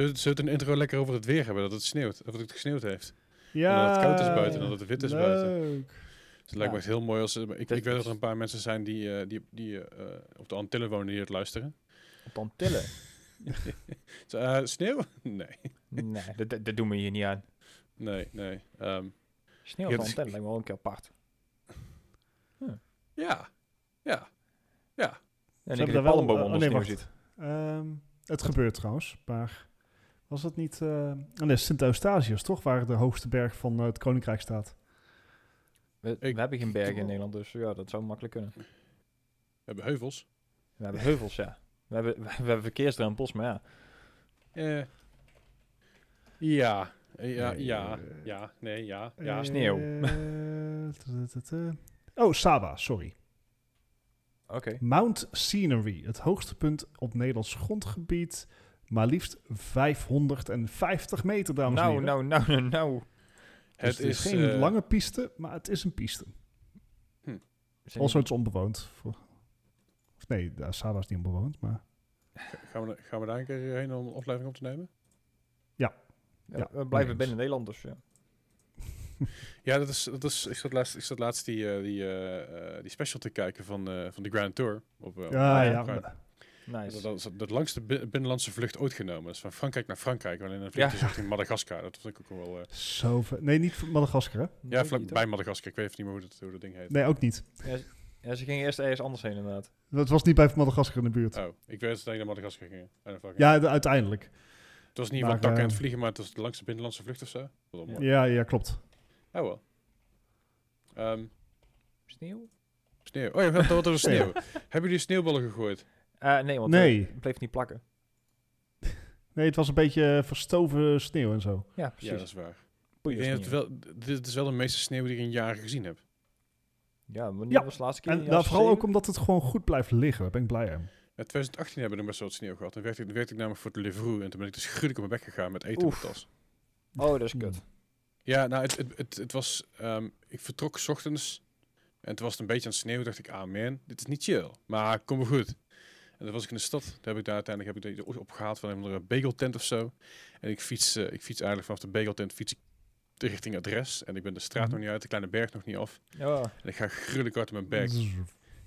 Zullen we het- de intro lekker over het weer hebben? Dat het sneeuwt. Of dat het gesneeuwd heeft. Ja. En dat het koud is buiten en dat het wit is buiten. Dus het lijkt me Ja. echt heel mooi als... eh, Ik, ik weet dat er een paar mensen zijn die, eh, die, die eh, op de Antillen wonen die het luisteren. Op Antillen? Sneeuw? Nee. nee, dat, dat, doen we hier niet aan. Nee, nee. Ehm, Sneeuw op dus- Antillen lijkt me wel een keer apart. ja. Ja. Ja. En ik heb daar wel- palmboom oh, onder. Ehm, het gebeurt trouwens, maar was dat niet... eh oh nee, Sint-Eustatius, toch? Waar de hoogste berg van eh, het Koninkrijk staat. We, Ik- we hebben geen bergen in Nederland, dus ja, dat zou makkelijk kunnen. We hebben heuvels. We hebben heuvels, ja. We hebben, we, hebben verkeersdrempels, maar ja. Eh. Ja. Ja, Nee, ja, ja, nee, ja, ja. Eh, sneeuw. Oh, Saba, sorry. Oké. Mount Scenery, het hoogste punt op Nederlands grondgebied. Maar liefst 550 meter, dames en Nou, heren. nou, nou, nou, nou. Dus Het is geen eh, lange piste, maar het is een piste. Zijn Also, het is onbewoond. Voor- Of nee, de Saba is niet onbewoond, maar... Gaan we, gaan we daar een keer heen om een aflevering op te nemen? ja, ja, we blijven binnen Nederland, dus ja. Ja, dat is, dat is, ik zat laatst, ik zat laatst die, eh, die, eh, die special te kijken van, eh, van de Grand Tour. Op, op Ja, Nice. Dat, dat is de langste bi- binnenlandse vlucht ooit genomen. Dat is van Frankrijk naar Frankrijk. Alleen dan vliegt Ja. richting Madagaskar. Dat vond ik ook wel... eh, Zo ver- Nee, niet van Madagaskar, hè? ja, Nee, vlak niet, bij Madagaskar. Ik weet even niet meer hoe dat, hoe dat ding heet. Nee, ook niet. Ja, ja, ze gingen eerst ergens anders heen, inderdaad. Het was niet bij Madagaskar in de buurt. Oh, ik weet dat ze naar Madagaskar gingen. Fucking Ja, de- uiteindelijk. Het was niet maar, van dak aan eh, het vliegen, maar het was de langste binnenlandse vlucht of zo. Wat Ja. ja. Klopt. Oh wel. Ehm, Sneeuw? sneeuw. Oh ja, we hadden het over sneeuw. Hebben jullie sneeuwballen gegooid? Eh, nee, want Nee. eh, het bleef niet plakken. Nee, het was een beetje verstoven sneeuw en zo. Ja, Ja, precies. dat is waar. Ik Poeiers denk dat niet, het wel, dit is wel de meeste sneeuw die ik in jaren gezien heb. Ja, wanneer Ja, was de laatste keer? En nou, vooral ook omdat het gewoon goed blijft liggen. Daar ben ik blij aan. Ja, 2018 hebben we nog best wel wat sneeuw gehad. Dan werkte, ik namelijk voor de Deliveroo. En toen ben ik dus gruwelijk op mijn bek gegaan met eten Oef. op de tas. Oh, dat is kut. Ja, nou, het, het, het, het was... ehm, ik vertrok 's ochtends. En toen was het een beetje aan het sneeuwen. dacht ik, ah man, dit is niet chill. Maar kom maar goed. En dan was ik in de stad. Daar heb ik daar uiteindelijk heb ik die opgehaald van een of andere bageltent of zo. En ik fiets, eh, ik fiets eigenlijk vanaf de bageltent fiets ik richting adres. En ik ben de straat Mhm. nog niet uit, de kleine berg nog niet af. Ja, En ik ga gruwelijk hard mijn bek.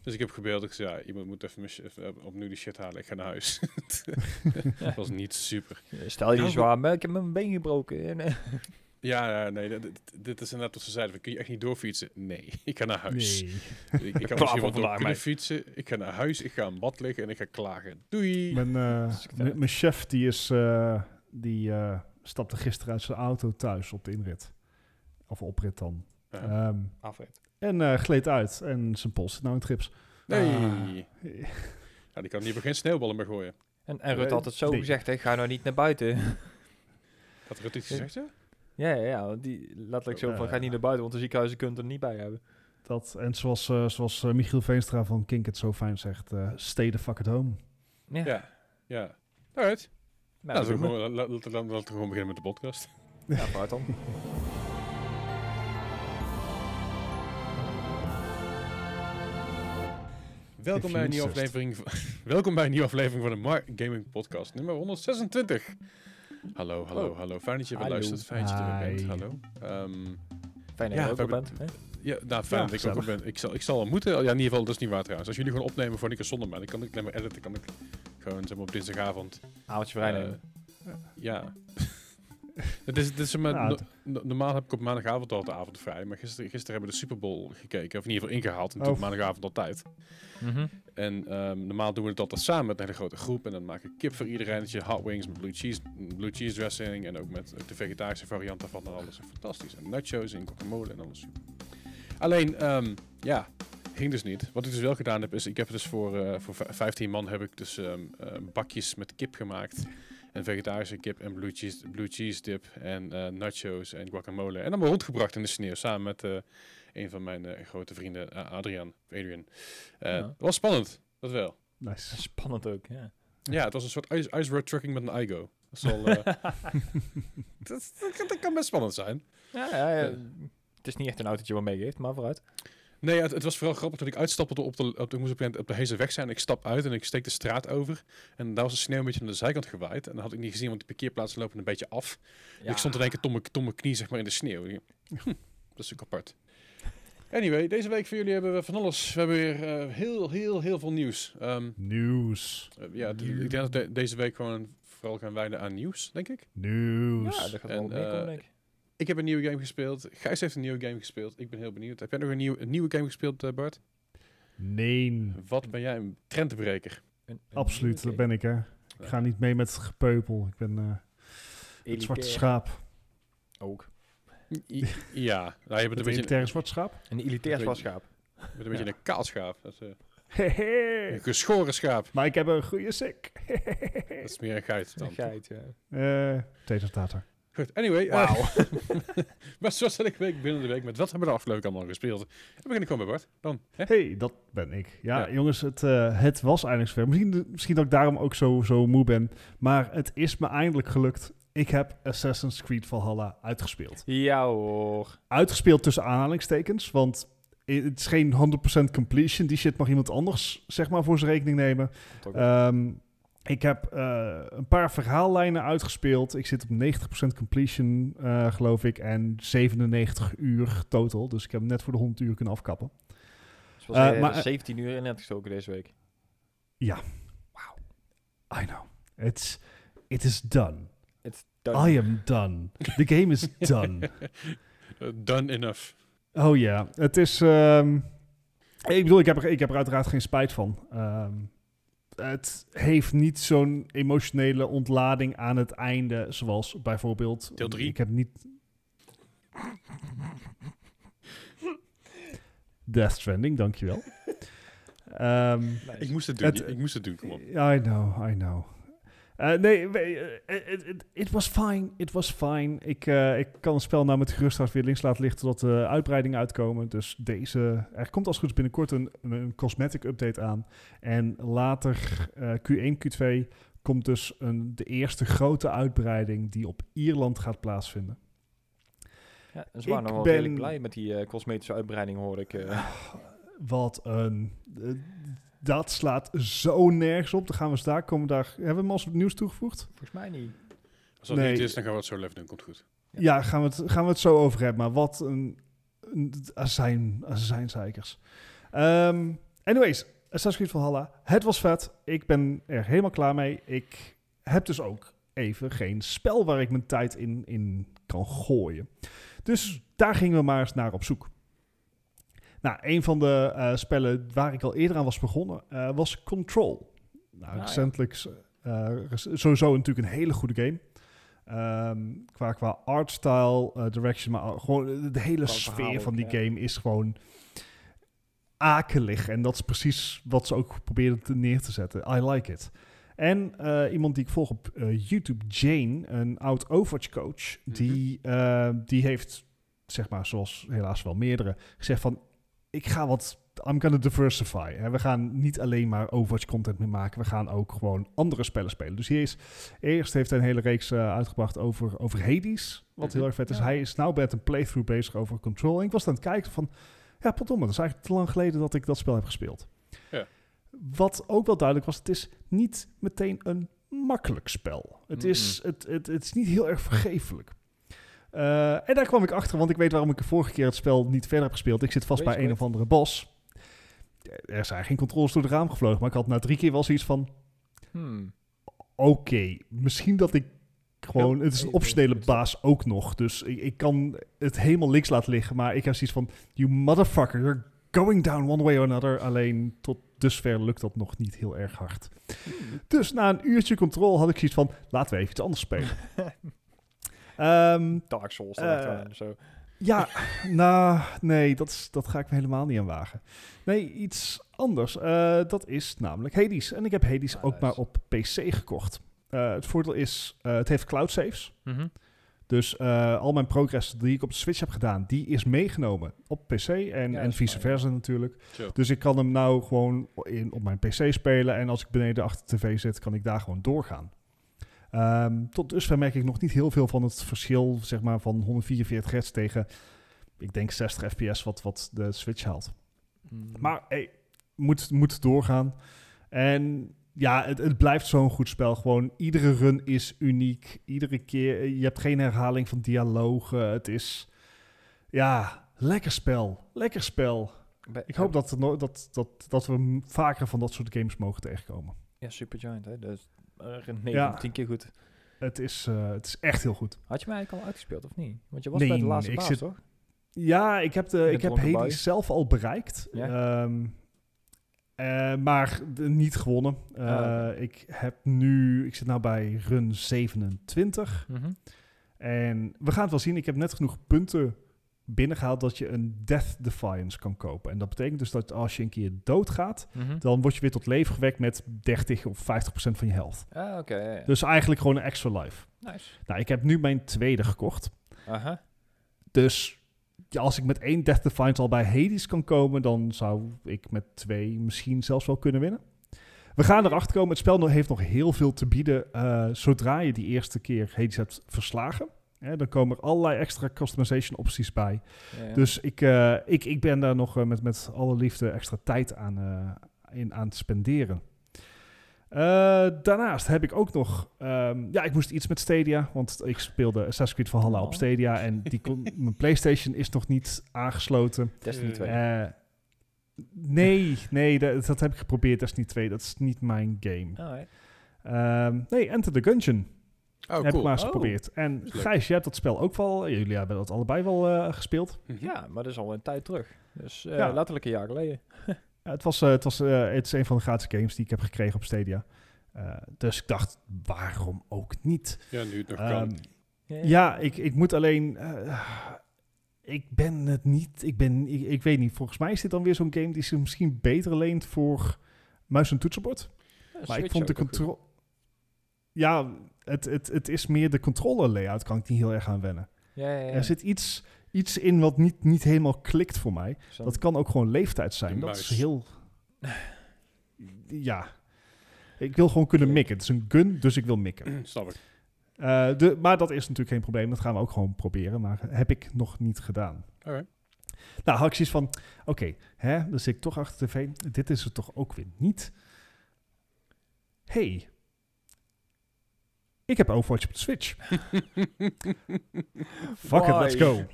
Dus ik heb gebeeld, ik zei, ja, iemand moet even, shi- even opnieuw die shit halen. Ik ga naar huis. Dat was niet super. stel je Nou, zwaar, maar ik heb mijn been gebroken. En, eh, Ja, nee, dit, is inderdaad wat ze zeiden. Kun je echt niet doorfietsen? Nee, ik ga naar huis. Nee. Ik, kan misschien voor wel door kunnen fietsen. Ik ga naar huis, ik ga in bad liggen en ik ga klagen. Doei! Mijn, eh, mijn- mijn chef die is, eh, die eh, stapte gisteren uit zijn auto thuis op de inrit. Of oprit dan. Ja. Ehm, Afrit. en eh, gleed uit. En zijn pols zit nou in trips. nee! Ah. Ja, die kan in ieder geval geen sneeuwballen meer gooien. En, en Rutte had het zo Nee. gezegd, hè, ga nou niet naar buiten. Had Rutte iets gezegd, ja? Ja, ja, ja, want die letterlijk zo van, Eh. ga niet naar buiten, want de ziekenhuizen kunt er niet bij hebben. Dat, en zoals, eh, zoals eh, Michiel Veenstra van Kink het zo fijn zegt, eh, stay the fuck at home. Ja, Ja. Ja. Alright. Nou, dat laten, we gewoon, la- la- laten we- laten we gewoon beginnen met de podcast. Ja, vooruit dan. Welkom bij, een nieuwe aflevering van, welkom bij een nieuwe aflevering van de Mark Gaming Podcast, nummer 126. Hallo, hallo, Oh. hallo. Fijn dat je weer luistert. Fijn dat je er bent. Hi. Hallo. Ehm, Fijn dat Ja, je ook hebben- bent. hè? ja, nou, fijn Ja, dat ik ook gezellig. ben. Ik zal, ik zal moeten. Ja, in ieder geval, dat is niet waar trouwens. Als jullie gewoon opnemen voor Nick zonder mij, dan kan ik alleen maar editen. Kan ik gewoon zeg maar, op dinsdagavond. Avondje vrij nemen. ja. het is, het is zeg maar, Ja, no- het- no- normaal heb ik op maandagavond al de avond vrij. Maar gisteren, gisteren hebben we de Super Bowl gekeken. Of in ieder geval ingehaald. En toen Oh. maandagavond altijd. Mhm. En ehm, normaal doen we het altijd samen met een hele grote groep. En dan maak ik kip voor iedereen. Dat je hot wings met blue cheese, blue cheese dressing. En ook met de vegetarische variant daarvan. En alles is fantastisch. En nachos en guacamole en alles super. Alleen, ehm, ja, ging dus niet. Wat ik dus wel gedaan heb, is ik heb dus voor, eh, voor vij- 15 man heb ik dus ehm, eh, bakjes met kip gemaakt. En vegetarische kip en blue cheese, blue cheese dip. En eh, nachos en guacamole. En allemaal rondgebracht in de sneeuw. Samen met eh, een van mijn eh, grote vrienden, Adrian. Adrian. Eh, Ja. Het was spannend, dat wel. Nice. Spannend ook, ja. Ja, het was een soort ice, ice road trucking met een iGo. Dat, eh, dat, dat, kan- dat kan best spannend zijn. Ja, ja, ja. Ja. Het is niet echt een autootje wat meegeeft, maar vooruit. Nee, het, het was vooral grappig dat ik uitstapte op de, op de, ik moest op, een- op de weg zijn. Ik stap uit en ik steek de straat over. En daar was de sneeuw een beetje naar de zijkant gewaaid. En dat had ik niet gezien, want die parkeerplaatsen lopen een beetje af. Ik stond in één keer tot mijn knie zeg maar, in de sneeuw. Hm, dat is ook apart. Anyway, deze week voor jullie hebben we van alles. We hebben weer eh, heel, heel, heel veel nieuws. Ehm, Nieuws. eh, ja, ik denk dat de- deze week gewoon vooral gaan wijden aan nieuws, denk ik. Nieuws. Ja, dat gaat En, wel meer komen, eh, denk ik. Ik heb een nieuwe game gespeeld. Gijs heeft een nieuwe game gespeeld. Ik ben heel benieuwd. Heb jij nog een, nieuw, een nieuwe game gespeeld, eh, Bart? nee, Wat ben jij een trendbreker? Een- een absoluut. Dat ben ik, hè. Ik ga niet mee met het gepeupel. Ik ben eh, game. het zwarte Elitair schaap. Ook. I- ja, nou, je bent een beetje, elitaire zwarte schaap. Een elitair Ik weet- zwarschaap. je bent een, beetje een kaal schaap. Dat is, eh, een geschoren schaap. Maar ik heb een goede sik. Dat is meer een geit dan. Een geit, ja. Eh. Goed, anyway. eh, maar zoals elke week binnen de week met wat hebben we de afgelopen allemaal gespeeld? Dan begin ik gewoon bij Bart. Dan, hè? hey, dat ben ik. Ja, Ja. jongens, het, eh, het was eindelijk zover. Misschien, misschien dat ik daarom ook zo, zo moe ben. Maar het is me eindelijk gelukt. Ik heb Assassin's Creed Valhalla uitgespeeld. Ja hoor. Uitgespeeld tussen aanhalingstekens, want het is geen 100% completion. Die shit mag iemand anders, zeg maar, voor zijn rekening nemen. Ehm, ik heb eh, een paar verhaallijnen uitgespeeld. Ik zit op 90% completion, eh, geloof ik, en 97 uur total. Dus ik heb hem net voor de 100 uur kunnen afkappen. Dus was, maar, eh, 17 uur in net gestoken deze week. I know. It's, it is done. It's done. I am done. The game is done. Done enough. Oh ja, het is... ehm, ik bedoel, ik heb, er, ik heb er uiteraard geen spijt van. Ehm, het heeft niet zo'n emotionele ontlading aan het einde, zoals bijvoorbeeld... Deel drie. Ik heb niet... Death Stranding, dankjewel. Ehm Nice. Ik moest het doen. Het- ik moest het doen, kom op. I know, I know. Eh, nee, eh, it- it was fine. It was fine. Ik, eh, ik kan het spel nou met gerust hart weer links laten liggen totdat de uitbreidingen uitkomen. Dus deze... Er komt als het goed is binnenkort een, een cosmetic update aan. En later, eh, Q1, Q2, komt dus een, de eerste grote uitbreiding die op Ierland gaat plaatsvinden. Ja, ze waren Ik nog wel ben- redelijk blij met die eh, cosmetische uitbreiding, hoor ik. eh. Wat een... dat slaat zo nergens op. Dan gaan we daar komen. Daar, hebben we hem als nieuws toegevoegd? Volgens mij niet. Als dat Nee. niet is, dan gaan we het zo even doen. Komt goed. Ja. Ja, gaan, we het, gaan we het zo over hebben. Maar wat een, een azijn, azijnzeikers. Ehm anyways, Assassin's Creed Valhalla. Het was vet. Ik ben er helemaal klaar mee. Ik heb dus ook even geen spel waar ik mijn tijd in, in kan gooien. Dus daar gingen we maar eens naar op zoek. Nou, een van de eh, spellen waar ik al eerder aan was begonnen, eh, was Control. Nou, Ah, recentelijk eh, sowieso natuurlijk een hele goede game. Ehm, qua, qua artstyle, direction, maar gewoon de hele sfeer verhaal van die ja. game is gewoon akelig. En dat is precies wat ze ook probeerden neer te zetten. I like it. En iemand die ik volg op YouTube, Jane, een oud Overwatch coach, die, eh, die heeft, zeg maar, zoals helaas wel meerdere, gezegd van, ik ga wat, I'm gonna diversify. Hè. We gaan niet alleen maar Overwatch content meer maken, we gaan ook gewoon andere spellen spelen. Dus hier is, eerst heeft hij een hele reeks eh, uitgebracht over, over Hades, wat Mhm. heel erg vet is. Ja. Hij is nou met een playthrough bezig over Control. En ik was aan het kijken van, ja, potdomme, dat is eigenlijk te lang geleden dat ik dat spel heb gespeeld. Ja. Wat ook wel duidelijk was, het is niet meteen een makkelijk spel. Het, is, het, het, het is niet heel erg vergeeflijk. Eh, en daar kwam ik achter, want ik weet waarom ik de vorige keer het spel niet verder heb gespeeld. Ik zit vast Wees bij een of andere bos. Er zijn geen controles door het raam gevlogen, maar ik had na drie keer wel zoiets van... Hmm. Oké, misschien dat ik gewoon... Ja, het is een optionele baas ook nog. Dus ik, ik kan het helemaal links laten liggen. Maar ik heb zoiets van... You motherfucker, you're going down one way or another. Alleen tot dusver lukt dat nog niet heel erg hard. Dus na een uurtje controle had ik zoiets van... Laten we even iets anders spelen. Ehm, Dark Souls of zo. ja, nou, nee, dat, is, dat ga ik me helemaal niet aan wagen. Nee, iets anders. Eh, dat is namelijk Hades. En ik heb Hades Ah, ook nice. maar op PC gekocht. Eh, het voordeel is, eh, het heeft cloud saves. Mhm. Dus eh, al mijn progress die ik op de Switch heb gedaan, die is meegenomen op PC en, Ja, en vice versa natuurlijk. Dus ik kan hem nou gewoon in, op mijn PC spelen en als ik beneden achter de tv zit, kan ik daar gewoon doorgaan. Ehm, tot dusver merk ik nog niet heel veel van het verschil zeg maar, van 144 hertz tegen, ik denk 60 fps wat, wat de Switch haalt. Mm. Maar hey, moet, moet doorgaan. En ja, het, het blijft zo'n goed spel. Gewoon iedere run is uniek. Iedere keer, je hebt geen herhaling van dialogen. Het is, ja, lekker spel. Lekker spel. Ik hoop dat, er no- dat, dat, dat we vaker van dat soort games mogen tegenkomen. Ja, Supergiant, hè. Dus, uh, 9 Ja. 10 keer goed. Het is, eh, het is echt heel goed. Had je mij eigenlijk al uitgespeeld of niet? Want je was Nee, bij de laatste ik baas, zit- toch? Ja, ik heb, de, ik heb Hades zelf al bereikt. Ja? Ehm, eh, maar de- niet gewonnen. Eh, Ah. Ik heb nu, ik zit nou bij run 27. Mhm. En we gaan het wel zien. Ik heb net genoeg punten binnengehaald dat je een Death Defiance kan kopen. En dat betekent dus dat als je een keer doodgaat, Mhm. dan word je weer tot leven gewekt met 30 of 50 procent van je health. Ah, oké. ja, ja. Dus eigenlijk gewoon een extra life. Nice. Nou, ik heb nu mijn tweede gekocht. Aha. Dus ja, als ik met één Death Defiance al bij Hades kan komen, dan zou ik met twee misschien zelfs wel kunnen winnen. We gaan erachter komen. Het spel heeft nog heel veel te bieden. eh, zodra je die eerste keer Hades hebt verslagen, hè, dan komen er allerlei extra customization opties bij. Ja, ja. Dus ik, eh, ik, ik ben daar nog eh, met, met alle liefde extra tijd aan, eh, in, aan te spenderen. Daarnaast heb ik ook nog... ehm, ja, ik moest iets met Stadia, want ik speelde Assassin's Creed Valhalla op Oh. Stadia en die kon, mijn PlayStation is nog niet aangesloten. Destiny 2. Eh, nee, nee, dat, dat heb ik geprobeerd. Destiny 2, dat is niet mijn game. Ehm, nee, Enter the Gungeon Oh, heb ik cool. maar eens Oh. geprobeerd. En. Gijs, jij hebt dat spel ook wel... Jullie hebben dat allebei wel eh, gespeeld. Mhm. Ja, maar dat is al een tijd terug. Dus eh, Ja. letterlijk een jaar geleden. Ja, het, was, eh, het, was, eh, het is een van de gratis games die ik heb gekregen op Stadia. Eh, dus ik dacht, waarom ook niet? Ja, nu het nog Ehm, kan. ja, ik, ik moet alleen... eh, ik ben het niet... Ik, ben, ik, ik weet niet, volgens mij is dit dan weer zo'n game die zich misschien beter leent voor muis en toetsenbord. Ja, Maar ik vond de controle... Ja, het, het, het is meer de controller layout, kan ik niet heel erg aan wennen. Ja, ja, ja. Er zit iets, iets in wat niet, niet helemaal klikt voor mij. Dat kan ook gewoon leeftijd zijn. Dat is heel... Ja. Ik wil gewoon kunnen mikken. Het is een gun, dus ik wil mikken. Snap ik. Eh, de, maar dat is natuurlijk geen probleem. Dat gaan we ook gewoon proberen. Maar heb ik nog niet gedaan. Alright. Nou, had ik zoiets van... Oké, hè, dan zit ik toch achter de tv. Dit is het toch ook weer niet. hey, ik heb Overwatch op de Switch. Fuck it, let's go.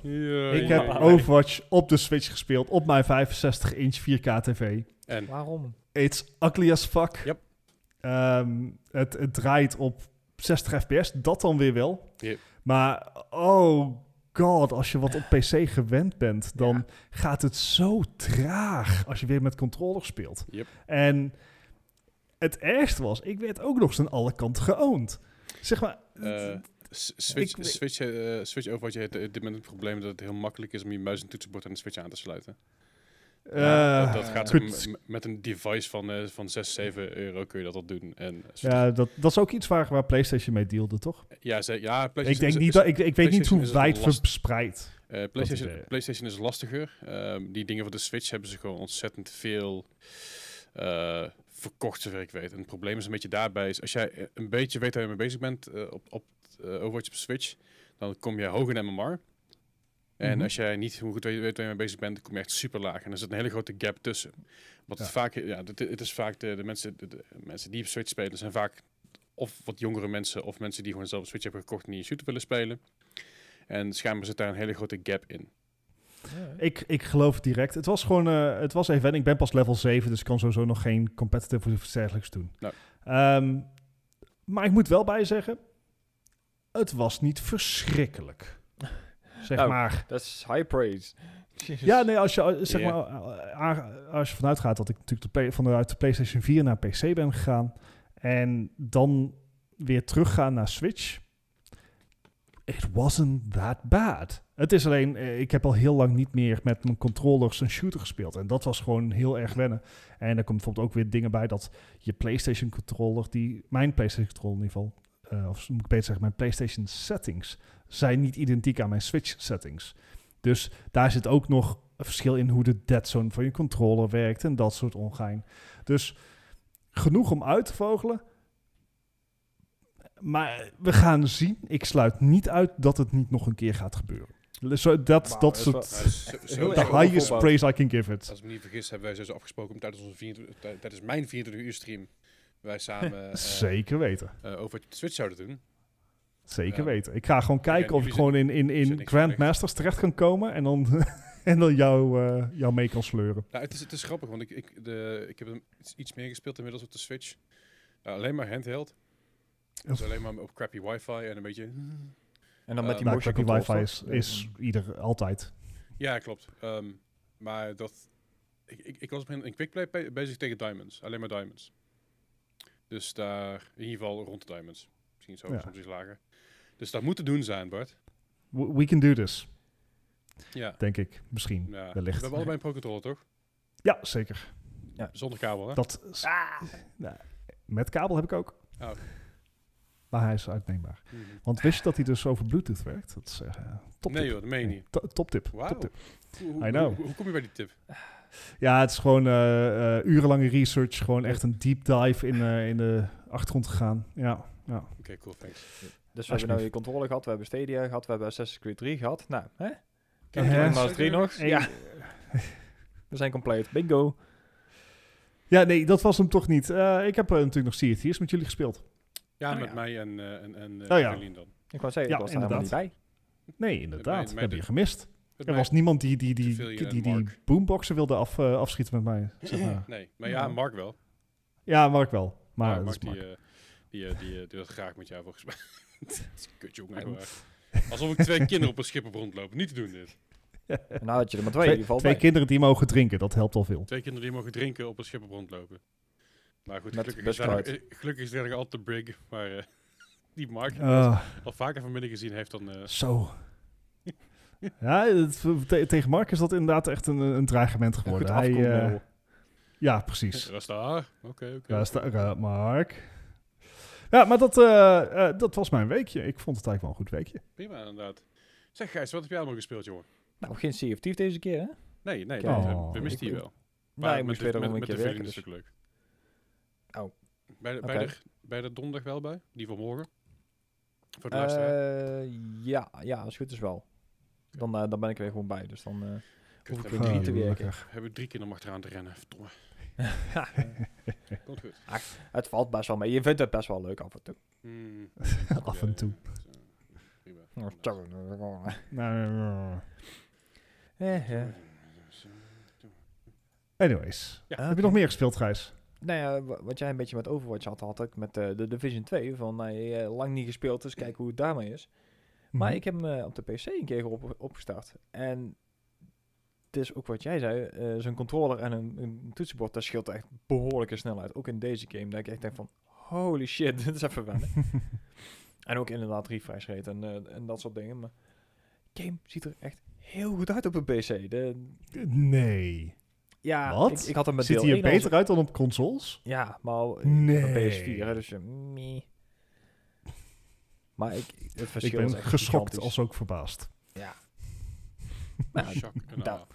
Ik heb. Overwatch op de Switch gespeeld. Op mijn 65-inch 4K TV. En Waarom? It's ugly as fuck. Yep. Ehm, het, het draait op 60 fps, dat dan weer wel. Yep. Maar oh god, als je wat op PC gewend bent, dan Ja. gaat het zo traag als je weer met controller speelt. Yep. En het ergste was, ik werd ook nog eens aan alle kanten geowned. Zeg maar, eh, S- Switch, Ik- Switch, eh, Switch Overwatch heeft op dit moment het probleem dat het heel makkelijk is om je muis en toetsenbord aan de Switch aan te sluiten. eh, dat, gaat goed. met een device van, eh, van 6, 7 euro kun je dat al doen. En ja, dat, dat is ook iets waar, waar PlayStation mee dealde, toch? ja, ze, ja Ik PlayStation denk is- niet is- dat ik, ik weet niet hoe wijd verspreid. Eh, PlayStation. PlayStation is lastiger. Ehm, die dingen voor de Switch hebben ze gewoon ontzettend veel eh, verkocht, zover ik weet. En het probleem is een beetje daarbij, is als jij eh, een beetje weet waar je mee bezig bent eh, op, op eh, Overwatch op Switch, dan kom je hoog in MMR. En Mhm. als jij niet hoe goed weet, weet waar je mee bezig bent, dan kom je echt super laag. En er zit een hele grote gap tussen. Wat het vaak, ja, het, het is vaak de, de, mensen, de, de mensen die op Switch spelen, zijn vaak of wat jongere mensen of mensen die gewoon zelf een Switch hebben gekocht en die een shooter willen spelen. En schijnbaar zit daar een hele grote gap in. Ik, ik geloof het direct. Het was gewoon, eh, het was even, ik ben pas level 7, dus ik kan sowieso nog geen competitive of iets dergelijks doen. Ehm, maar ik moet wel bij zeggen, het was niet verschrikkelijk. Zeg Nou, maar. Dat is high praise. Jezus. Ja, nee, als je, eh, zeg maar, eh, als je vanuit gaat dat ik natuurlijk de vanuit de PlayStation 4 naar PC ben gegaan en dan weer teruggaan naar Switch. It wasn't that bad. Het is alleen, eh, ik heb al heel lang niet meer met mijn controllers een shooter gespeeld. En dat was gewoon heel erg wennen. En er komt bijvoorbeeld ook weer dingen bij dat je PlayStation controller, die, mijn PlayStation controller in eh, of moet ik beter zeggen, mijn PlayStation settings, zijn niet identiek aan mijn Switch settings. Dus daar zit ook nog een verschil in hoe de dead zone van je controller werkt en dat soort ongein. Dus genoeg om uit te vogelen. Maar we gaan zien. Ik sluit niet uit dat het niet nog een keer gaat gebeuren. So dat Wauw, dat Nou, the erg highest praise I can give it. Als ik me niet vergis, hebben wij zo afgesproken om tijdens, onze 24, tij- tijdens mijn 24 uur stream, wij samen eh, Zeker weten. eh, over Switch zouden doen. Zeker Ja. weten. Ik ga gewoon kijken of ik gewoon in, in, in Grandmasters terecht kan komen en dan, en dan jou, eh, jou mee kan sleuren. Nou, het is, het is grappig, want ik, ik, de, ik heb hem iets, meer gespeeld inmiddels op de Switch. Ja, alleen maar handheld. Dus alleen maar op crappy wifi en een beetje... En dan met die Eh, motion crappy wifi is, is ieder altijd. Ja, klopt. Ehm, maar dat... Ik, ik, ik was op een, quickplay bezig tegen diamonds. Alleen maar diamonds. Dus daar, in ieder geval rond de diamonds. Misschien zo, Ja. soms iets lager. Dus dat moet te doen zijn, Bart. We, can do this, Ja. denk ik. Misschien, ja. We wellicht. hebben allebei een pro-controller, toch? Ja, zeker. Zonder kabel, hè? Dat is- Nou, met kabel heb ik ook. Oh. Maar hij is uitneembaar. Mhm. Want wist je dat hij dus over Bluetooth werkt? Dat is eh top Nee joh, dat meen je niet. To- toptip. Wauw. toptip. Hoe, hoe, I know. Hoe, hoe kom je bij die tip? Ja, het is gewoon eh, eh, urenlange research. Gewoon echt een deep dive in, eh, in de achtergrond gegaan. Ja, ja. Oké, cool, thanks. Dus we hebben nou je controle gehad, we hebben Stadia gehad, we hebben Assassin's Creed 3 gehad. Nou, hè? Kijk, Hearts 3 nog? Hey, Ja, we zijn compleet. Bingo. Ja, nee, dat was hem toch niet. Eh, ik heb natuurlijk nog Sea of Thieves met jullie gespeeld. Ja, Oh, met ja. mij en, eh en, en eh, Oh, ja. Dan. Ik wou zeggen, Ja, ik was daar helemaal niet inderdaad. bij. Nee, inderdaad. Hebben de- je gemist. Er was niemand die die, die, Civilian die, die, die boomboxen wilde af, eh, afschieten met mij. Zeg maar. Nee, maar ja. Mark wel. Ja, Mark wel. Maar Ja, Mark die, Mark. eh, die, eh, die, eh, die wil graag met jou volgens mij. Kut jongen, echt waar. Alsof ik twee kinderen op een schip op rondlopen. Niet te doen dit. Nou had je er maar twee, twee twee kinderen die mogen drinken, dat helpt al veel. Twee kinderen die mogen drinken op een schip op rondlopen. Maar goed, gelukkig is, eh, gelukkig is er nog altijd de brig. Maar eh, die Mark Ah, al vaker van binnen gezien heeft dan... eh, zo. ja, het- te- tegen Mark is dat inderdaad echt een, een dreigement geworden. goed Hij, eh, ja, precies. Rasta, oké, oké. Ja, Mark. Ja, maar dat, dat was mijn weekje. Ik vond het eigenlijk wel een goed weekje. Prima, inderdaad. Zeg Gijs, wat heb jij allemaal gespeeld, jongen? Nou, geen Sea of Thieves deze keer, hè? Nee, nee, we- Oh. we misten die wel. Nee, ik moest met- een keer de werken, is dus... leuk. Oh. Bij de, bij, de, bij de donderdag wel bij? Die van morgen? Voor de luisteraar? Eh, ja, ja, als het goed is wel. Dan, eh, dan ben ik er weer gewoon bij, dus dan... eh, Kut, hoef ik hebben, we niet drie, te werken. Hebben we drie keer om achteraan te rennen. Verdomme. ja, Komt goed. het valt best wel mee. Je vindt het best wel leuk af en toe. Hmm. Af en toe. Eh. anyways. Ja. Heb je nog meer gespeeld, Gijs? Nou ja, wa- wat jij een beetje met Overwatch had, had ik met eh, de Division 2. Van, nou, eh, lang niet gespeeld, dus kijken hoe het daarmee is. Maar Mhm. ik heb hem eh, op de PC een keer op, opgestart. En het is ook wat jij zei, eh, zo'n controller en een, een toetsenbord, dat scheelt echt behoorlijke snelheid. Ook in deze game, dat ik echt denk van, holy shit, dit is even wennen. en ook inderdaad refresh rate en, en dat soort dingen. Maar game ziet er echt heel goed uit op een PC. De, Nee. Ja, Wat? Ik, ik had hem met Ziet hij er 1 al beter uit dan op consoles? ja, maar eh, Nee. op PS4, hè, dus je, meh. Maar ik, het verschil Ik is ben echt geschokt gigantisch. als ook verbaasd. Ja. A.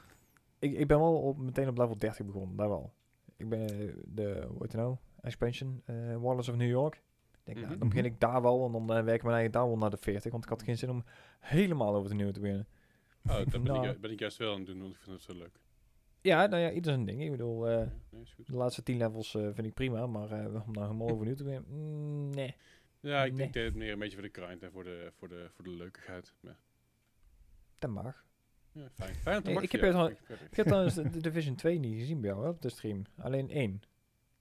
ik, ik ben wel op, meteen op level 30 begonnen, daar wel. Ik ben eh, de, hoe heet het nou, expansion, eh Warlords of New York. Denk, nou, Mhm. dan begin ik daar wel en dan eh, werk ik mijn eigen daar wel naar de 40, want ik had geen zin om helemaal over de nieuw te beginnen. Oh, dat ben, Nou. ik, ju- ben ik juist wel aan het doen, want ik vind het zo leuk. Ja, nou ja, ieder zijn ding. Ik bedoel, eh, Nee, is goed. de laatste 10 levels eh, vind ik prima, maar eh, om nou helemaal overnieuw te beginnen, mm, nee. Ja, ik, Nee. ik deed het meer een beetje voor de grind en voor de, voor de, voor de leukigheid. Ja, Dat mag. ja fijn. Fijn Nee, maken ik heb al- Prettig. Ik heb trouwens de, de Division 2 niet gezien bij jou hè, op de stream. Alleen één.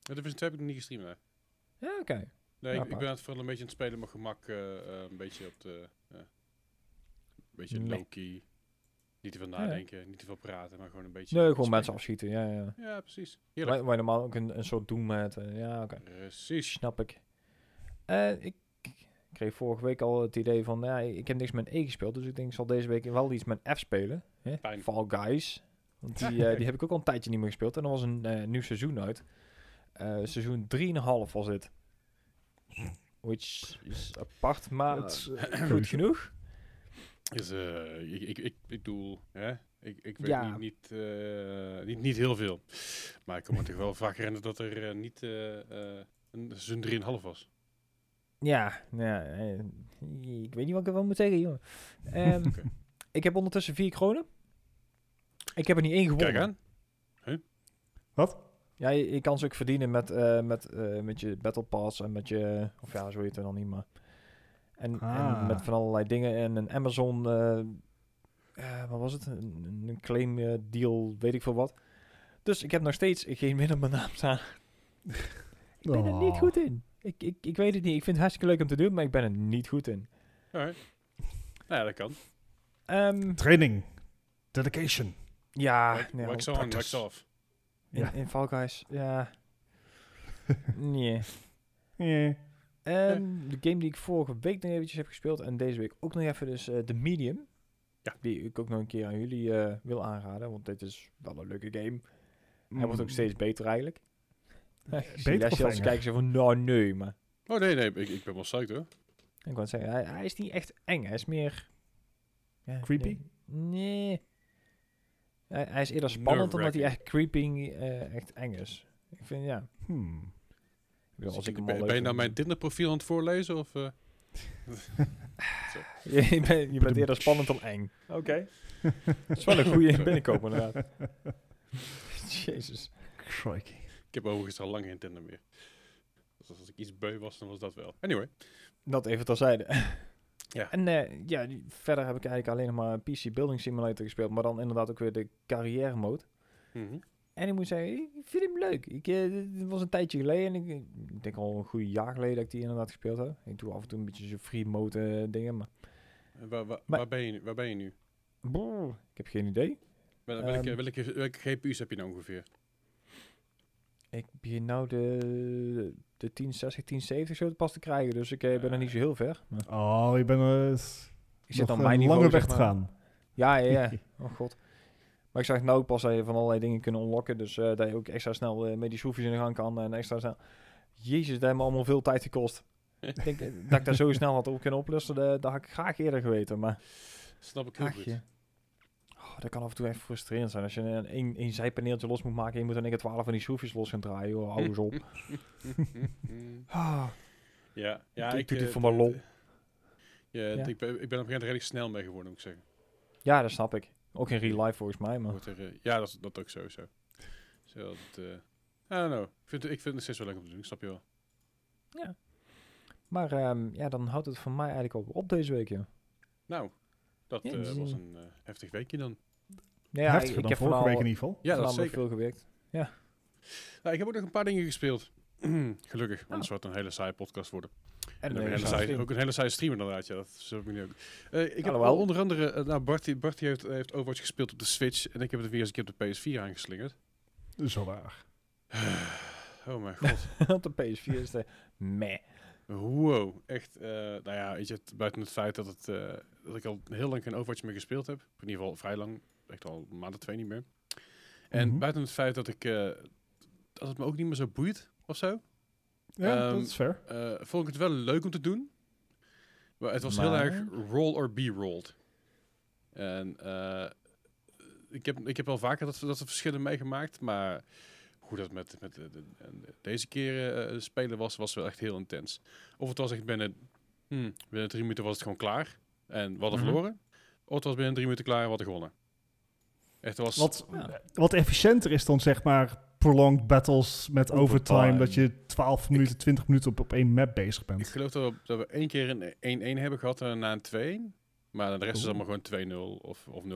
Ja, Division 2 heb ik nog niet gestreamd. Ja, oké. Nee, Ja, ik, ben het vooral een beetje aan het spelen mijn gemak. een beetje op de... ja, een beetje Nee. low-key. Niet te veel Ja. nadenken, niet te veel praten, maar gewoon een beetje... Nee, gewoon mensen afschieten. Ja, ja. Ja, precies. Heerlijk. Waar, waar je normaal ook een, een soort doem met. eh, ja, oké. Precies. Snap ik. Eh, ik kreeg vorige week al het idee van, ja, ik heb niks met E gespeeld, dus ik denk ik zal deze week wel iets met F spelen. Hè? Fijn. Fall Guys. Want die, eh, die heb ik ook al een tijdje niet meer gespeeld. En er was een eh, nieuw seizoen uit. Eh, seizoen 3,5 was het. Which is apart, maar goed genoeg. Is, eh, ik, ik, ik, ik bedoel, hè? Ik, ik weet Ja. niet, niet, eh, niet, niet heel veel. Maar ik kan me toch wel vaak herinneren dat er eh, niet eh, eh, een seizoen 3,5 was. Ja, ja ik weet niet wat ik ervan moet zeggen, jongen. Ehm. Ik heb ondertussen vier kronen. Ik heb er niet één gewonnen. Kijk aan. Wat? Ja, je, je kan ze ook verdienen met, eh, met, eh, met je Battle Pass en met je... Of ja, zo heet het dan niet, maar... En, Ah. en met van allerlei dingen. En een Amazon... eh, eh, wat was het? Een, een claim eh, deal, weet ik veel wat. Dus ik heb nog steeds geen win op mijn naam staan. ik ben er niet Oh. goed in. Ik, ik, ik weet het niet. Ik vind het hartstikke leuk om te doen, maar ik ben er niet goed in. Alright. Nou ja, dat kan. Ehm, Training. Dedication. ja, Wax- nee, wax in, on, practice. wax off. Ja. in Fall Guys, ja. nee. Ehm, de game die ik vorige week nog eventjes heb gespeeld en deze week ook nog even dus eh The Medium. Ja. Die ik ook nog een keer aan jullie eh, wil aanraden, want dit is wel een leuke game. Hij wordt ook Mm. steeds beter eigenlijk. Beter als enger? kijken ze van, nou nee, maar... Oh nee, nee, ik, ik ben wel psyched hoor. Ik wou zeggen, hij, hij is niet echt eng, hij is meer... Ja, Creepy? Nee. nee. Hij, hij is eerder spannend dan dat hij echt creeping, eh, echt eng is. Ik vind, ja... Hmm. Ik bedoel, als Dus ik ben, ben je nou mijn Tinder profiel aan het voorlezen? Of, eh? je, bent, je bent eerder spannend dan eng. Oké. Dat is wel een goede binnenkomen inderdaad. Jezus. Crikey. Ik heb overigens al lang geen Tinder meer. Dus als ik iets beu was, dan was dat wel. Anyway. Dat even terzijde. Ja. En eh, ja, verder heb ik eigenlijk alleen nog maar PC Building Simulator gespeeld. Maar dan inderdaad ook weer de carrière mode. Mhm. En ik moet zeggen, ik vind hem leuk. Ik, eh, dit was een tijdje geleden. En ik, ik denk al een goede jaar geleden dat ik die inderdaad gespeeld heb. Ik doe af en toe een beetje zo free mode eh, dingen. Maar En Waar, waar, Maar- waar, ben je, nu- waar ben je nu? brrr, ik heb geen idee. Wel- Welke, Ehm. welke, welke GPU's heb je nou ongeveer? Ik begin nou de, de 1060, 1070 zo te pas te krijgen. Dus ik eh, ben er niet zo heel ver. Maar Oh, je bent eh, ik zit nog aan mijn een niveau. weg te gaan. Ja, ja, ja. Oh god. Maar ik zag nou ook pas dat je van allerlei dingen kunnen unlocken. Dus eh, dat je ook extra snel eh, met die schroefjes in de gang kan. En extra snel. Jezus, dat heeft me allemaal veel tijd gekost. ik denk eh, dat ik dat zo snel had op kunnen oplossen. Dat, dat had ik graag eerder geweten. Maar Snap ik heel ach goed. je. Oh, dat kan af en toe even frustrerend zijn. Als je een, een, een zijpaneeltje los moet maken. En je moet dan ik 12 van die schroefjes los gaan draaien. Joh, hou eens op. Ah, ja, ja Ik ik doe dit voor mijn lol. Ja, Ja. Ik, ben, ik ben op een gegeven moment redelijk snel mee geworden, moet ik zeggen. ja, dat snap ik. Ook in real life volgens mij. Maar er, eh, ja, dat, is- dat ook sowieso. Zo, dat, eh, I don't know. Ik vind, het- ik vind het steeds wel leuk om te doen, ik snap je wel. Maar ehm, ja, dan houdt het voor mij eigenlijk ook op deze week. Ja, Nou, dat Ja, eh, was een heftig weekje dan. ja Heftiger ik, dan heb vorige week in ieder geval. Ja, dat is zeker. veel gewerkt. Nou, ik heb ook nog een paar dingen gespeeld. Gelukkig, anders zou het een hele saaie podcast worden. En, En ook, eh, een hele saaie, stream. ook een hele saaie stream inderdaad, ja. Dat is ook. Eh, ik heb Alhoewel. onder andere, eh, nou Bart, die- Bart die heeft, heeft Overwatch gespeeld op de Switch. En ik heb het weer eens een keer op de PS4 aangeslingerd. Zo waar. Oh mijn god. op de PS4 is de meh. Wow, echt. eh, nou ja, weet je, buiten het feit dat, het, eh, dat ik al heel lang geen Overwatch meer gespeeld heb. In ieder geval vrij lang. Echt al een maand of twee niet meer. En Mhm. buiten het feit dat ik... eh, dat het me ook niet meer zo boeit, of zo. Ja, Ehm, dat is fair. eh, vond ik het wel leuk om te doen. Maar het was heel erg roll or be rolled. En eh, ik, heb, ik heb wel vaker dat, dat soort verschillen meegemaakt. Maar hoe dat met, met de- de- de- deze keer eh, spelen was, was wel echt heel intens. Of het was echt binnen, hmm, binnen drie minuten was het gewoon klaar. En we hadden Mhm. verloren. Of het was binnen drie minuten klaar en we hadden gewonnen. Echt, het was... Wat, Ja. wat efficiënter is dan zeg maar prolonged battles met overtime. Overtime. Dat je 12 minuten, 20 minuten op, op één map bezig Ik bent. geloof dat we, dat we één keer een 1-1 hebben gehad en na een 2 Maar de rest is allemaal gewoon 2-0 of, of 0-2.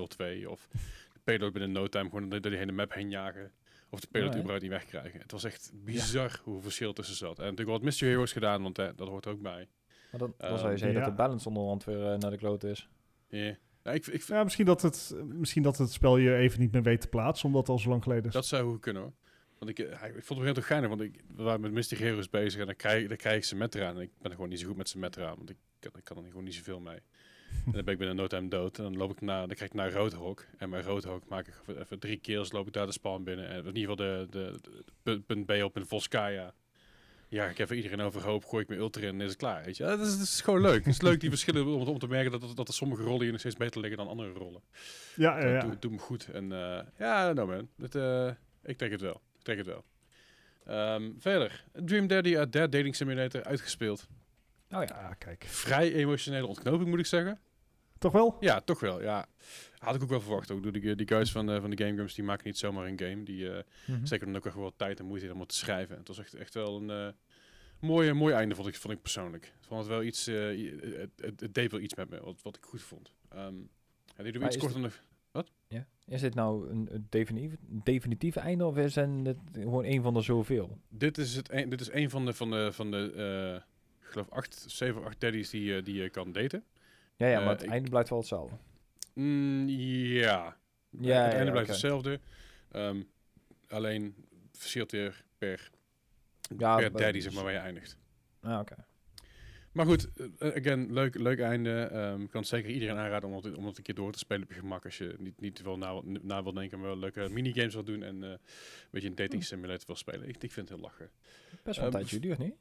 Of de payload binnen no time gewoon door die hele map heen jagen. Of de payload Ja, hè? überhaupt niet wegkrijgen. Het was echt bizar hoe verschil tussen zat. En natuurlijk wat Mystery Heroes gedaan, want eh, dat hoort er ook bij. Maar dan, dan Ehm, zou je zeggen ja. dat de balance onderhand weer eh, naar de kloot is. Ja. Ja, ik, ik, Ja, misschien dat, het, misschien dat het spel je even niet meer weet te plaatsen, omdat het al zo lang geleden is. Dat zou goed kunnen hoor. Want ik, eh, ik vond het toch geinig, want ik, we waren met Mystery Heroes bezig en dan krijg, dan krijg ik Symmetra. En ik ben er gewoon niet zo goed met Symmetra, want ik, kan- ik kan er gewoon niet zoveel mee. en dan ben ik binnen no time dood. En dan loop ik naar, dan krijg ik naar Roodhok. En bij Roodhok maak ik even, drie kills, loop ik daar de spawn binnen. En in ieder geval de, de, de, de punt- B op in Volskaya. Ja, ik heb even iedereen overhoop, gooi ik mijn ultra in en is het klaar. Weet je? Dat, is, dat is gewoon leuk. Het is leuk die verschillen om, om te merken dat, dat er sommige rollen hier nog steeds beter liggen dan andere rollen. ja, ja, ja. doet me goed. En eh, ja, nou man. Eh, ik denk het wel. Denk het wel. Ehm, verder. Dream Daddy uit Dead Dating Simulator uitgespeeld. Oh ja. Kijk. Vrij emotionele ontknoping moet ik zeggen. Toch wel? Ja, toch wel. Ja. Had ik ook wel verwacht. Ook door die, die guys van, eh, van de Game Grumps, die maken niet zomaar een game. Die uh, Mhm. zeker dan ook echt wel tijd en moeite in om het te schrijven. En het was echt, echt wel een uh, mooi, mooi einde, vond ik, vond ik persoonlijk. Ik vond het wel iets, het, het, het, deed wel iets met me, wat, wat ik goed vond. Um, en die doen iets korter nog. Wat? Ja. Is dit nou een, een definitief, definitieve einde of is het gewoon een van de zoveel? Dit is, het een, dit is een van de, van de, van de uh, ik geloof, acht, zeven of acht daddies die, uh, die je kan daten. Ja, ja maar het ik, einde blijft wel hetzelfde. Mm, ja. ja. Het einde blijft okay. hetzelfde. Um, alleen verschilt weer per, ja, per daddy, zeg maar, waar je eindigt. Ah, oké. Okay. Maar goed, uh, again, leuk, leuk einde. Um, kan zeker iedereen aanraden om het, om het een keer door te spelen op je gemak. Als je niet, niet veel na, na wil denken, maar wel leuke minigames wil doen. En uh, een beetje een dating simulator wil spelen. Ik, ik vind het heel lachen. Best wel een um, tijdje duurt, niet?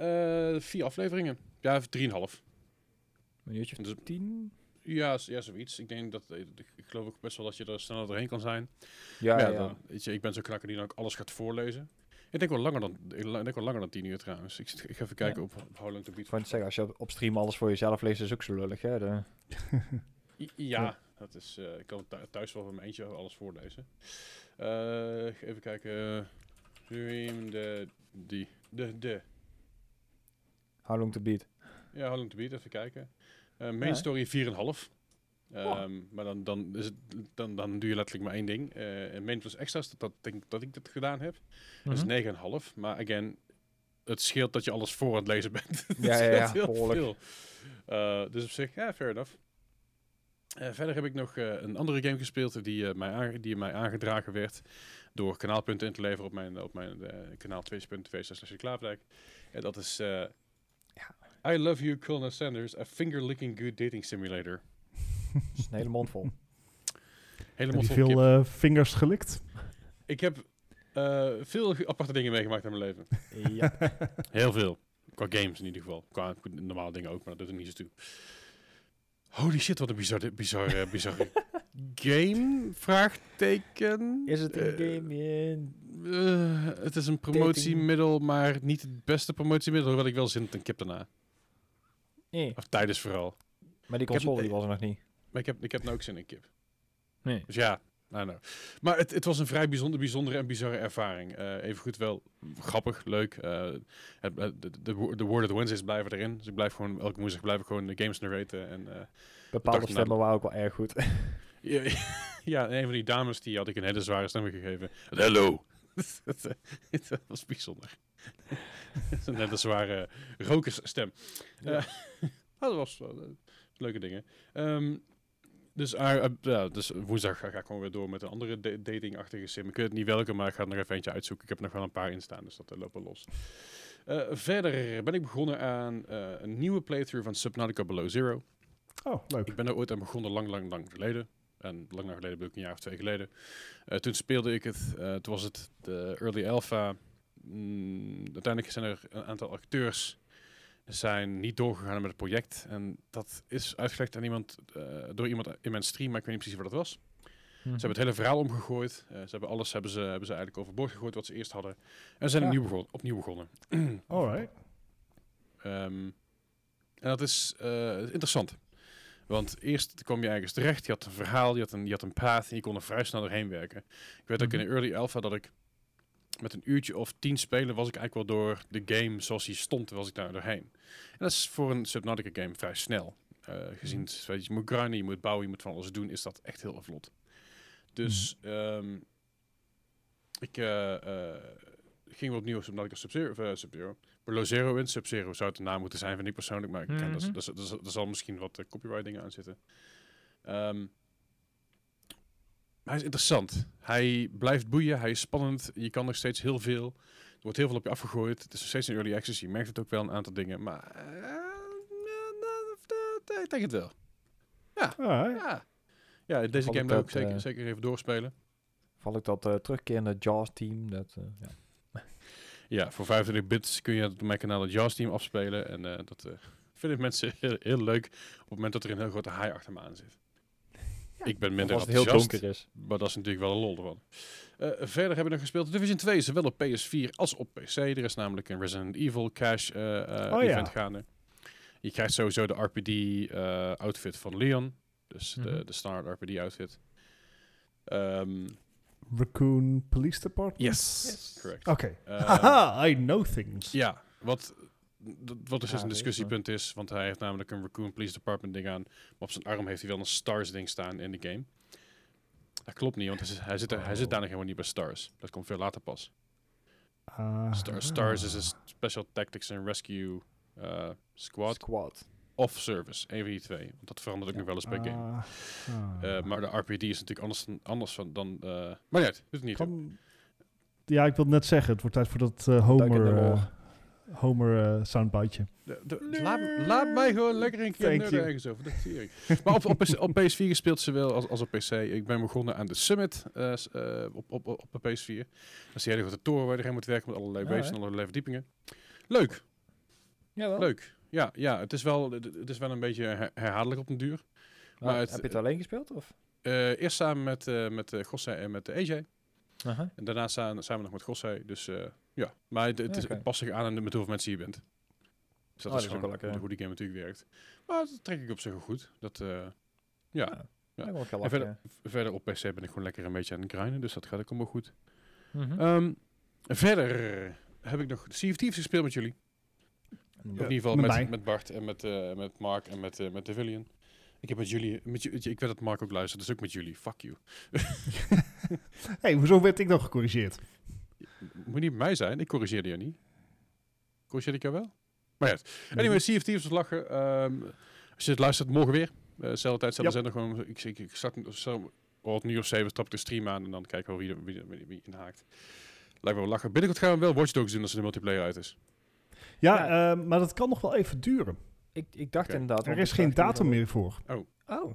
Uh, vier afleveringen. Ja, drieënhalf. Een uurtje dus, tien? Ja, ja, zoiets. Ik denk dat, ik, geloof ook best wel dat je er sneller doorheen kan zijn. Ja, ja, ja. Dan, weet je, ik ben zo'n knakker die dan ook alles gaat voorlezen. Ik denk wel langer dan, ik denk wel langer dan 10 uur trouwens. Ik, ik ga even kijken ja. op, op How Long to Beat. Zeggen, als je op, stream alles voor jezelf leest, is ook zo lullig, hè? De... Ja, ja, dat is, uh, ik kan thuis wel van mijn eentje alles voorlezen. Uh, even kijken. Stream de, die, de, de. How Long to Beat. Ja, How Long to Beat, even kijken. Uh, main ja. story 4,5. Um, oh. Maar dan, dan, is het, dan, dan doe je letterlijk maar één ding. Uh, en plus extras, dat, dat denk ik dat ik dat gedaan heb, mm -hmm. is 9,5. Maar again, het scheelt dat je alles voor aan het lezen bent. ja, ja, ja, heel veel. Uh, dus op zich, ja, fair enough. Uh, verder heb ik nog uh, een andere game gespeeld die, mij die mij aangedragen werd door kanaalpunten in te leveren op mijn, op mijn kanaal twitch.tv slash klaafdijk. En dat is ja. I Love You, Colonel Sanders, a finger-licking good dating simulator. Dat is een hele mond vol. hele mond vol veel uh, vingers gelikt? Ik heb uh, veel aparte dingen meegemaakt in mijn leven. ja. Heel veel. Qua games in ieder geval. Qua normale dingen ook, maar dat doet er niet zo toe. Holy shit, wat een bizarre, bizarre, bizarre game? Vraagteken. Is het een uh, game? Uh, het is een promotiemiddel, maar niet het beste promotiemiddel. Hoewel ik wel zin in een kip daarna. Nee. Of tijdens vooral. Maar die console die was er nog niet. Maar ik heb, ik heb nou ook zin in kip. Nee. Dus ja, I know. Maar het, het was een vrij bijzonder, bijzondere en bizarre ervaring. Uh, even goed wel grappig, leuk. Uh, het, de, de, de Word of the Wednesdays blijven erin. Dus ik blijf gewoon, elke woensdag blijf ik gewoon de games narraten. En, uh, Bepaalde stemmen waren ook wel erg goed. ja, ja, een van die dames die had ik een hele zware stem gegeven. Hallo. dat was bijzonder. een hele zware rokersstem. Ja. dat was leuke dingen. Um, dus, uh, ja, dus woensdag ga, ik gewoon weer door met een andere da datingachtige sim. Ik weet niet welke, maar ik ga er nog even eentje uitzoeken. Ik heb nog wel een paar in staan, dus dat lopen los. Uh, verder ben ik begonnen aan een nieuwe playthrough van Subnautica Below Zero. Oh, leuk. Ik ben er ooit aan begonnen, lang, lang, lang geleden. En lang, lang geleden ben ik een jaar of twee geleden. toen speelde ik het. toen was het de early alpha. Mm, uiteindelijk zijn er een aantal acteurs zijn niet doorgegaan met het project. En dat is uitgelegd aan iemand, uh, door iemand in mijn stream, maar ik weet niet precies wat dat was. Mm -hmm. Ze hebben het hele verhaal omgegooid. Uh, ze hebben alles hebben ze, hebben ze eigenlijk overboord gegooid wat ze eerst hadden. En zijn ja. opnieuw, begon, opnieuw begonnen. Alright. Um, en dat is uh, interessant. Want eerst kwam je ergens terecht, je had een verhaal, je had een, je had een path en je kon er vrij snel doorheen werken. Ik weet mm -hmm. ook in de early alpha dat ik met een uurtje of tien spelen was ik eigenlijk wel door de game zoals die stond, was ik daar doorheen. En dat is voor een Subnautica game vrij snel. Uh, gezien, mm. weet je, je moet grinden, je moet bouwen, je moet van alles doen, is dat echt heel vlot. Dus mm. um, ik uh, uh, ging weer opnieuw Subnautica Sub-Zero, Sub-Zero. Zero in, Sub-Zero zou het de naam moeten zijn, vind ik persoonlijk, maar ik Mhm. ken, dat, dat, dat, zal misschien wat copyright dingen aan zitten. Um, hij is interessant. Hij blijft boeien, hij is spannend, je kan nog steeds heel veel. Wordt heel veel op je afgegooid. Het is nog steeds een early access, je merkt het ook wel een aantal dingen, maar uh, ik denk het wel. Ja, ja. ja deze game wil ik dat, zeker, eh, zeker even doorspelen. Val ik dat uh, terugkerende Jaws-team. Dat, uh, ja. Voor 25 bits kun je op mijn kanaal het Jaws team afspelen. En dat vinden mensen heel, heel, leuk op het moment dat er een heel grote haai achter me aan zit. Ik ben minder als het heel enthousiast, donker is. maar dat is natuurlijk wel een lol ervan. Uh, verder hebben we nog gespeeld Division 2, zowel op PS4 als op PC. Er is namelijk een Resident Evil Cash oh, event ja. gaande. Je krijgt sowieso de RPD-outfit van Leon. Dus de, Mhm. de standaard RPD-outfit. Ehm Raccoon Police Department? yes, Yes. correct. Oké. Ehm, Haha, I know things. Ja, wat, wat dus Ja, een discussiepunt is, want hij heeft namelijk een Raccoon Police Department ding aan, maar op zijn arm heeft hij wel een Stars ding staan in de game. Dat klopt niet, want hij, zit- hij, zit, er- hij zit Oh. daar nog helemaal niet bij Stars. Dat komt veel later pas. Ah. Star, Stars is een Special Tactics and Rescue eh, Squad Squad. of Service, een van die twee. Want dat verandert ook Ja. nog wel eens per game. Ah. Eh, maar de RPD is natuurlijk anders, dan- anders van, dan... eh maar ja, het niet. toe. Kan... Ja, ik wilde net zeggen, het wordt tijd voor dat Homer, Homer soundbiteje. De- de- laat, laat mij gewoon lekker een keer nerden ergens over. Dat tering. maar op, op, op PS4 gespeeld ze wel als, als op PC. Ik ben begonnen aan de Summit eh, eh, op, op, op de PS4. Dat is die hele grote toren waar je moet werken met allerlei Ja, hè? en allerlei verdiepingen. Leuk, Jawel. leuk. Ja, ja het, is wel, het- is wel een beetje her- herhaaldelijk op den duur. Maar Maar het- heb je het alleen gespeeld? Of? Eh, eerst samen met, eh met uh, Gosse en met AJ. Aha. En daarna samen, samen nog met Gosse. Dus eh, ja, maar het, het, is, het past zich aan en met hoeveel mensen je bent. Dus dat Oh, is dat gewoon lekker, hoe die game natuurlijk werkt. Maar dat trek ik op zich wel goed. Dat, eh, ja. Ja. Ja, wel En lachen, verder, verder op PC ben ik gewoon lekker een beetje aan het grinden, dus dat gaat ook allemaal goed. Mhm. Ehm, verder heb ik nog Sea of Thieves gespeeld met jullie. Ja. in ieder geval met met, Bart en met, eh, met Mark en met, eh met. Ik heb met jullie, met ik weet dat Mark ook luistert, dus ook met jullie. Fuck you. hey, hoezo werd ik dan gecorrigeerd? Moet niet bij mij zijn, ik corrigeerde je niet. Corrigeerde ik jou wel? Maar ja, anyway, Sea of Thieves was lachen. Ehm, als je het luistert, morgen weer. Uh, zelfde tijd, zelfde zender. Gewoon, ik, ik, ik start zo, oh, nu of zeven stap ik de stream aan en dan kijken we wie, er- wie, er- wie, wie inhaakt. Lijkt me wel lachen. Binnenkort gaan we wel Watch Dogs doen als de multiplayer uit is. Ja, Ja. eh, maar dat kan nog wel even duren. Ik, ik dacht Oké. inderdaad... Er is geen datum meer voor. Oh.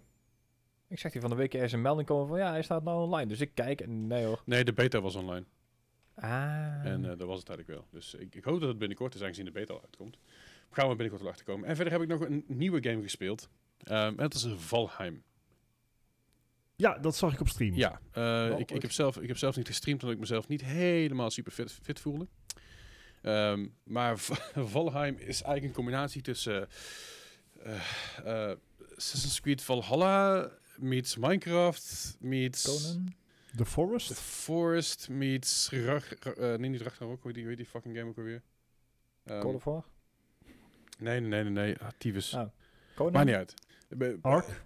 Ik zag die van de week ergens een melding komen van... Ja, hij staat nou online. Dus ik kijk en nee hoor. Nee, de beta was online. Ah. En eh, dat was het eigenlijk wel. Dus ik, ik hoop dat het binnenkort is, aangezien de beta al uitkomt. Gaan we binnenkort wel achterkomen. En verder heb ik nog een nieuwe game gespeeld. Ehm, en dat is Valheim. Ja, dat zag ik op stream. Ja, eh, ik, ik, heb zelf, ik heb zelf niet gestreamd omdat ik mezelf niet helemaal super fit, fit voelde. Ehm, maar Va- Valheim is eigenlijk een combinatie tussen eh, eh, Assassin's Creed Valhalla meets Minecraft meets Conan. The Forest? The Forest meets Rag, Ra- eh, nee niet Ragnarok, hoe heet die, hoe heet die fucking game ook alweer? Ehm, Call of War. nee, nee, nee, nee, ah, tyfus. Ah, Conan. Maakt niet uit. Be- Ark?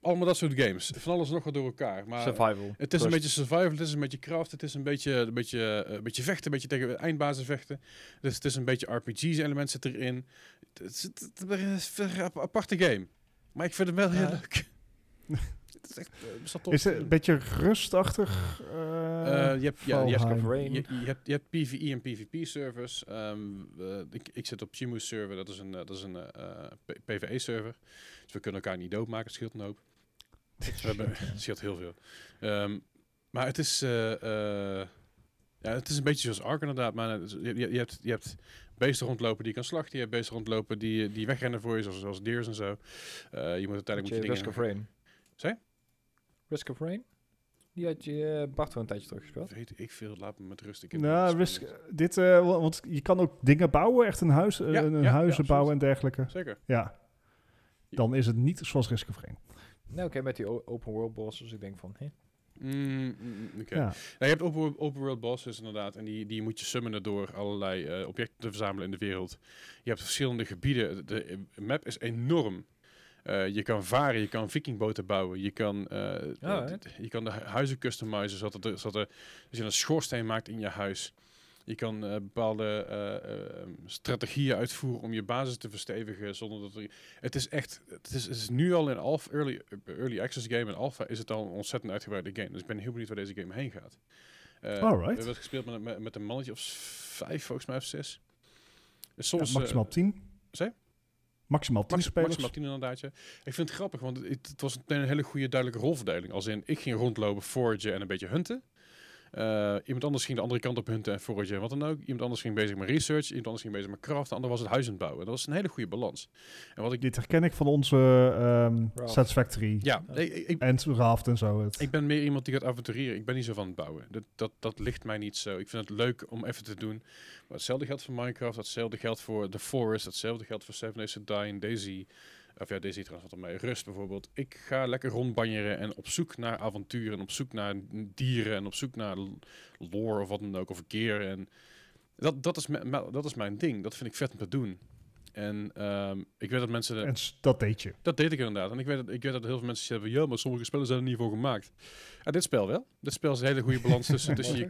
Allemaal dat soort games. Van alles nog wat door elkaar. Maar Survival. Het is een beetje survival, het is een beetje craft, het is een beetje, een beetje, eh, een beetje vechten, een beetje tegen eindbazen vechten. Dus het is een beetje RPG's-element zit erin. Het is, het, het is een ap- aparte game. Maar ik vind hem wel heel Ja. leuk. het is echt eh. Is het een beetje rustachtig? eh, Eh, je, hebt, ja, je, hebt? Rain. je, je hebt, je hebt PvE en PvP-servers. ik, ik zit op Chimu's server, dat is een, dat is een eh, P- PvE-server. Dus we kunnen elkaar niet doodmaken, het scheelt een hoop. We hebben, het scheelt heel veel. Ehm, maar het is, eh, eh, ja, het is een beetje zoals Ark inderdaad. Maar je, je, je hebt, je hebt beesten rondlopen die je kan slachten. Je hebt beesten rondlopen die, die wegrennen voor je, zoals, zoals deers en zo. Eh, je moet uiteindelijk moet je dingen... Risk of Rain. Zei? Risk of Rain? Die had je eh, Bart voor een tijdje teruggespeeld. Weet ik veel, laat me met rust. Ik heb Nou, risk, gespeeld. dit, eh, wa- want je kan ook dingen bouwen, echt een huis, eh, Ja, een, een ja, huizen ja, bouwen en dergelijke. Zeker. Ja. Dan is het niet zoals Risk of Rain. Nou, oké, met die open world bosses. Ik denk van, hè? Mm, mm, Oké. Ja. Nou, je hebt open, open world bosses inderdaad. En die, die moet je summonen door allerlei eh, objecten te verzamelen in de wereld. Je hebt verschillende gebieden. De eh, map is enorm. Eh, je kan varen, je kan vikingboten bouwen. Je kan, eh, eh, Alright. d- je kan de hu- huizen customizen. Zodat, er, zodat, er, als je een schoorsteen maakt in je huis. Je kan eh, bepaalde eh, eh, strategieën uitvoeren om je basis te verstevigen. Zonder dat er, het is echt, het is, het is nu al in alpha, early, early access game. En alpha is het al een ontzettend uitgebreide game. Dus ik ben heel benieuwd waar deze game heen gaat. Eh, Alright. We hebben het gespeeld met, met, met een mannetje of vijf, volgens mij, of zes. Ja, soms, maximaal eh, 10. Maximaal 10 Max, spelers. maximaal tien inderdaad, ja. Ik vind het grappig, want het, het was een hele goede duidelijke rolverdeling. Als in, ik ging rondlopen, foragen en een beetje hunten. Eh, iemand anders ging de andere kant op hunten en foragen en wat dan ook. Iemand anders ging bezig met research. Iemand anders ging bezig met craft. De ander was het huis aan het bouwen. Dat was een hele goede balans. En wat ik... Dit herken ik van onze ehm, Raft. Satisfactory Ja, en Raft en zo. Het. ik ben meer iemand die gaat avonturieren. Ik ben niet zo van het bouwen. Dat, dat, dat ligt mij niet zo. Ik vind het leuk om even te doen. Maar hetzelfde geldt voor Minecraft. Hetzelfde geldt voor The Forest. Hetzelfde geldt voor Seven Days to Die en Daisy. Of ja, Daisy trouwens wat ermee. Rust bijvoorbeeld. Ik ga lekker rondbanjeren en op zoek naar avonturen. En op zoek naar dieren. En op zoek naar lore of wat dan ook. Of gear. En dat, dat, is dat is mijn ding. Dat vind ik vet om te doen. En ehm, ik weet dat mensen... En dat deed je. dat deed ik inderdaad. En ik weet, dat, ik weet dat heel veel mensen zeggen, ja, maar sommige spellen zijn er niet voor gemaakt. Ja, dit spel wel. Dit spel is een hele goede balans tussen. tussen je,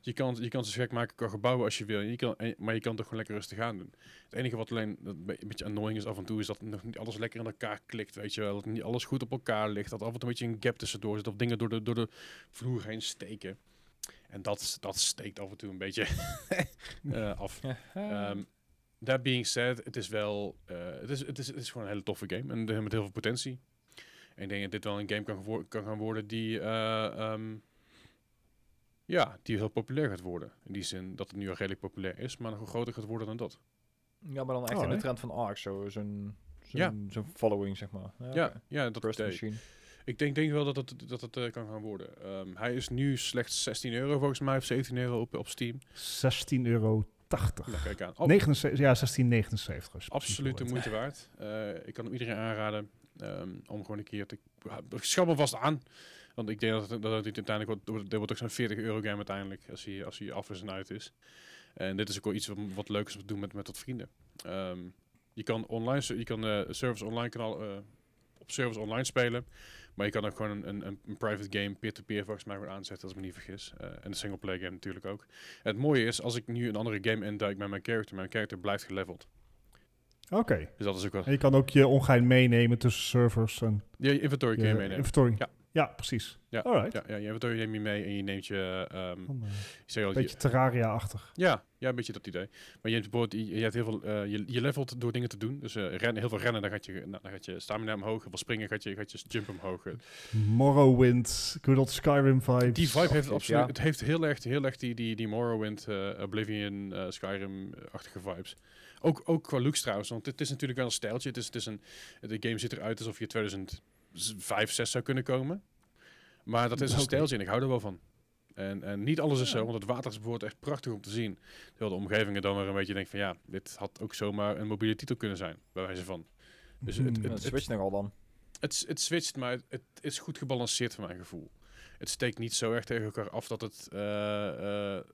je, kan, je kan ze gek maken qua gebouwen als je wil. En je kan, en- maar je kan het toch gewoon lekker rustig aan doen. Het enige wat alleen dat een be- een beetje annoying is af en toe, is dat nog niet alles lekker in elkaar klikt, weet je wel. Dat niet alles goed op elkaar ligt. Dat af en toe een beetje een gap tussendoor zit. Of dingen door de, door de vloer heen steken. En dat, dat steekt af en toe een beetje eh, af. Ehm that being said, het is wel, eh, het, is, het, is, het is gewoon een hele toffe game en de- met heel veel potentie. En ik denk dat dit wel een game kan, kan gaan worden die, eh, ehm, ja, die heel populair gaat worden. In die zin dat het nu al redelijk populair is, maar nog groter gaat worden dan dat. Ja, maar dan echt Oh, in de trend van Ark, zo, zo'n zo'n Ja. zo'n following, zeg maar. Ja, ja, dat Burst. Machine. Ik denk, denk wel dat het, dat het eh, kan gaan worden. Ehm, hij is nu slechts 16 euro volgens mij, of 17 euro op, op Steam. 16,80 euro. Nou, kijk aan. Oh, 79, ja, 16,79. als je Absoluut de moeite waard. Eh, ik kan hem iedereen aanraden ehm, om gewoon een keer te... Schap vast aan. Want ik denk dat het, dat het uiteindelijk wordt, dit wordt ook zo'n 40 euro game uiteindelijk, als hij, als hij af is en uit is. En dit is ook wel iets wat, wat leuk is om te doen met, met wat vrienden. Ehm, je kan online, je kan eh, service online kanaal, eh, op service online spelen. Maar je kan ook gewoon een, een, een- private game peer-to-peer volgens mij gewoon aanzetten, als ik me niet vergis. Eh, en een singleplayer game natuurlijk ook. En het mooie is, als ik nu een andere game induik met mijn character, mijn character blijft geleveld. Oké. Dus dat is ook wel... En je kan ook je ongein meenemen tussen servers en Ja, je inventory kun je je meenemen. inventory. Ja. Ja, precies. Ja. Alright. Ja, ja, je neem je mee en je neemt je... ehm eh, al, Een je- beetje Terraria-achtig. ja, ja, een beetje dat idee. Maar je hebt bijvoorbeeld, je, je hebt heel veel, eh, je, je levelt door dingen te doen. Dus eh, rennen, heel veel rennen, dan gaat je, nou, dan gaat je stamina omhoog. Heel veel springen, gaat je, gaat je jump omhoog. Morrowind, good old Skyrim vibes. Die vibe heeft ja. absoluut, het heeft heel erg, heel erg die, die, die Morrowind, eh, Oblivion, eh, Skyrim-achtige vibes. Ook, ook qua looks trouwens, want het is natuurlijk wel een stijltje. Het is, het is een, de game ziet eruit alsof je 2005, 6 zou kunnen komen. Maar dat is een stijltje en ik hou er wel van. En, en niet alles is Ja. zo, want het water is bijvoorbeeld echt prachtig om te zien. Terwijl de omgevingen dan weer een beetje denkt van ja, dit had ook zomaar een mobiele titel kunnen zijn, bij wijze van. Dus het- Hmm. Het- dat switcht nogal dan. Het, het switcht, maar het, het is goed gebalanceerd voor mijn gevoel. Het steekt niet zo erg tegen elkaar af dat het, eh, eh,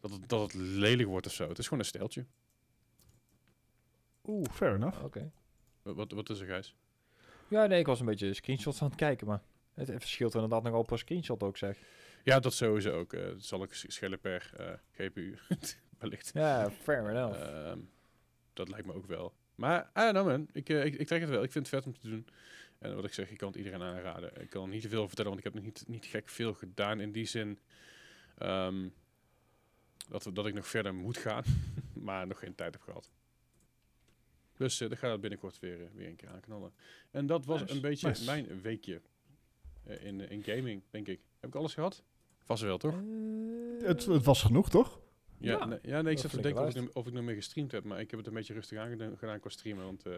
dat het, dat het lelijk wordt of zo. Het is gewoon een steltje. Oeh, fair enough. Oké. Wat, wat, wat is er, Gijs? Ja, nee, ik was een beetje screenshots aan het kijken, maar het verschilt inderdaad nogal per screenshot ook, zeg. Ja, dat sowieso ook. dat zal ik sch- schellen per eh, GPU. Wellicht. Ja, fair enough. Ehm, dat lijkt me ook wel. Maar, don't know man. Ik, eh, ik, ik trek het wel. Ik vind het vet om te doen. En wat ik zeg, ik kan het iedereen aanraden. Ik kan niet te veel vertellen, want ik heb nog niet, niet gek veel gedaan. In die zin ehm, dat, dat ik nog verder moet gaan. maar nog geen tijd heb gehad. Dus uh, dan ga ik binnenkort weer, eh, weer een keer aanknallen. En dat was Nice, een beetje nice. mijn weekje eh, in, in gaming, denk ik. Heb ik alles gehad? Vast wel, toch? Eh, Het, het was genoeg, toch? Ja, Ja, nee, ja, nee ik dat zat te denken of ik, of ik nog meer gestreamd heb, maar ik heb het een beetje rustig aangedaan gedaan qua streamen, want eh,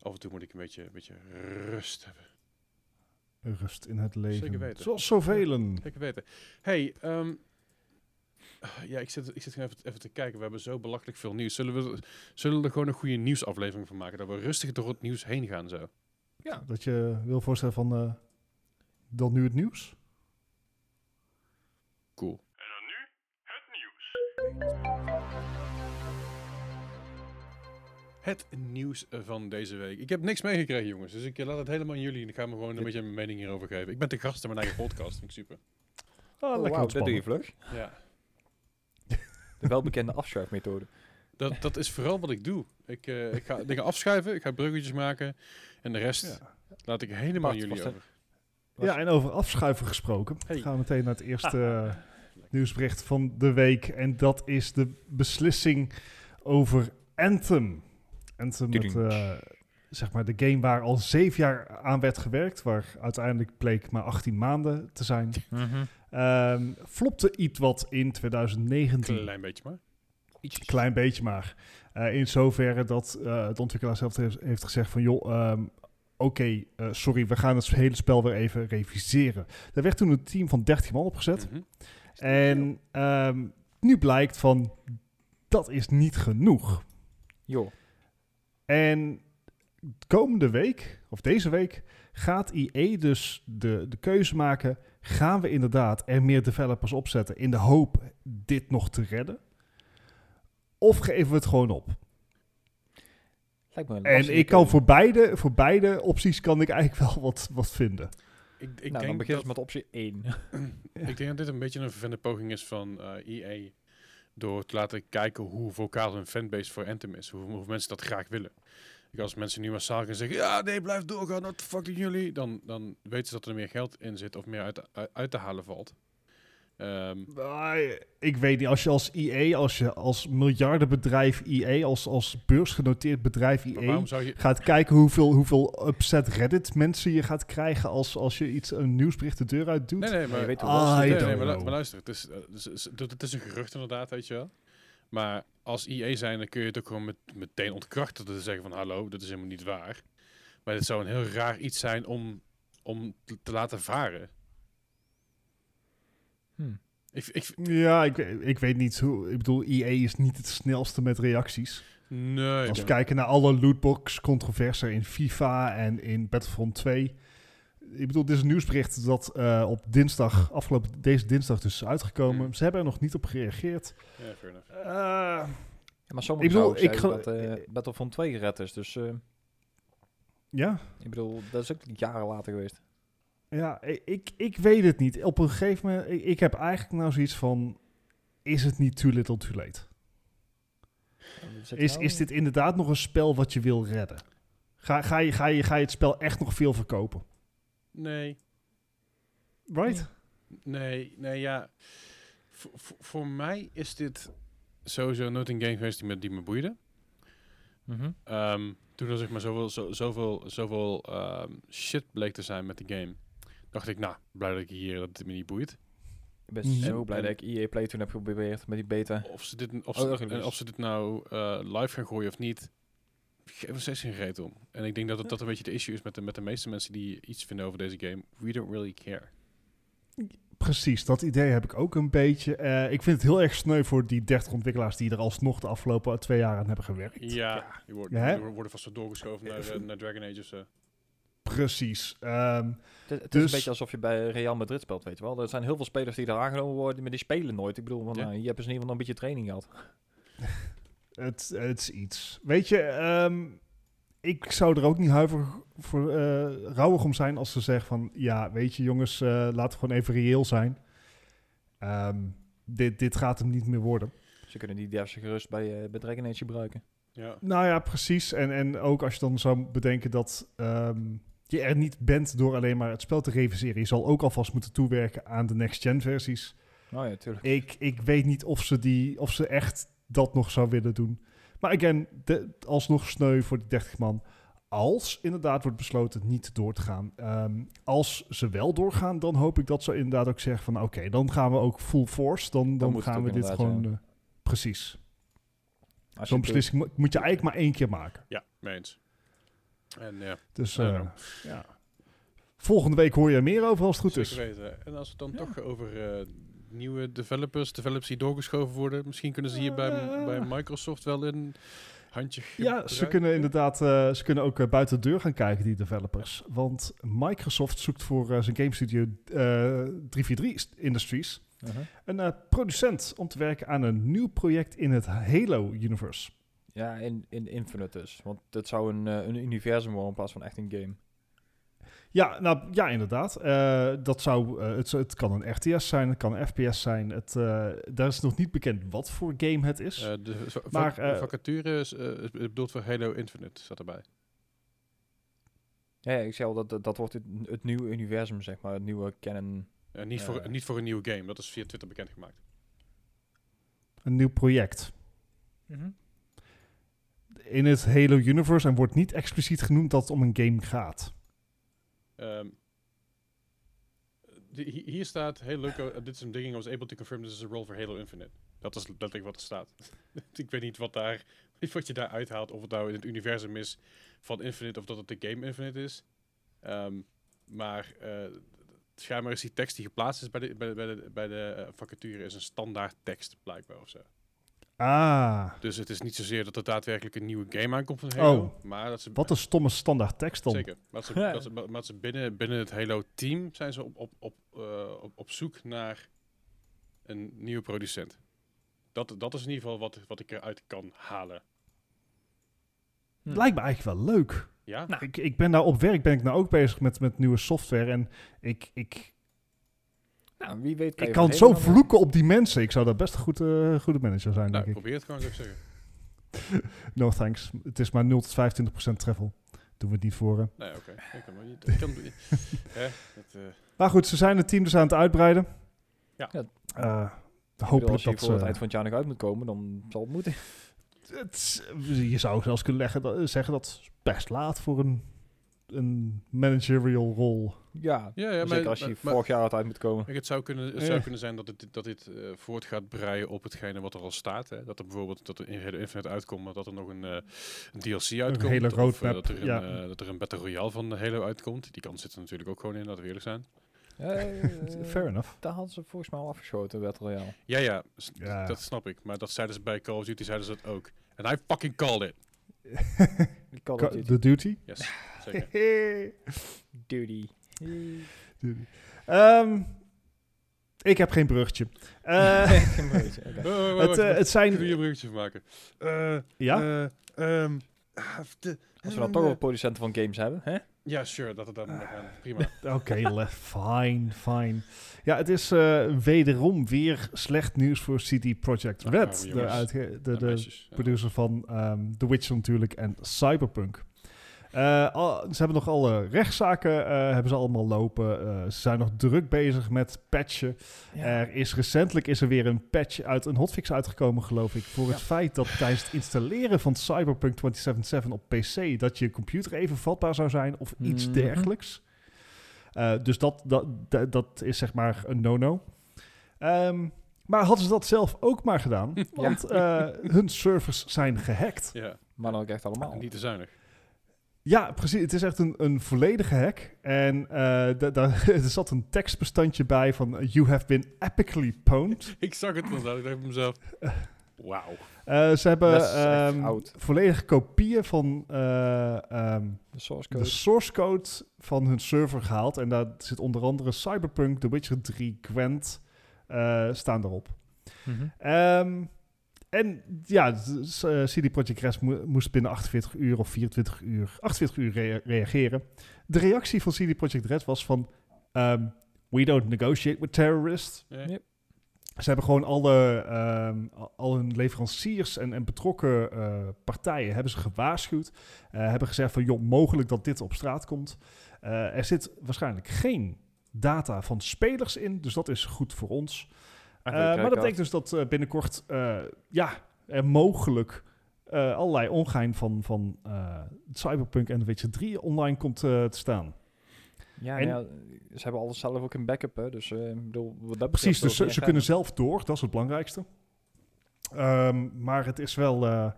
af en toe moet ik een beetje, een beetje rust hebben. Rust in het leven. Zeker weten. Zoals zoveel. Zeker weten. Hey, ehm, ja, ik zit, ik zit even, even te kijken. We hebben zo belachelijk veel nieuws. Zullen we, zullen we er gewoon een goede nieuwsaflevering van maken? Dat we rustig door het nieuws heen gaan zo. ja, Dat je wil voorstellen van... eh, dan nu het nieuws? Cool. Het nieuws van deze week. Ik heb niks meegekregen, jongens. Dus ik eh, laat het helemaal aan jullie. En ik ga me gewoon een beetje mijn mening hierover geven. Ik ben te gast in mijn eigen podcast. Vind ik super. Ah, oh, lekker dat doe je vlug. Ja. De welbekende afschuifmethode. Dat, dat is vooral wat ik doe. Ik, eh, ik ga dingen afschuiven, ik ga bruggetjes maken. En de rest Ja. laat ik helemaal jullie over. Was- Ja, en over afschuiven gesproken. Hey. Gaan we meteen naar het eerste eh, nieuwsbericht van de week. En dat is de beslissing over Anthem. Anthem met eh, zeg maar de game waar al zeven jaar aan werd gewerkt, waar uiteindelijk bleek maar 18 maanden te zijn, Mhm. Ehm, flopte iets wat in 2019. Klein beetje maar. Ietsjes. Klein beetje maar. Eh, in zoverre dat eh de ontwikkelaar zelf heeft, heeft gezegd van... joh, ehm, oké, eh, sorry, we gaan het hele spel weer even reviseren. Er werd toen een team van 30 man opgezet. Mhm. En ehm, nu blijkt van, dat is niet genoeg. Joh. En komende week, of deze week, gaat EA dus de, de keuze maken... gaan we inderdaad er meer developers opzetten... in de hoop dit nog te redden? Of geven we het gewoon op? Lijkt me een En ik kan voor beide, voor beide opties kan ik eigenlijk wel wat, wat vinden. Ik, ik, nou, dan denk beginnen ze met optie 1. ik denk dat dit een beetje een vervende poging is van eh EA. Door te laten kijken hoe vocaal hun fanbase voor Anthem is. Hoe, hoeveel mensen dat graag willen. Als mensen nu massaal gaan zeggen, ja nee, blijf doorgaan, wat de fuck doen jullie? Dan, dan weten ze dat er meer geld in zit of meer uit, uit, uit te halen valt. Ehm, Maar, ik weet niet, als je als EA, als je als miljardenbedrijf EA, als, als beursgenoteerd bedrijf maar zou je... gaat kijken hoeveel, hoeveel upset Reddit mensen je gaat krijgen als, als je iets, een nieuwsbericht de deur uit doet. Nee, nee, Maar maar, je weet hoe Ah, nee, het nee, maar, maar luister, het is, eh, dus- het het is een gerucht inderdaad, weet je wel. Maar als EA zijn, dan kun je het ook gewoon met, meteen ontkrachten. Te zeggen van, hallo, dat is helemaal niet waar. Maar dit zou een heel raar iets zijn om, om te, te laten varen. Hm. Ik, ik, Ja, ik, ik weet niet hoe. Ik bedoel, EA is niet het snelste met reacties. nee, Als we kijken naar alle lootbox-controversen in FIFA en in Battlefront 2. Ik bedoel, dit is een nieuwsbericht dat eh, op dinsdag, afgelopen deze dinsdag dus is uitgekomen. Hmm. Ze hebben er nog niet op gereageerd. ja, fair. Eh, Ja, maar sommigen Ik bedoel, zouden ik dat eh, Battlefront 2 gered is. Dus eh, ja, ik bedoel, dat is ook jaren later geweest. ja ik, ik weet het niet. Op een gegeven moment, ik, ik heb eigenlijk nou zoiets van, is het niet too little too late? Is, is dit inderdaad nog een spel wat je wil redden? Ga, ga, je, ga, je, ga je het spel echt nog veel verkopen? Nee, Right? nee, nee, ja. Voor- mij is dit sowieso nooit een game geweest die me, die me boeide. Mhm. Ehm, toen er zeg maar zoveel, zo, zoveel, zoveel ehm, shit bleek te zijn met de game, dacht ik, nou, blij dat ik hier dat het me niet boeit. Ik ben zo En- blij en- dat ik EA Play toen heb geprobeerd met die beta. Of ze dit, of Oh, ze, erg en leuk. of ze dit nou eh, live gaan gooien of niet, geef er steeds geen reet om. En ik denk dat het, dat een beetje de issue is met de, met de meeste mensen die iets vinden over deze game. We don't really care. Precies, dat idee heb ik ook een beetje. Eh, ik vind het heel erg sneu voor die 30 ontwikkelaars die er alsnog de afgelopen twee jaar aan hebben gewerkt. Ja, die worden, Ja, hè? die worden vast doorgeschoven naar, naar Dragon Age of zo. Precies. Ehm, Het, het is Dus- een beetje alsof je bij Real Madrid speelt, weet je wel. Er zijn heel veel spelers die daar aangenomen worden, maar die spelen nooit. Ik bedoel, van, Ja. nou, hier hebben ze in ieder geval nog een beetje training gehad. het, het is iets. Weet je, ehm, ik zou er ook niet huiverig voor eh rouwig om zijn als ze zeggen van... Ja, weet je jongens, eh, laten we gewoon even reëel zijn. Ehm, dit, dit gaat hem niet meer worden. Ze kunnen die devs gerust bij, eh bij Dragon Age gebruiken. Ja. Nou ja, precies. En, en ook als je dan zou bedenken dat ehm, je er niet bent door alleen maar het spel te reviseren. Je zal ook alvast moeten toewerken aan de next-gen versies. Oh ja, tuurlijk. Ik, ik weet niet of ze, die, of ze echt dat nog zou willen doen. Maar again, de, alsnog sneu voor die 30 man. Als inderdaad wordt besloten niet door te gaan. Ehm, als ze wel doorgaan, dan hoop ik dat ze inderdaad ook zeggen van... oké, dan gaan we ook full force. Dan, dan, gaan we dit gewoon... ja. eh, precies. Als Zo'n beslissing mo- moet je eigenlijk maar één keer maken. ja, mee eens. En ja, Dus eh, ja. volgende week hoor je er meer over als het goed zeker is. weten. En als we het dan Ja. toch over eh, nieuwe developers, developers die doorgeschoven worden, misschien kunnen ze hier bij, Eh. bij Microsoft wel een handje Ja, ze kunnen inderdaad eh, ze kunnen ook eh, buiten de deur gaan kijken, die developers. Want Microsoft zoekt voor eh, zijn game studio eh 343 Industries Uh-huh. een eh, producent om te werken aan een nieuw project in het Halo-universe. Ja, in, in Infinite dus. Want het zou een, een universum worden in plaats van echt een game. Ja, nou ja, inderdaad. Eh, dat zou, eh, het, het kan een RTS zijn, het kan een FPS zijn. Het, eh, daar is nog niet bekend wat voor game het is. De Maar, va- eh, vacature is, eh, bedoeld voor Halo Infinite, staat erbij. Ja, ja, ik zei al, dat, dat, wordt het, het nieuwe universum, zeg maar. Het nieuwe canon. Niet, voor, niet voor een nieuwe game, dat is via Twitter bekendgemaakt. Een nieuw project. in het Halo universe en wordt niet expliciet genoemd dat het om een game gaat. Ehm, hier staat, hey Luco, uh, dit is een ding, I was able to confirm this is a role for Halo Infinite. Dat is letterlijk wat er staat. ik weet niet wat, daar, wat je daar uithaalt, of het nou in het universum is van Infinite of dat het de game Infinite is. Ehm, maar eh schijnbaar is die tekst die geplaatst is bij de, bij de, bij de, eh, vacature is een standaard tekst, blijkbaar of zo. Ah, Dus het is niet zozeer dat er daadwerkelijk een nieuwe game aankomt van Halo, Oh, maar dat ze wat een stomme standaard tekst dan. Zeker. Maar, ze, dat ze, maar ze binnen, binnen het Halo-team zijn ze op, op, op, eh, op, op zoek naar een nieuwe producent. Dat, dat is in ieder geval wat, wat ik eruit kan halen. Hm. Lijkt me eigenlijk wel leuk. Ja? Nou. Ik, ik ben nou op werk ben ik nou ook bezig met, met nieuwe software en ik, ik, Nou, wie weet ik je kan zo eh, vloeken op die mensen. Ik zou daar best een goede, goede manager zijn, nou, denk ik. probeer het gewoon, zou ik zeggen. No thanks. Het is maar 0 tot 25 procent travel. Doen we het niet voor. hè. Nee, oké. Ik kan maar niet. Ik kan, hè, dat, eh, Maar goed, ze zijn het team dus aan het uitbreiden. Ja. Eh, hopelijk als je dat voor het eind van het jaar nog uit moet komen, dan zal het moeten. Het, je zou zelfs kunnen leggen, zeggen dat is best laat voor een, een managerial rol. Ja, ja, ja, zeker maar, als je maar- vorig jaar had uit moet komen. Het zou kunnen, het zou kunnen zijn dat, het, dat dit eh, voort gaat breien op hetgene wat er al staat. Hè? Dat er bijvoorbeeld dat er in Halo Infinite uitkomt, maar dat er nog een, eh, een DLC uitkomt. hele of, eh, dat, er een, ja. dat er een Battle Royale van de Halo uitkomt. Die kans zit er natuurlijk ook gewoon in, laten we eerlijk zijn. Fair enough. Daar hadden ze volgens mij al afgeschoten, Battle Royale. Ja, ja, Ja. dat snap ik. Maar dat zeiden ze bij Call of Duty, zeiden ze dat ook. En I fucking called it. Call of Duty. The Duty. Yes, zeker. Duty. Duty. Ehm, ik heb geen bruggetje. Eh. Oh, het, zijn... een bruggetje van maken. Eh, Ja? eh, ehm, ah, de- Als we dan toch wel producenten van games hebben, hè? Ja, sure, dat het dan gaan. Prima. Oké, le- fine, fine. Ja, het is eh, wederom weer slecht nieuws voor CD Projekt Ah, Red. de, de, de producer van ehm The Witcher natuurlijk en Cyberpunk. Eh, al- ze hebben nog alle rechtszaken eh, hebben ze allemaal lopen. Eh, ze zijn nog druk bezig met patchen. Er is recentelijk is er weer een patch uit een hotfix uitgekomen, geloof ik, voor het feit dat tijdens het installeren van Cyberpunk 2077 op PC dat je computer even vatbaar zou zijn of iets Mhm. dergelijks. Eh, dus dat, dat, dat, dat is zeg maar een no-no. Ehm, maar hadden ze dat zelf ook maar gedaan, want eh, hun servers zijn gehackt. Ja, Maar dan ook echt allemaal. en niet te zuinig. Ja, precies. Het is echt een, een volledige hack. En eh, da- daar er zat een tekstbestandje bij van... You have been epically pwned. Ik zag het inderdaad. Ik dacht bij mezelf, wauw. Eh, ze hebben ehm, oud. volledige kopieën van eh, ehm, De source de code. source code van hun server gehaald. En daar zit onder andere Cyberpunk, The Witcher 3, Gwent eh, staan erop. Ehm, en ja, s- eh, CD Projekt Red mo- moest binnen 48 uur of 24 uur, 48 uur rea- reageren. De reactie van CD Projekt Red was van... ehm, we don't negotiate with terrorists. Ze hebben gewoon alle, ehm, al- hun leveranciers en, en betrokken eh, partijen hebben ze gewaarschuwd. eh, hebben gezegd van, joh, mogelijk dat dit op straat komt. Eh, er zit waarschijnlijk geen data van spelers in, dus dat is goed voor ons. Eh, maar dat betekent dus dat eh, binnenkort eh, ja, er mogelijk eh, allerlei ongein van, van eh, Cyberpunk en The Witcher 3 online komt te staan. Ja, En- ja, ze hebben alles zelf ook in backup, hè. Dus eh, ik bedoel, wat dat Precies, dus ze, kunnen zelf door, dat is het belangrijkste. Ehm, maar het is wel... eh,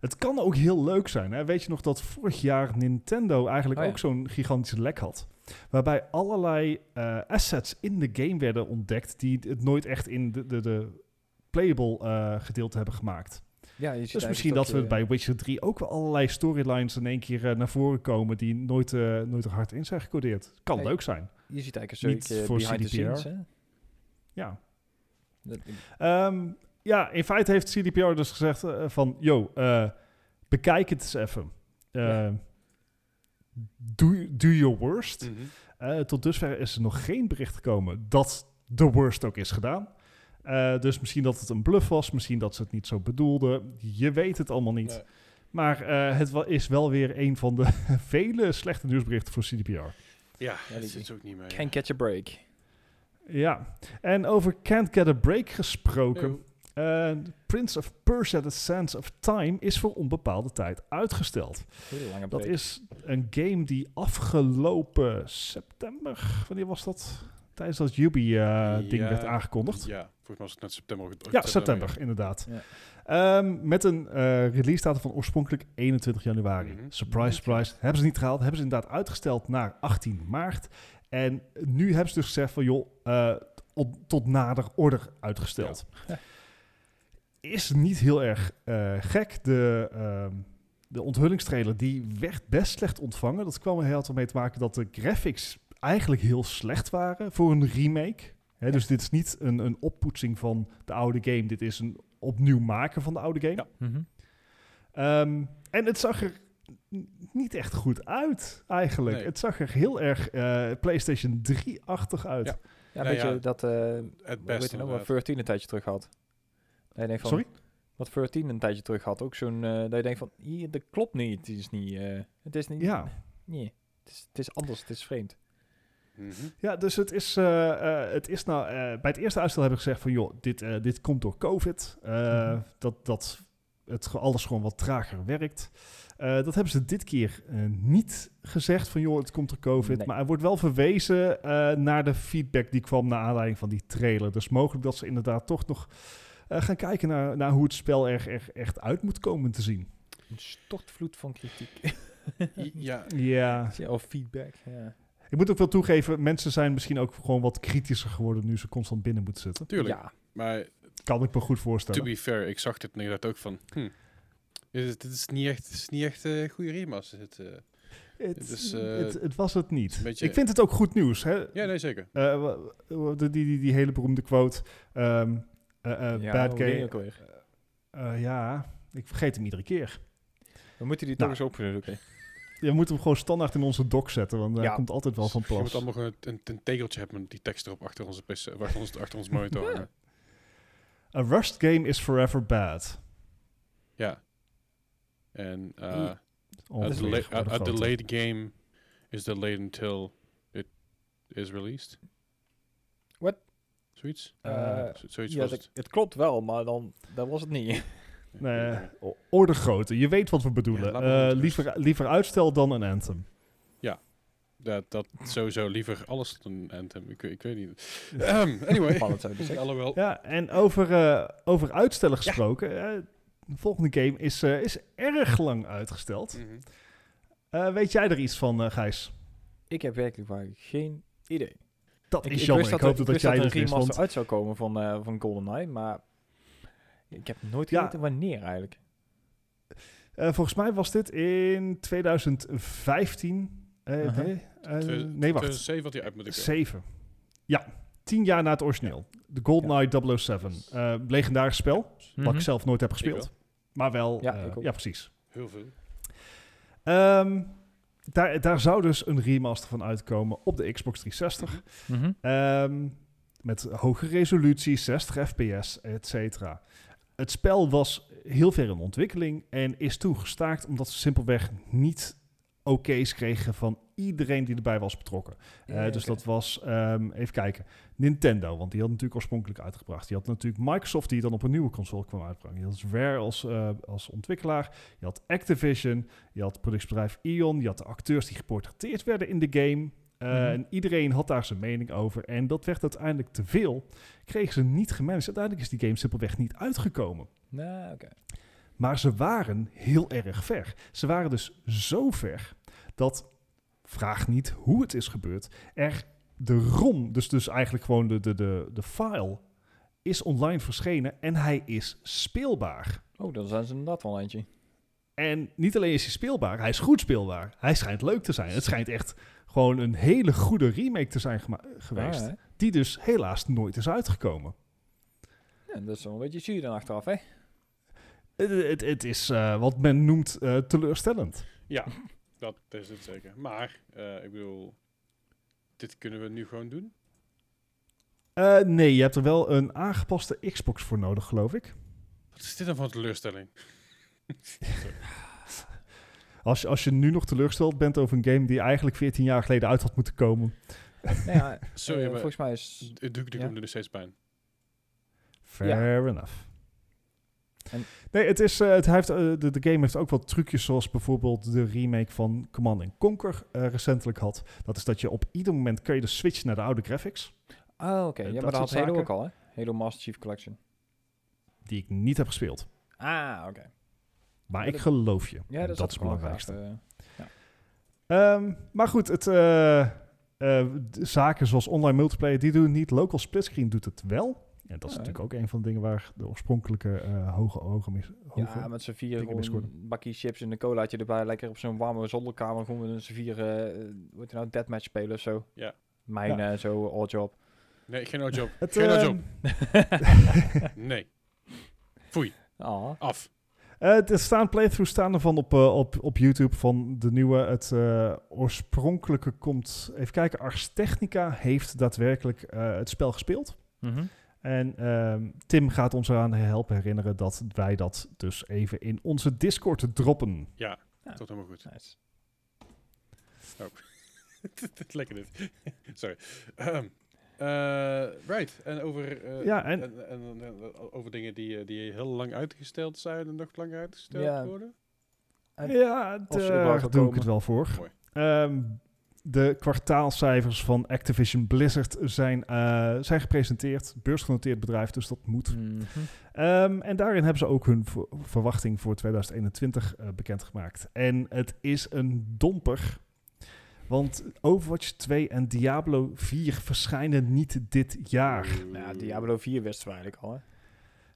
het kan ook heel leuk zijn. Hè? Weet je nog dat vorig jaar Nintendo eigenlijk Oh ja. ook zo'n gigantische lek had? Waarbij allerlei eh, assets in de game werden ontdekt... die het nooit echt in de, de, de playable eh, gedeelte hebben gemaakt. Ja, je Dus misschien dat we bij Witcher 3 ook wel allerlei storylines in één keer eh, naar voren komen... die nooit, nooit er hard in zijn gecodeerd. Kan leuk zijn. Je ziet eigenlijk een stukje voor behind CDPR. scenes, hè. Ja. Ehm, ja, in feite heeft CDPR dus gezegd van... Yo, bekijk het eens even. Eh, Ja. Do, do your worst. Mhm. Eh, tot dusver is er nog geen bericht gekomen dat de worst ook is gedaan. Eh, dus misschien dat het een bluff was. Misschien dat ze het niet zo bedoelden. Je weet het allemaal niet. Nee. Maar eh, het is wel weer een van de vele slechte nieuwsberichten voor CDPR. Ja, Ja, dat die- zit ook niet mee. Can't catch a break. Ja, en over Can't Get a Break gesproken... Eh, Prince of Persia: The Sands of Time is voor onbepaalde tijd uitgesteld. Dat is een game die afgelopen september, wanneer was dat? Tijdens dat Ubi-ding Ja, werd aangekondigd. Ja, volgens mij was het net september. Ja, september, inderdaad. Ja. Ehm, met een eh, release datum van oorspronkelijk 21 januari. Mhm. Surprise, surprise. Hebben ze niet gehaald. Hebben ze inderdaad uitgesteld naar 18 maart. En nu hebben ze dus gezegd van joh, eh, tot nader order uitgesteld. Ja. Is niet heel erg eh, gek. De, ehm, de onthullingstrailer die werd best slecht ontvangen. Dat kwam er heel veel mee te maken dat de graphics eigenlijk heel slecht waren voor een remake. Hè, dus dit is niet een, een oppoetsing van de oude game. Dit is een opnieuw maken van de oude game. Ja. Mhm. Ehm, en het zag er niet echt goed uit, eigenlijk. Nee. Het zag er heel erg eh, PlayStation 3-achtig uit. Ja. Ja, Nou weet je ja, dat, eh Het weet beste. je nog, wat inderdaad. 14 een tijdje terug had. Dat je denkt van, Sorry? Wat 14 een tijdje terug had, ook zo'n, eh, dat je denkt van, hier, dat klopt niet, het is niet, eh, het is niet, Ja. nee, het is, het is anders, het is vreemd. Mhm. Ja, dus het is, eh, eh, het is nou... eh, bij het eerste uitstel hebben we gezegd van... joh, dit, eh, dit komt door COVID. Eh, Mhm. Dat, dat het ge- alles gewoon wat trager werkt. Eh, dat hebben ze dit keer niet gezegd van... joh, het komt door COVID. Nee. Maar er wordt wel verwezen eh, naar de feedback die kwam... naar aanleiding van die trailer. Dus mogelijk dat ze inderdaad toch nog... eh, gaan kijken naar, naar hoe het spel er, er echt uit moet komen te zien. Een stortvloed van kritiek. Ja, Ja. Ja, Of feedback, ja. Ik moet ook wel toegeven, mensen zijn misschien ook gewoon wat kritischer geworden nu ze constant binnen moeten zitten. tuurlijk. Ja, Maar Kan ik me goed to voorstellen. be fair, ik zag dit en ik dacht ook van... Hm, dit, is- niet echt, dit is niet echt een goede remaster. Het, eh, Het, Het is, eh, het, het was het niet. beetje- Ik vind het ook goed nieuws. Hè? ja, nee, zeker. Eh, die, die, die, hele beroemde quote. ehm, eh, eh, ja bad hoe ging game. Eh, ja, ik vergeet hem iedere keer. We moeten die Nou. toch eens opzoeken. Je moet hem gewoon standaard in onze doc zetten, want hij Ja. komt altijd wel van Je moet allemaal een, een tegeltje hebben met die tekst erop achter onze, PC, achter ons, achter ons monitor. Ja. A rust game is forever bad. Ja. En uh, I- a, delayed game is delayed until it is released. Zoiets? Eh, zoiets ja, was het. het klopt wel, maar dan dat was het niet. Nee, orde grootte. Je weet wat we bedoelen. Ja, Eh, liever, liever uitstel dan een anthem. Dat, dat sowieso liever alles dan een Anthem. Ik, weet- ik weet niet. Ehm, anyway. Alhoewel. Ja, en over, eh, over uitstellen gesproken. de volgende game is, eh, is erg lang uitgesteld. Mhm. Weet jij er iets van, eh, Gijs? Ik heb werkelijk waar geen idee. Dat Ik, is ik jammer. Ik dat, hoop er- dat, jij dat er een remaster uit zou komen van, eh van GoldenEye, maar ik heb nooit Ja. geweten wanneer eigenlijk. eh, volgens mij was dit in 2015. Eh, nee, wacht. 2007 had hij uit moeten komen. 7. Ja, tien jaar na het origineel. De GoldenEye 007. Eh legendarisch spel, wat Mhm. ik zelf nooit heb gespeeld. wel. Maar wel, Ja, ik ook. ja precies. Heel veel. Ehm, daar, daar zou dus een remaster van uitkomen op de Xbox 360. Mhm. Ehm, met hoge resolutie, 60 fps, et cetera. Het spel was heel ver in ontwikkeling en is toen gestaakt omdat ze simpelweg niet oké's kregen van iedereen die erbij was betrokken. Eh, Ja, dus dat was, ehm, even kijken, Nintendo, want die had natuurlijk oorspronkelijk uitgebracht. Je had natuurlijk Microsoft die dan op een nieuwe console kwam uitbrengen. Je had Rare als, eh, als ontwikkelaar. Je had Activision. Je had productiebedrijf Ion. Je had de acteurs die geportretteerd werden in de game. Eh, Mhm. En iedereen had daar zijn mening over. En dat werd uiteindelijk te veel. Kregen ze niet gemanaged. Uiteindelijk is die game simpelweg niet uitgekomen. Nou, oké. Maar ze waren heel erg ver. Ze waren dus zo ver dat, vraag niet hoe het is gebeurd, er de ROM, dus, dus eigenlijk gewoon de, de, de, de file, is online verschenen en hij is speelbaar. Oh, dan zijn ze inderdaad wel een eindje. En niet alleen is hij speelbaar, hij is goed speelbaar. Hij schijnt leuk te zijn. Het schijnt echt gewoon een hele goede remake te zijn geweest. Ah? Die dus helaas nooit is uitgekomen. ja, dat is wel een beetje zuur dan achteraf, hè? Het, het, het is eh, wat men noemt eh, teleurstellend. Ja, dat is het zeker. Maar, eh, ik bedoel, dit kunnen we nu gewoon doen. Eh, nee, je hebt er wel een aangepaste Xbox voor nodig, geloof ik. Wat is dit dan voor een teleurstelling? Als je, als je nu nog teleurgesteld bent over een game die eigenlijk 14 jaar geleden uit had moeten komen. Nou ja, Sorry, maar volgens mij is... het doet Ja. ja. nog steeds pijn. Fair enough. En- Nee, het is, eh, het heeft, eh, de, de game heeft ook wat trucjes zoals bijvoorbeeld de remake van Command Conquer eh, recentelijk had. Dat is dat je op ieder moment kun je de switchen naar de oude graphics, Ah, oké. Ja, maar dat had Halo ook al, hè? Halo Master Chief Collection. die ik niet heb gespeeld. Ah, oké. Maar Ja, ik geloof je. Ja, dat, dat is het belangrijkste. eh. Ehm, maar goed, het, zaken zoals online multiplayer, die doen het niet. Local splitscreen doet het wel. En dat is Ja, natuurlijk ook een van de dingen waar de oorspronkelijke eh, hoge ogen mis. Hoge, Ja, met z'n vier gewoon bakje chips en een colaatje erbij. Lekker op zo'n warme zolderkamer. Gewoon met z'n vier, eh hoe heet het nou, deathmatch spelen of zo. Ja. Mijn Ja. eh, zo, all job. Nee, geen oddjob. Het, Geen ehm, oddjob. Nee. Foei. Ah. Af. Eh, er staan playthroughs staan ervan op, eh, op, op YouTube van de nieuwe. Het eh, oorspronkelijke komt... Even kijken, Ars Technica heeft daadwerkelijk eh, het spel gespeeld. Mhm. En ehm, Tim gaat ons eraan helpen herinneren dat wij dat dus even in onze Discord droppen. Ja, Ja. tot helemaal goed. Nice. Lekker dit. Sorry. Ehm, eh, right. En over, eh, Ja, en- en, en- en over dingen die, eh, die heel lang uitgesteld zijn en nog langer uitgesteld Ja. worden. En ja, daar doe ik het wel voor. Mooi. De kwartaalcijfers van Activision Blizzard zijn, eh, zijn gepresenteerd. Beursgenoteerd bedrijf, dus dat moet. Mhm. Ehm, en daarin hebben ze ook hun ver- verwachting voor 2021 eh, bekendgemaakt. En het is een domper. Want Overwatch 2 en Diablo 4 verschijnen niet dit jaar. Nou ja, Diablo 4 wisten we eigenlijk al, hè?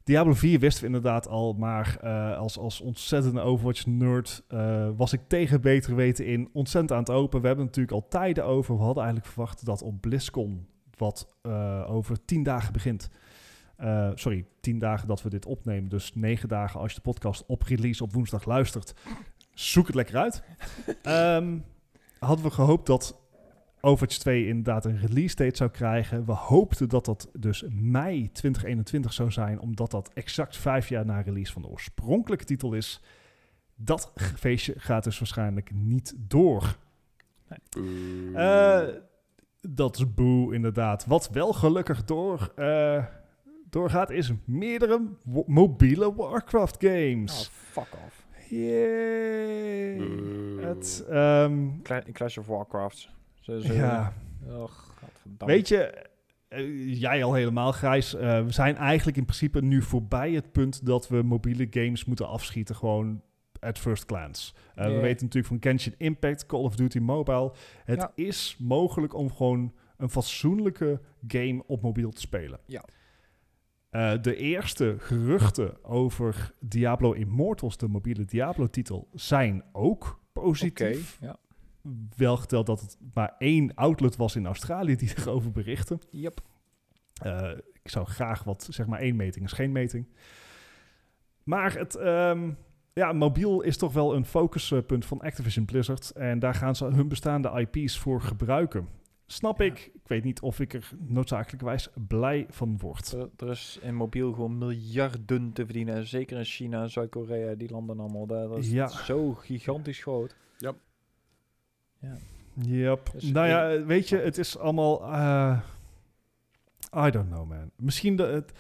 Diablo 4 wisten we inderdaad al, maar eh, als, als ontzettende Overwatch-nerd eh, was ik tegen beter weten in ontzettend aan het open. We hebben natuurlijk al tijden over. We hadden eigenlijk verwacht dat op BlizzCon, wat eh, over tien dagen begint. sorry, tien dagen dat we dit opnemen. Dus negen dagen als je de podcast op release op woensdag luistert. Zoek het lekker uit. Ehm, hadden we gehoopt dat Overwatch 2 inderdaad een release date zou krijgen. We hoopten dat dat dus mei 2021 zou zijn, omdat dat exact vijf jaar na release van de oorspronkelijke titel is. Dat feestje gaat dus waarschijnlijk niet door. Eh, dat is boe, inderdaad. Wat wel gelukkig door, eh, doorgaat, is meerdere wo- mobiele Warcraft Oh, games. fuck off. Yay. Het, ehm, Cla- Clash of Warcraft. Zo, zo. ja. Och. Weet je, eh, jij al helemaal, Grijs. eh, we zijn eigenlijk in principe nu voorbij het punt dat we mobiele games moeten afschieten. Gewoon at first glance. Eh, We weten natuurlijk van Genshin Impact, Call of Duty Mobile. Het Ja. is mogelijk om gewoon een fatsoenlijke game op mobiel te spelen. Ja. De eerste geruchten over Diablo Immortals, de mobiele Diablo-titel, zijn ook positief. ja. Wel geteld dat het maar één outlet was in Australië die erover berichtte. Yep. Eh, ik zou graag wat, zeg maar één meting is geen meting. Maar het, ehm, ja, mobiel is toch wel een focuspunt van Activision Blizzard. En daar gaan ze hun bestaande IP's voor gebruiken. Snap Ja. ik. Ik weet niet of ik er noodzakelijkerwijs blij van word. Er, er is in mobiel gewoon miljarden te verdienen. Zeker in China, Zuid-Korea, die landen allemaal. Daar dat is Ja. zo gigantisch groot. Ja. Ja. Yep. Dus nou ja, weet je, het is allemaal... eh, I don't know, man. Misschien de... Het,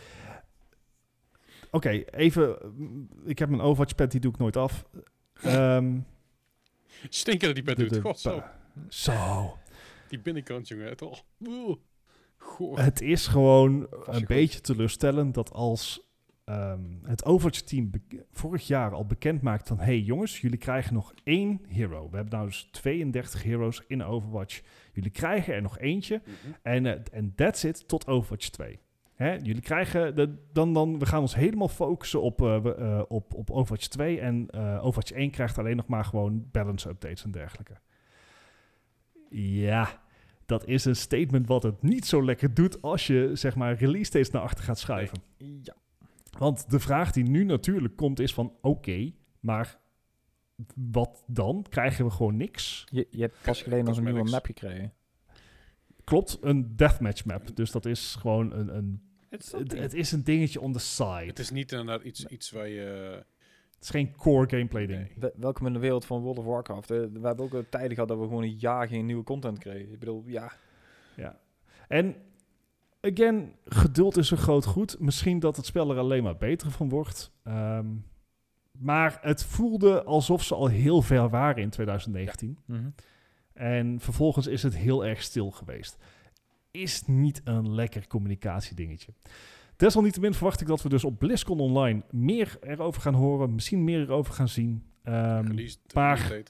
Oké, even... mm, Ik heb mijn Overwatch pet, die doe ik nooit af. Ehm Stinken dat die de- doet. God, zo. Zo. Die binnenkant, jongen. Het. Goh. Het is gewoon een beetje teleurstellend dat als ehm, het Overwatch-team vorig jaar al bekend maakt van... hey jongens, jullie krijgen nog één hero. We hebben nou dus 32 heroes in Overwatch. Jullie krijgen er nog eentje. Mhm. En en that's it tot Overwatch 2. Hè? Jullie krijgen de, dan, dan, we gaan ons helemaal focussen op, eh, eh, op, op Overwatch 2 en Overwatch 1 krijgt alleen nog maar gewoon balance updates en dergelijke. Ja, dat is een statement wat het niet zo lekker doet als je zeg maar release dates naar achter gaat schuiven. Ja. Want de vraag die nu natuurlijk komt is van oké, maar wat dan? Krijgen we gewoon niks? Je, je hebt pas geleden nog een nieuwe map gekregen. Klopt, een deathmatch map. Dus dat is gewoon een, een Het, is Het, het is een dingetje on the side. het is niet inderdaad iets, iets waar je... Het is geen core gameplay ding. Nee. Welkom in de wereld van World of Warcraft. hè. We hebben ook tijden gehad dat we gewoon een jaar geen nieuwe content kregen. Ik bedoel, ja. Ja. En again, geduld is een groot goed. Misschien dat het spel er alleen maar beter van wordt. Ehm, maar het voelde alsof ze al heel ver waren in 2019. Mhm. En vervolgens is het heel erg stil geweest. Is niet een lekker communicatiedingetje. Desalniettemin verwacht ik dat we dus op BlizzCon Online meer erover gaan horen. Misschien meer erover gaan zien. Ehm, Release maar-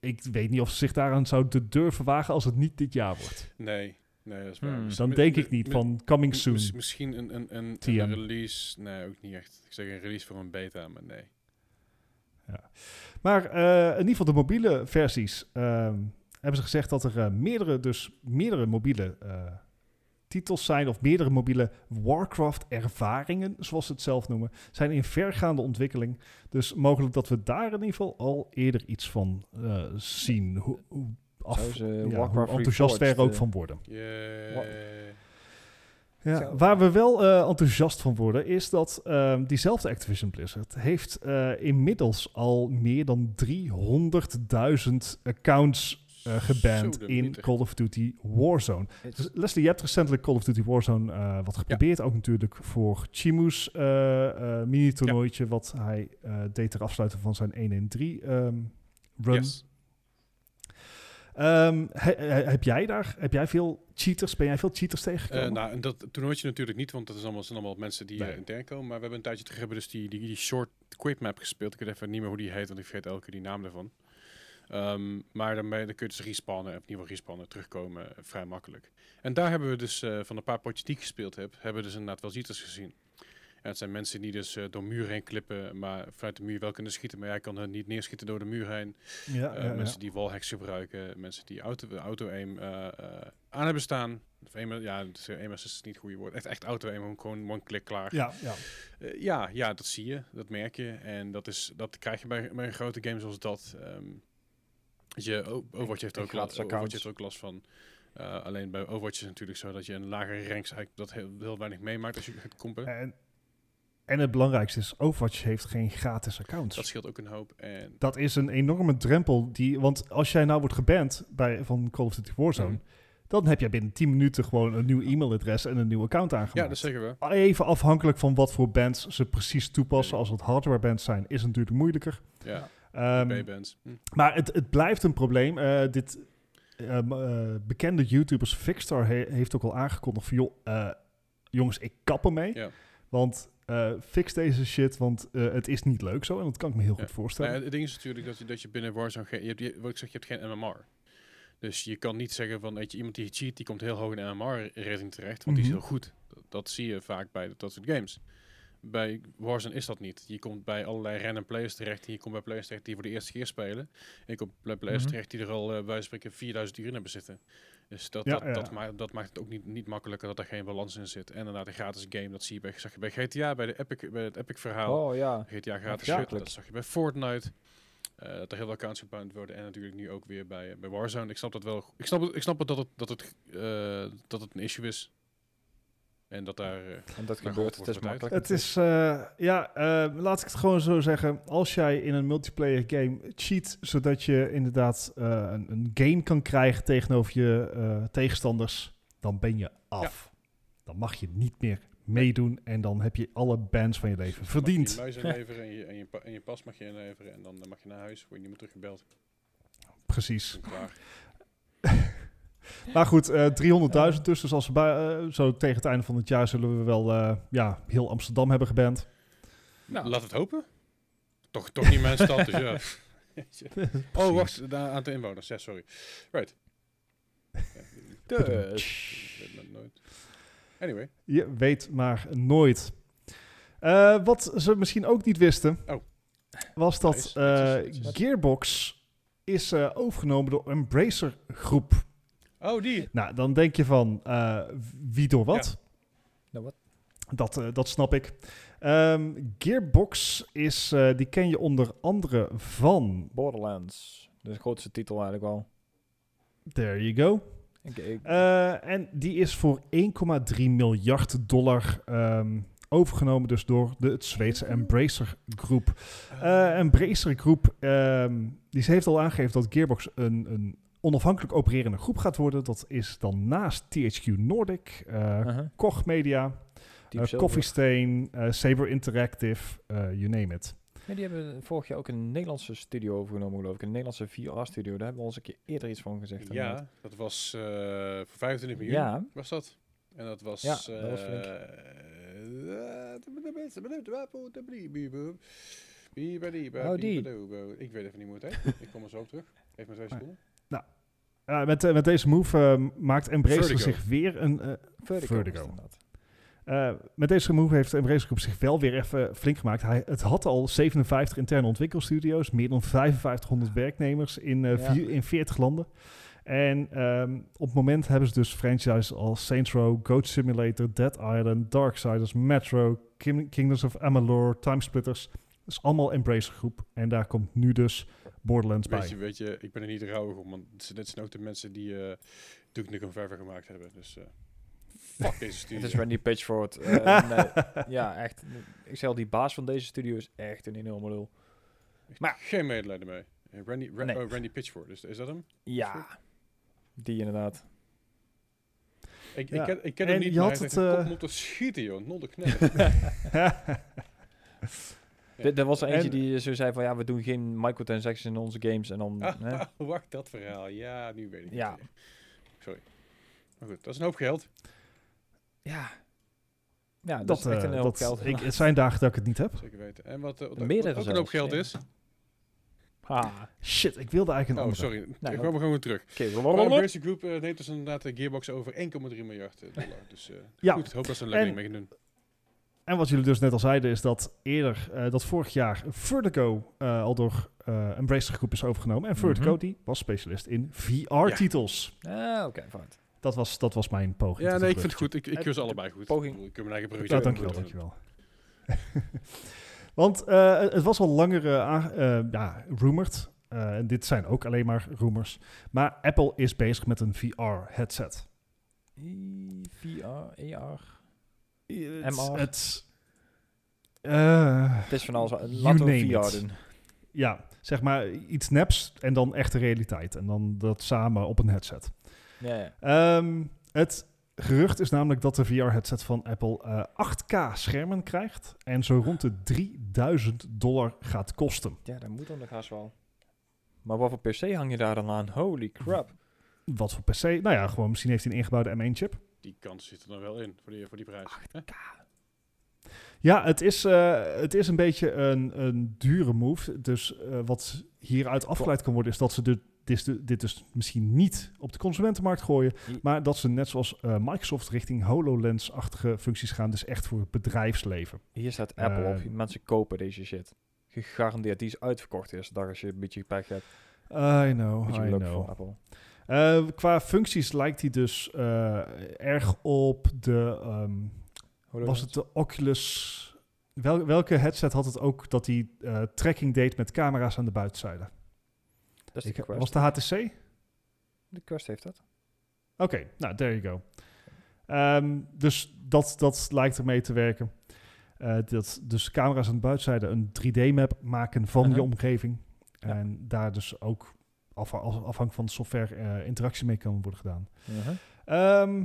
ik weet niet of ze zich daaraan zouden durven wagen als het niet dit jaar wordt. Nee, nee, dat is waar. Hmm. Dan denk ik niet van coming soon. mis- misschien een, een, een, TM. een release. Nee, ook niet echt. Ik zeg een release voor een beta, maar nee. Maar eh, in ieder geval de mobiele versies ehm, hebben ze gezegd dat er eh, meerdere, dus meerdere mobiele eh, titels zijn of meerdere mobiele Warcraft ervaringen, zoals ze het zelf noemen, zijn in vergaande ontwikkeling. Dus mogelijk dat we daar in ieder geval al eerder iets van eh, zien. Hoe, hoe, af, ja, hoe Warcraft enthousiast er ook eh, van worden. Yeah. Ja, waar we wel eh, enthousiast van worden, is dat ehm, diezelfde Activision Blizzard heeft eh, inmiddels al meer dan 300.000 accounts eh, geband in mieter. Call of Duty Warzone. Dus Leslie, je hebt recentelijk Call of Duty Warzone eh, wat geprobeerd, ook natuurlijk voor Chimu's eh, eh, mini-toernooitje, wat hij eh, deed ter afsluiten van zijn 1-in-3 ehm run. Yes. Ehm, he- he- heb jij daar, heb jij veel cheaters, ben jij veel cheaters tegengekomen? Eh, nou, dat toernooitje natuurlijk niet, want dat is allemaal, zijn allemaal mensen die Nee. eh, intern komen. Maar we hebben een tijdje terug hebben dus die, die, die short quick map gespeeld. Ik weet even niet meer hoe die heet, want ik vergeet elke keer die naam ervan. Ehm, maar dan, dan kun je dus respawnen, of in ieder terugkomen, eh, vrij makkelijk. En daar hebben we dus, eh, van een paar potjes die ik gespeeld heb, hebben we dus inderdaad wel cheaters gezien. En het zijn mensen die dus eh, door muren heen klippen, maar vanuit de muur wel kunnen schieten, maar jij kan hen niet neerschieten door de muur heen. ja, Eh, mensen die wallhacks gebruiken, mensen die auto, auto-aim eh, eh, aan hebben staan. Of aim, ja, dus, aim is niet het goede woord. Echt, echt auto-aim, gewoon one-click klaar. ja, ja. Ja, ja, dat zie je, dat merk je. En dat, is, dat krijg je bij, bij een grote game zoals dat. ehm je, Overwatch heeft, ook, Overwatch heeft ook last van. Alleen bij Overwatch is het natuurlijk zo dat je een lagere ranks eigenlijk dat heel, heel weinig meemaakt als je gaat kompen. En, en het belangrijkste is, Overwatch heeft geen gratis accounts. Dat scheelt ook een hoop. En Dat is een enorme drempel. Die, want als jij nou wordt geband bij, van Call of Duty Warzone, Mhm. dan heb jij binnen 10 minuten gewoon een nieuw e-mailadres en een nieuw account aangemaakt. ja, dat zeggen we. Even afhankelijk van wat voor bands ze precies toepassen. Als het hardware bands zijn, is het natuurlijk moeilijker. Ja, Ehm, B-bands. Hm. maar het, het blijft een probleem. Eh, dit ehm, eh, bekende YouTubers Fixstar he- heeft ook al aangekondigd van joh, eh, jongens, ik kap ermee. Ja. Want eh, fix deze shit, want eh, het is niet leuk zo. En dat kan ik me heel Ja. goed voorstellen. Nou ja, het ding is natuurlijk dat je, dat je binnen Warzone... geen- Je hebt, je, wat ik zeg, je hebt geen MMR. Dus je kan niet zeggen van, weet je, iemand die cheat, die komt heel hoog in de MMR-rating terecht, want die is Mhm. heel goed. Dat, dat zie je vaak bij dat soort games. Bij Warzone is dat niet. Je komt bij allerlei random players terecht en je komt bij players terecht die voor de eerste keer spelen. En je komt bij players Mhm. terecht die er al, uh, bij spreken, 4000 uur in hebben zitten. Dus dat, Ja, dat, ja. Dat, ma dat maakt het ook niet, niet makkelijker dat er geen balans in zit. En inderdaad, een gratis game, dat zie je bij, zag je bij GTA, bij, de Epic, bij het Epic-verhaal. Oh ja. GTA gratis Ja. shit, dat zag je bij Fortnite. Eh, dat er heel veel accounts gebound worden. En natuurlijk nu ook weer bij, bij Warzone. Ik snap dat wel. Ik snap, het, ik snap het dat het, dat, het, eh, dat het een issue is. En dat daar... eh, En dat gebeurt. Het is makkelijk. Het is, eh, ja, eh, laat ik het gewoon zo zeggen. Als jij in een multiplayer game cheat, zodat je inderdaad eh, een, een gain kan krijgen tegenover je eh, tegenstanders, dan ben je af. Dan mag je niet meer meedoen en dan heb je alle bans van je leven mag verdiend. je je muis inleveren en je, en, je, en je pas mag je inleveren. En dan mag je naar huis. Word je niet meer teruggebeld. Precies. Maar goed, eh 300.000 dus. Dus als we bij, eh, zo tegen het einde van het jaar zullen we wel eh, ja, heel Amsterdam hebben geband. Nou, Laat het hopen. Toch, toch niet mijn stad, dus ja. oh, wacht. Daar aan de inwoners. Ja, sorry. Right. Dus. Anyway. Je weet maar nooit. Eh, wat ze misschien ook niet wisten, Oh. was dat eh. Gearbox is eh, overgenomen door Embracer Groep. Oh, die. Nou, dan denk je van, eh, wie door wat? Nou, wat? Dat, eh, dat snap ik. Ehm, Gearbox is, eh, die ken je onder andere van, Borderlands. Dus de grootste titel eigenlijk wel. there you go. Eh, en die is voor 1,3 miljard dollar ehm, overgenomen dus door de, het Zweedse Embracer Groep. Eh Embracer Groep, ehm, die ze heeft al aangegeven dat Gearbox een, een onafhankelijk opererende groep gaat worden. Dat is dan naast THQ Nordic, eh Uh-huh. Koch Media, eh, Stain, eh, Saber Interactive, eh, you name it. Ja, die hebben vorig jaar ook een Nederlandse studio overgenomen, geloof ik. Een Nederlandse VR-studio. Daar hebben we ons een keer eerder iets van gezegd. inderdaad. Ja, dat was eh, voor 25 miljoen. Ja. Was dat? En dat was... Ja, dat was flink. Oh, die. Ik weet even niet hoe het heet. Ik kom er zo op terug. Even maar twee seconden. Eh, met, eh, met deze move eh, maakt Embracer Vertigo. zich weer een... eh, Vertigo. Eh, met deze move heeft Embracer Group zich wel weer even flink gemaakt. Hij, het had al 57 interne ontwikkelstudio's, meer dan 5500 werknemers in, eh, Ja. vier, in 40 landen. En ehm, op het moment hebben ze dus franchises als Saints Row, Goat Simulator, Dead Island, Darksiders, Metro, Kim- Kingdoms of Amalur, Timesplitters. Dat is allemaal Embracer Groep. En daar komt nu dus Borderlands Weet bij. je, weet je, ik ben er niet rouwig om, want dit zijn- ook de mensen die eh Duke Nukem Forever gemaakt hebben. Dus eh fuck deze studio. Het is Randy Pitchford. Nee, ja, echt. Ik zei al, die baas van deze studio is echt een enorme lul. maar- Geen medelijden mee. Eh, Randy, Ra- Nee. oh, Randy Pitchford, is, is dat hem? Ja, die inderdaad. Ik, Ja. ik ken, ik ken En hem niet, je maar had het, te schieten, joh. Nol de knap. Ja. Er was er eentje En- die zo zei van, ja, we doen geen microtransactions in onze games. En dan, hè? Ah, wacht, dat verhaal. Ja, nu weet ik Ja. het. Sorry. Maar goed, dat is een hoop geld. ja. Ja, dat, dat, is echt eh, een hoop dat, geld. ik, het zijn dagen dat ik het niet heb. Zeker weten. En wat, eh, Meerdere wat ook een hoop geld is. Ha. Shit, ik wilde eigenlijk een Oh, andere. sorry. Nou, ik kwam gewoon weer terug. Oké, Maar Group eh, neemt dus inderdaad de Gearbox over 1,3 miljard eh, dollar. Dus eh Ja. goed, hoop dat ze een ding mee gaan doen. En wat jullie dus net al zeiden is dat eerder, eh, dat vorig jaar Vertigo eh, al door eh Embracer Groep is overgenomen. En Vertigo Mhm. die was specialist in VR-titels. Ah, oké, fijn. Dat, was, dat was mijn poging. Ja, nee, een ik vind het goed. Ik, ik ze allebei goed. poging- Ik, heb mijn eigen bruggetje. Ja, dankjewel, dankjewel. Want eh, het was al langer ja, rumored. Eh, en dit zijn ook alleen maar rumors. Maar Apple is bezig met een VR-headset. VR, AR. Het, MR. het, eh, Het is van alles. Laten we ja, zeg maar iets neps en dan echte realiteit. En dan dat samen op een headset. Ja, ja. Ehm, het gerucht is namelijk dat de VR-headset van Apple eh, 8K schermen krijgt en zo rond de 3000 dollar gaat kosten. ja, dat moet dan nog haast wel. Maar wat voor PC hang je daar dan aan? Holy crap. Wat voor PC? Nou ja, gewoon misschien heeft hij een ingebouwde M1-chip. Die kans zit er dan wel in voor die, voor die prijs. Ja, het is, eh, het is een beetje een, een dure move. Dus eh, wat hieruit afgeleid kan worden, is dat ze de, dit, dit dus misschien niet op de consumentenmarkt gooien. I- Maar dat ze net zoals eh, Microsoft richting HoloLens-achtige functies gaan. Dus echt voor het bedrijfsleven. Hier staat Apple op. Mensen kopen deze shit. Gegarandeerd. Die is uitverkocht de eerste dag als je een beetje pech hebt. I know, Beetje I know. voor Apple. Eh, qua functies lijkt hij dus eh, erg op de... ehm, was het de Oculus... Wel, welke headset had het ook dat hij eh, tracking deed met camera's aan de buitenzijde? Dat is de Ik, Quest. was de HTC? De Quest heeft dat. Oké, nou, there you go. Ehm, dus dat, dat lijkt ermee te werken. Dat, dus camera's aan de buitenzijde een 3D-map maken van je omgeving. Ja. En daar dus ook af, af- afhankelijk van de software eh, interactie mee kan worden gedaan. Uh-huh. Ehm,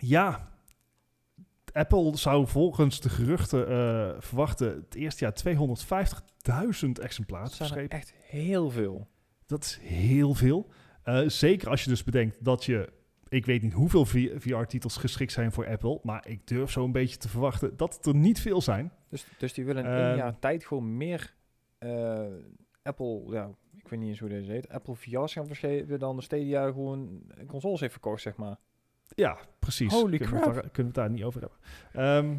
ja, Apple zou volgens de geruchten eh, verwachten het eerste jaar 250.000 exemplaren te er verschepen. echt heel veel. Dat is heel veel. Eh, zeker als je dus bedenkt dat je, ik weet niet hoeveel VR-titels geschikt zijn voor Apple, maar ik durf zo een beetje te verwachten dat het er niet veel zijn. Dus, dus die willen in Ehm. één jaar tijd gewoon meer Apple, ja, ik weet niet eens hoe deze heet, Apple VR's gaan verschepen dan de Stadia gewoon consoles heeft verkocht, zeg maar. Ja, precies. Holy kunnen crap. daar, kunnen we het daar niet over hebben. Ehm,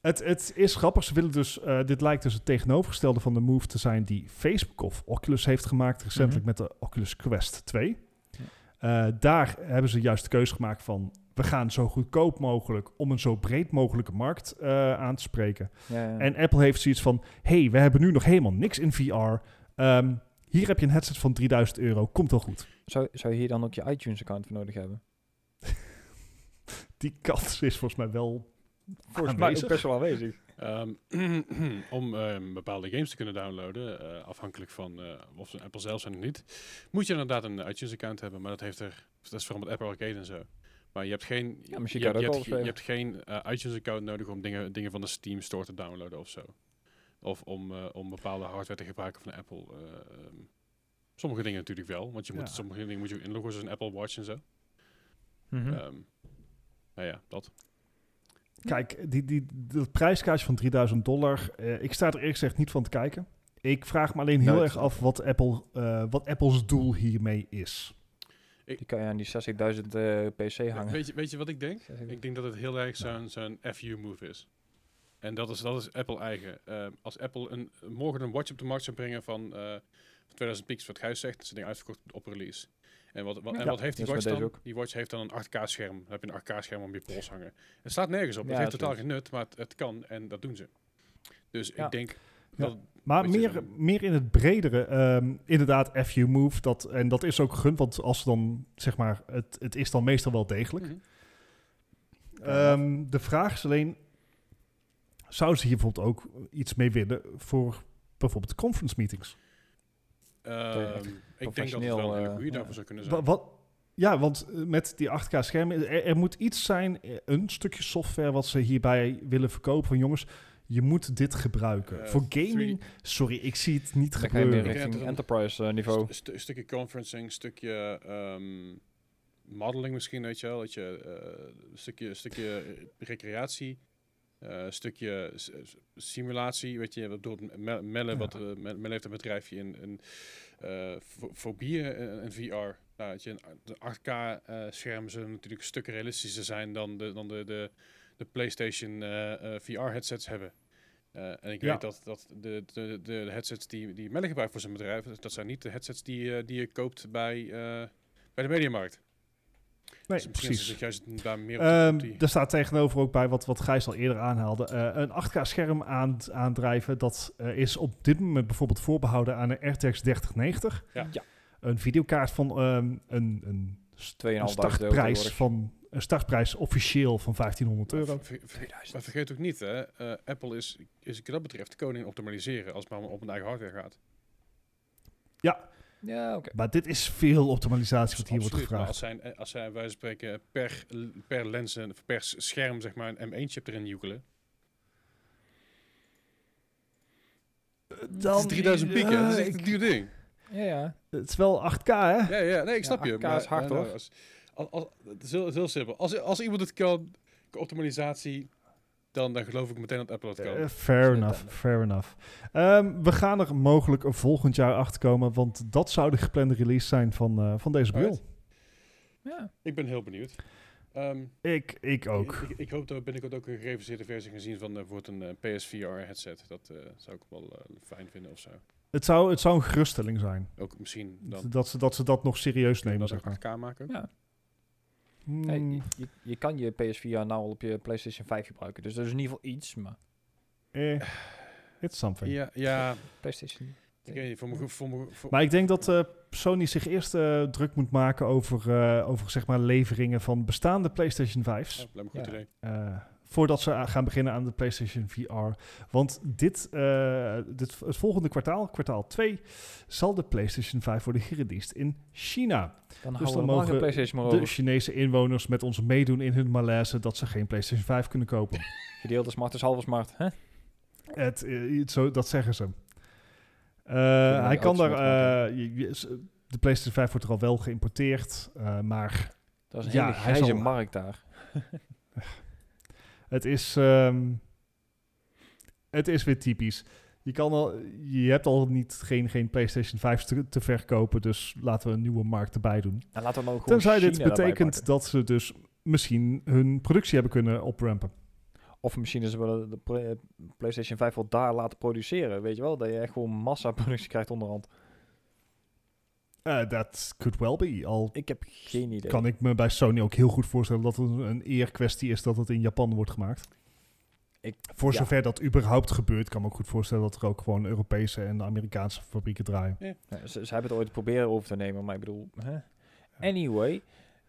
het, het is grappig. Ze willen dus, eh, dit lijkt dus het tegenovergestelde van de move te zijn die Facebook of Oculus heeft gemaakt recentelijk Mhm. met de Oculus Quest 2. Ja. Eh, daar hebben ze juist de keuze gemaakt van we gaan zo goedkoop mogelijk om een zo breed mogelijke markt eh, aan te spreken. Ja, ja. En Apple heeft zoiets van: hey, we hebben nu nog helemaal niks in VR. Ehm, hier heb je een headset van 3000 euro. Komt wel goed. zou, zou je hier dan ook je iTunes-account voor nodig hebben? Die kans is volgens mij wel Volgens mij ook best wel aanwezig. Ehm, om ehm, bepaalde games te kunnen downloaden, eh, afhankelijk van eh, of ze Apple zelf zijn of niet, moet je inderdaad een iTunes account hebben, maar dat heeft er, dat is vooral met Apple Arcade en zo. Maar je hebt geen, Ja, misschien je, kan je hebt, je hebt geen eh, iTunes account nodig om dingen, dingen van de Steam Store te downloaden of zo. Of om, eh, om bepaalde hardware te gebruiken van Apple. eh, ehm, sommige dingen natuurlijk wel, want je moet, Ja. sommige dingen moet je ook inloggen, zoals een Apple Watch en zo. Mhm. Ehm, nou ja, dat. Kijk, die, die, dat prijskaartje van 3000 dollar, eh, ik sta er eerlijk gezegd niet van te kijken. Ik vraag me alleen heel Nooit. erg af wat, Apple, eh, wat Apple's doel hiermee is. Die kan je aan die 60.000 eh, PC hangen. Weet je, weet je wat ik denk? 60.000. Ik denk dat het heel erg zo'n zo'n FU-move is. En dat is, dat is Apple eigen. Eh, als Apple een, morgen een watch op de markt zou brengen van, van 2000 pieks, wat Gijs zegt, is het ding uitverkocht op release. En wat, wat, en wat heeft die watch dan? ook. Die watch heeft dan een 8K-scherm. Dan heb je een 8K-scherm om je pols hangen. Het staat nergens op. Ja, het heeft totaal geen nut, maar het, het kan en dat doen ze. Dus Ja. ik denk dat... Maar meer, meer in het bredere, ehm, inderdaad, FU Move, dat, en dat is ook gegund, want als dan, zeg maar, het, het is dan meestal wel degelijk. Mhm. Ehm, de vraag is alleen, zouden ze hier bijvoorbeeld ook iets mee willen voor bijvoorbeeld conference meetings? Ehm, ik denk dat het professioneel, wel een hele eh, goede ja. daarvoor zou kunnen zijn. Wa- Wat, ja, want eh, met die 8K schermen, er, er moet iets zijn, eh, een stukje software wat ze hierbij willen verkopen van jongens, je moet dit gebruiken. Eh, voor gaming, sorry, ik zie het niet Dan ga je meer gebeuren. Richting enterprise eh, niveau. St- stu- stukje conferencing, stukje ehm, modeling misschien, weet je wel. Dat je, eh, een stukje, stukje eh, recreatie, eh, stukje simulatie, weet je. Door Melle, Ja. wat, Melle heeft een bedrijfje in, in fo- fobieën en VR. Nou, weet je, een- de 8K-schermen zullen natuurlijk een stuk realistischer zijn dan de, dan de, de, de PlayStation VR-headsets hebben. En ik Ja. weet dat, dat de, de, de headsets die, die Melle gebruikt voor zijn bedrijf, dat zijn niet de headsets die, die je koopt bij, bij de Mediamarkt. Nee, dus precies. juist daar meer op, Ehm er staat tegenover ook bij wat, wat Gijs al eerder aanhaalde. eh, een 8K-scherm aan, aandrijven, dat eh, is op dit moment bijvoorbeeld voorbehouden aan een RTX 3090. Ja. Ja. Een videokaart van ehm, een, een, st- 2.500 een euro startprijs van een startprijs officieel van 1500 euro. Maar, ver- ver- maar vergeet ook niet, hè, eh, Apple is, is wat dat betreft de koning optimaliseren als het maar op een eigen hardware gaat. Ja, oké. Maar dit is veel optimalisatie wat hier wordt maar gevraagd. als zij, eh, als zij van spreken per, per lens, en per scherm zeg maar een M1-chip erin joekelen, Dan, het is 3000 piek, hè, dat is echt een duur ding. Ja, ja. Het is wel 8K, hè? Ja, ja, nee, ik snap je. 8K maar, is hard, eh, nou, hoor. Als, als, als- het, is heel, het is heel simpel. Als, als iemand het kan, optimalisatie, dan, dan geloof ik meteen dat Apple het kan. Eh, fair enough, fair enough. Ehm, we gaan er mogelijk een volgend jaar achter komen, want dat zou de geplande release zijn van, eh, van deze bril. Ja. Ik ben heel benieuwd. Ehm, Ik, ik ook. Ik, ik hoop dat we binnenkort ook een gereviseerde versie gaan zien van bijvoorbeeld een eh, PSVR headset. Dat eh, zou ik wel eh, fijn vinden of zo. Het zou, het zou een geruststelling zijn. Ook misschien dan Dat ze, dat ze dat nog serieus nemen, dat zeg maar. 8K maken. ja. Hmm, Hey, je, je, je kan je PS4 nou al op je PlayStation 5 gebruiken. Dus dat is in ieder geval iets, maar eh, it's something. Ja, ja PlayStation... ik weet niet, voor mijn, voor mijn, voor, Maar ik denk dat eh, Sony zich eerst eh, druk moet maken over, eh, over zeg maar, leveringen van bestaande PlayStation 5's. ja, lijkt me een goed Ja. idee. Voordat ze gaan beginnen aan de PlayStation VR. Want dit, eh, dit, het volgende kwartaal, kwartaal 2, zal de PlayStation 5 worden gereleased in China. Dan Dus dan mogen De. Chinese inwoners met ons meedoen in hun malaise dat ze geen PlayStation 5 kunnen kopen. Gedeelde smart is halve smart. Hè? het, eh, zo, dat zeggen ze. Eh, hij kan daar. de PlayStation 5 wordt er al wel geïmporteerd, maar Dat is een Ja, hele hij grijze zal- markt daar. Het is, ehm, het is weer typisch. Je, kan al, je hebt al niet geen, geen PlayStation 5 te, te verkopen, dus laten we een nieuwe markt erbij doen. En laten we nou gewoon Tenzij dit China betekent dat ze dus misschien hun productie hebben kunnen oprampen. Of misschien is wel de Play- PlayStation 5 wel daar laten produceren. Weet je wel? Dat je echt gewoon massaproductie krijgt onderhand. Eh, Dat could well be. Al Ik heb geen idee. kan ik me bij Sony ook heel goed voorstellen dat het een eer kwestie is dat het in Japan wordt gemaakt. Ik- Voor ja. zover dat überhaupt gebeurt, kan ik me ook goed voorstellen dat er ook gewoon Europese en Amerikaanse fabrieken draaien. Ja, ze, ze hebben het ooit proberen over te nemen, maar ik bedoel... Hè? Anyway,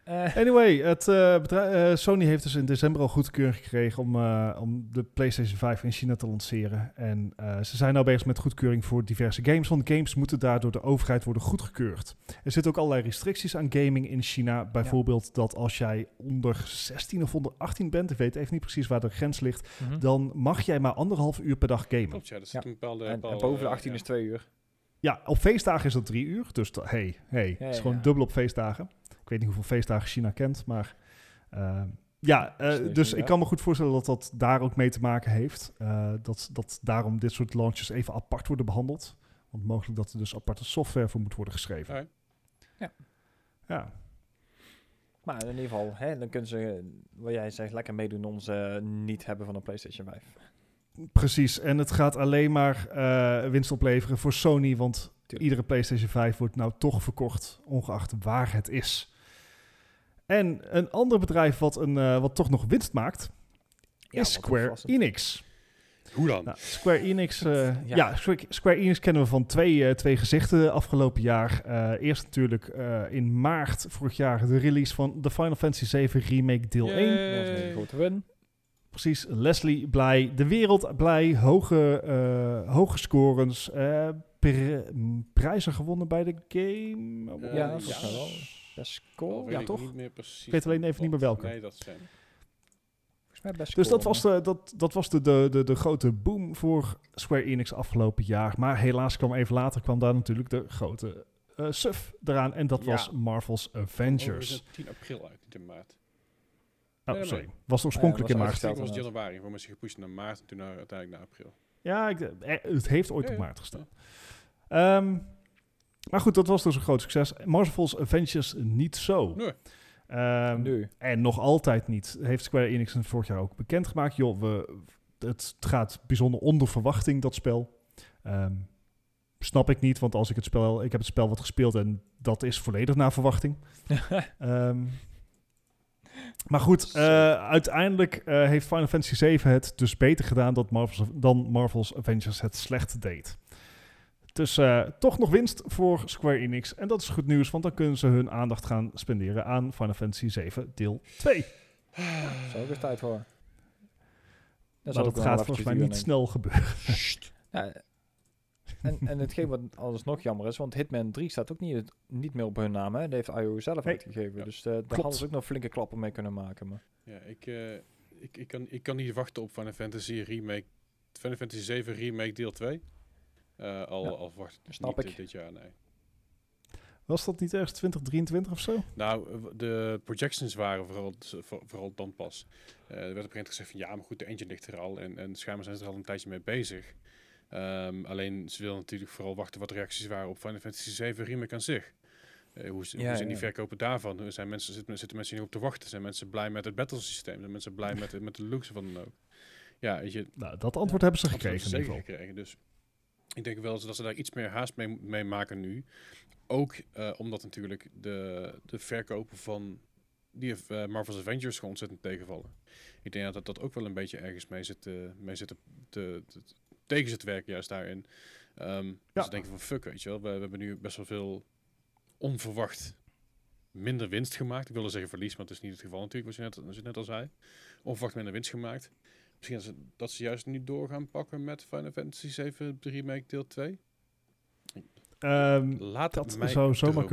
Eh, Anyway, het, eh, eh, Sony heeft dus in december al goedkeuring gekregen om, eh, om de PlayStation 5 in China te lanceren. En eh, ze zijn nou bezig met goedkeuring voor diverse games, want games moeten daar door de overheid worden goedgekeurd. Er zitten ook allerlei restricties aan gaming in China. Bijvoorbeeld dat als jij onder 16 of onder 18 bent, ik weet even niet precies waar de grens ligt, mhm. dan mag jij maar anderhalf uur per dag gamen. Klopt, ja. Dat Ja. een bepaalde... en, en boven de eh, 18 ja. is 2 uur. Ja, op feestdagen is dat drie uur. Dus hey, hey, Ja, het is gewoon ja. dubbel op feestdagen. Ik weet niet hoeveel feestdagen China kent, maar ehm, ja, eh, dus ik ja. kan me goed voorstellen dat dat daar ook mee te maken heeft. Eh, dat, dat daarom dit soort launches even apart worden behandeld. Want mogelijk dat er dus aparte software voor moet worden geschreven. Alright. Ja, Maar in ieder geval, hè, dan kunnen ze, wat jij zegt, lekker meedoen om ze niet hebben van een PlayStation 5. precies. En het gaat alleen maar eh, winst opleveren voor Sony, want Tuurlijk. iedere PlayStation 5 wordt nou toch verkocht, ongeacht waar het is. En een ander bedrijf wat, een, eh, wat toch nog winst maakt, Ja, is Square. Enix. Hoe dan? Nou, Square Enix, eh, ja. Ja. Square, Enix kennen we van twee, eh, twee gezichten afgelopen jaar. Eh, eerst natuurlijk eh, in maart vorig jaar de release van de Final Fantasy 7 Remake deel 1. Dat is een hele grote win. Precies, Leslie blij, de wereld blij, hoge, eh, hoge scores, eh, pr- m, prijzen gewonnen bij de Game Awards. Ja, volgens mij wel. Ja, ik toch? Niet meer precies Ik weet alleen even niet meer welke. Nee, dat zijn. Dus cool, dat was, de, dat, dat was de, de, de, de grote boom voor Square Enix afgelopen jaar. Maar helaas kwam even later kwam daar natuurlijk de grote eh suf eraan. En dat Ja. was Marvel's Oh, Avengers. het 10 april uit, niet in maart. Oh, Nee, sorry. nee. Was oorspronkelijk Ja, in was maart. Ik was het inderdaad. januari, voor mensen gepusht naar maart en toen naar, uiteindelijk naar april. Ja, ik, eh, het heeft ooit Ja, op maart gestaan. Ehm, maar goed, dat was dus een groot succes. Marvel's Avengers niet zo. Nee. Ehm, nu. En nog altijd niet. Heeft Square Enix het vorig jaar ook bekendgemaakt. Joh, we, het gaat bijzonder onder verwachting, dat spel. Ehm, snap ik niet, want als ik het spel... Ik heb het spel wat gespeeld en dat is volledig naar verwachting. Ehm, maar goed, eh, uiteindelijk eh, heeft Final Fantasy 7 het dus beter gedaan dat Marvel's, dan Marvel's Avengers het slecht deed. Dus eh, toch nog winst voor Square Enix. En dat is goed nieuws, want dan kunnen ze hun aandacht gaan spenderen aan Final Fantasy 7 deel 2. Daar is ook eens tijd voor. maar dat ook wel gaat volgens mij niet snel gebeuren. Ja, en, en hetgeen wat alles nog jammer is, want Hitman 3 staat ook niet, niet meer op hun naam. Hè? Dat heeft IO zelf Nee. uitgegeven. Ja, Dus eh, daar hadden ze ook nog flinke klappen mee kunnen maken. Maar. Ja, ik, eh, ik, ik, kan, ik kan niet wachten op Final Fantasy Remake. Final Fantasy 7 Remake deel 2. Eh, al, Ja, al verwacht ik snap niet ik. Dit, jaar, nee. Was dat niet ergens 2023 of zo? Nou, de projections waren vooral, voor- vooral dan pas. Eh, er werd op een gegeven moment gezegd van ja, maar goed, de engine ligt er al. En, en schijnbaar zijn ze er al een tijdje mee bezig. Ehm, alleen ze willen natuurlijk vooral wachten wat de reacties waren op Final Fantasy 7 Remake aan zich. Eh, hoe, ze- Ja, hoe zijn ja. die verkopen daarvan? Er Zijn mensen, zitten, zitten mensen hier op te wachten? Zijn mensen blij met het battle systeem? Zijn mensen blij met, de- met de looks van dan ook? Ja, weet je, Nou, dat antwoord hebben ze dat hebben gekregen ze in ieder zeker geval. gekregen. Dus ik denk wel dat ze daar iets meer haast mee, mee maken nu. Ook eh, omdat natuurlijk de, de verkopen van die eh, Marvel's Avengers gewoon ontzettend tegenvallen. Ik denk dat dat ook wel een beetje ergens mee zit, eh, mee zit te, te, te- tegen zit werken juist daarin. Ehm Ja. Dus denken van fuck, weet je wel. We, we hebben nu best wel veel onverwacht minder winst gemaakt. Ik wilde zeggen verlies, maar het is niet het geval natuurlijk, wat je net, wat je net al zei. Onverwacht minder winst gemaakt. Misschien dat ze, dat ze juist nu door gaan pakken met Final Fantasy 7 Remake deel 2. Ehm, Laat dat mij zou zomaar dromen.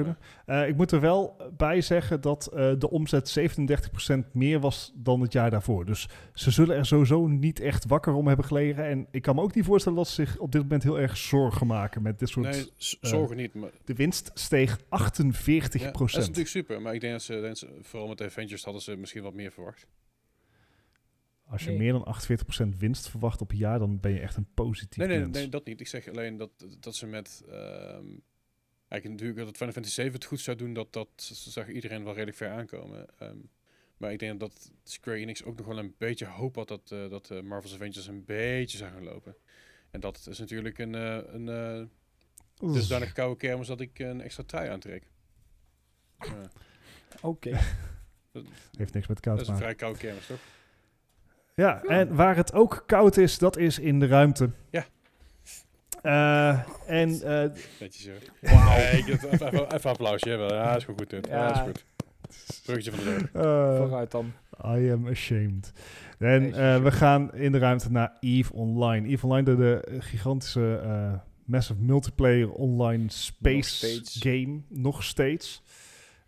kunnen. Eh, ik moet er wel bij zeggen dat eh, de omzet 37% meer was dan het jaar daarvoor. Dus ze zullen er sowieso niet echt wakker om hebben gelegen. En ik kan me ook niet voorstellen dat ze zich op dit moment heel erg zorgen maken met dit soort... Nee, eh, zorgen niet. Maar, De winst steeg 48%. ja, dat is natuurlijk super. Maar ik denk dat ze, denk dat ze- vooral met de Avengers hadden ze misschien wat meer verwacht. Als je Nee. meer dan 48% winst verwacht op een jaar, dan ben je echt een positief Nee, nee, mens. nee, dat niet. Ik zeg alleen dat, dat ze met... ehm eigenlijk natuurlijk dat Final Fantasy 7 het goed zou doen, dat, dat zag iedereen wel redelijk ver aankomen. Ehm, maar ik denk dat Square Enix ook nog wel een beetje hoop had dat, eh, dat eh, Marvel's Avengers een beetje zou gaan lopen. En dat is natuurlijk een, eh een eh Oeh. dusdanig koude kermis dat ik een extra trui aantrek. Ja, Oké. Heeft niks met dat koud is te een maken. vrij koude kermis, toch? Ja, en waar het ook koud is, dat is in de ruimte. Ja. Eh, en eh, Netjes zo. Wauw. Nee, ik- even, even, even applausje. wel. Ja, is goed goed. dit. Ja, Ja. is goed. Bruggetje van de dood. Eh, Vooruit dan. I am ashamed. En eh, we gaan in de ruimte naar EVE Online. EVE Online, de, de gigantische eh, massive multiplayer online space game, nog steeds.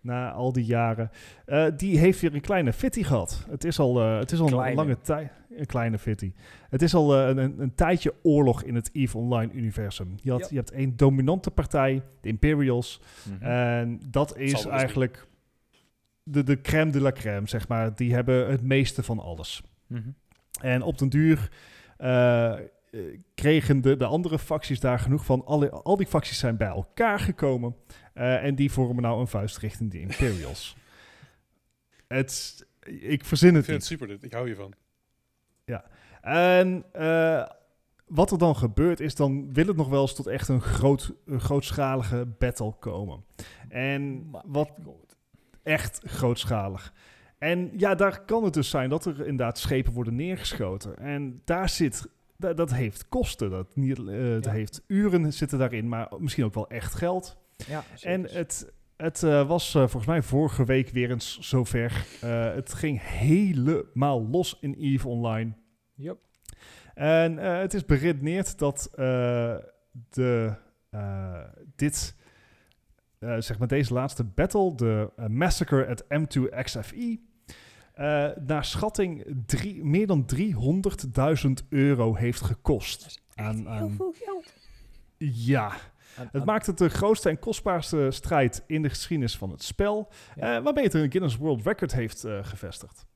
Na al die jaren. Eh, die heeft weer een kleine fitty gehad. Het is al, eh, het is al een lange tijd. Een kleine fitty. Het is al eh, een, een, een tijdje oorlog in het EVE Online universum. Je, had, Ja. je hebt één dominante partij, de Imperials. Mhm. En dat is eens eigenlijk de, de crème de la crème, zeg maar. Die hebben het meeste van alles. Mhm. En op den duur kregen de, de andere facties daar genoeg van. Alle, al die facties zijn bij elkaar gekomen. eh, en die vormen nou een vuist richting de Imperials. het, ik verzin Ik het vind niet. het super dit. Ik hou hiervan. En eh, wat er dan gebeurt is, dan wil het nog wel eens tot echt een, groot, een grootschalige battle komen. En wat echt grootschalig. En ja, daar kan het dus zijn dat er inderdaad schepen worden neergeschoten. En daar zit, da- dat heeft kosten. Dat, niet, eh, dat Ja. heeft uren zitten daarin, maar misschien ook wel echt geld. Ja, En het, het eh, was eh, volgens mij vorige week weer eens zover. Het ging helemaal los in EVE Online. Yep. En het is beredeneerd dat de, dit, zeg maar deze laatste battle, de Massacre at M2 XFE, eh, naar schatting drie, meer dan 300.000 euro heeft gekost. Aan, aan, veel geld. ja, het maakt het de grootste en kostbaarste strijd in de geschiedenis van het spel, Ja. eh, waarmee het een Guinness World Record heeft eh, gevestigd.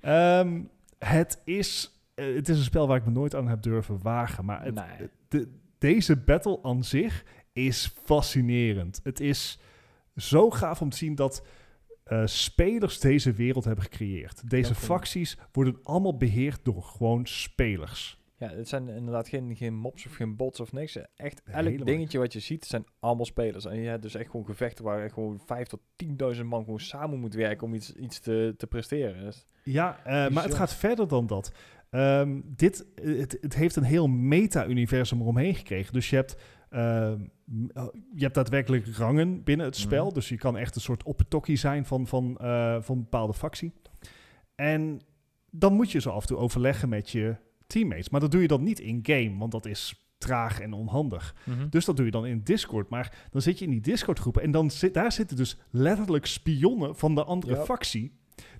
Ehm, het, is, het is een spel waar ik me nooit aan heb durven wagen, maar het, Nee. de, deze battle aan zich is fascinerend. Het is zo gaaf om te zien dat eh, spelers deze wereld hebben gecreëerd. Deze facties worden allemaal beheerd door gewoon spelers. Ja, het zijn inderdaad geen, geen mobs of geen bots of niks. Echt elk Helemaal dingetje wat je ziet, zijn allemaal spelers. En je hebt dus echt gewoon gevechten waar gewoon 5 tot 10.000 man gewoon samen moet werken om iets, iets te, te presteren. Dus, Ja, eh, maar het gaat verder dan dat. Ehm, dit, eh, het, het heeft een heel meta-universum eromheen gekregen. Dus je hebt, ehm, oh, je hebt daadwerkelijk rangen binnen het spel. Mhm. Dus je kan echt een soort oppertokkie zijn van, van, eh, van een bepaalde factie. En dan moet je zo af en toe overleggen met je teammates. Maar dat doe je dan niet in-game, want dat is traag en onhandig. Dus dat doe je dan in Discord. Maar dan zit je in die Discord-groepen en dan zit, daar zitten dus letterlijk spionnen van de andere factie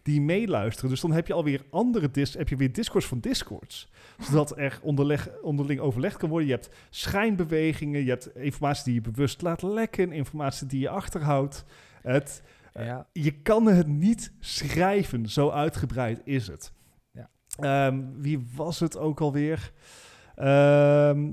die meeluisteren. Dus dan heb je alweer andere dis heb je weer Discords van Discords. Zodat er onderleg, onderling overlegd kan worden. Je hebt schijnbewegingen, je hebt informatie die je bewust laat lekken, informatie die je achterhoudt. Het, ja, je kan het niet schrijven, zo uitgebreid is het. Ja. Ehm, wie was het ook alweer? Ehm,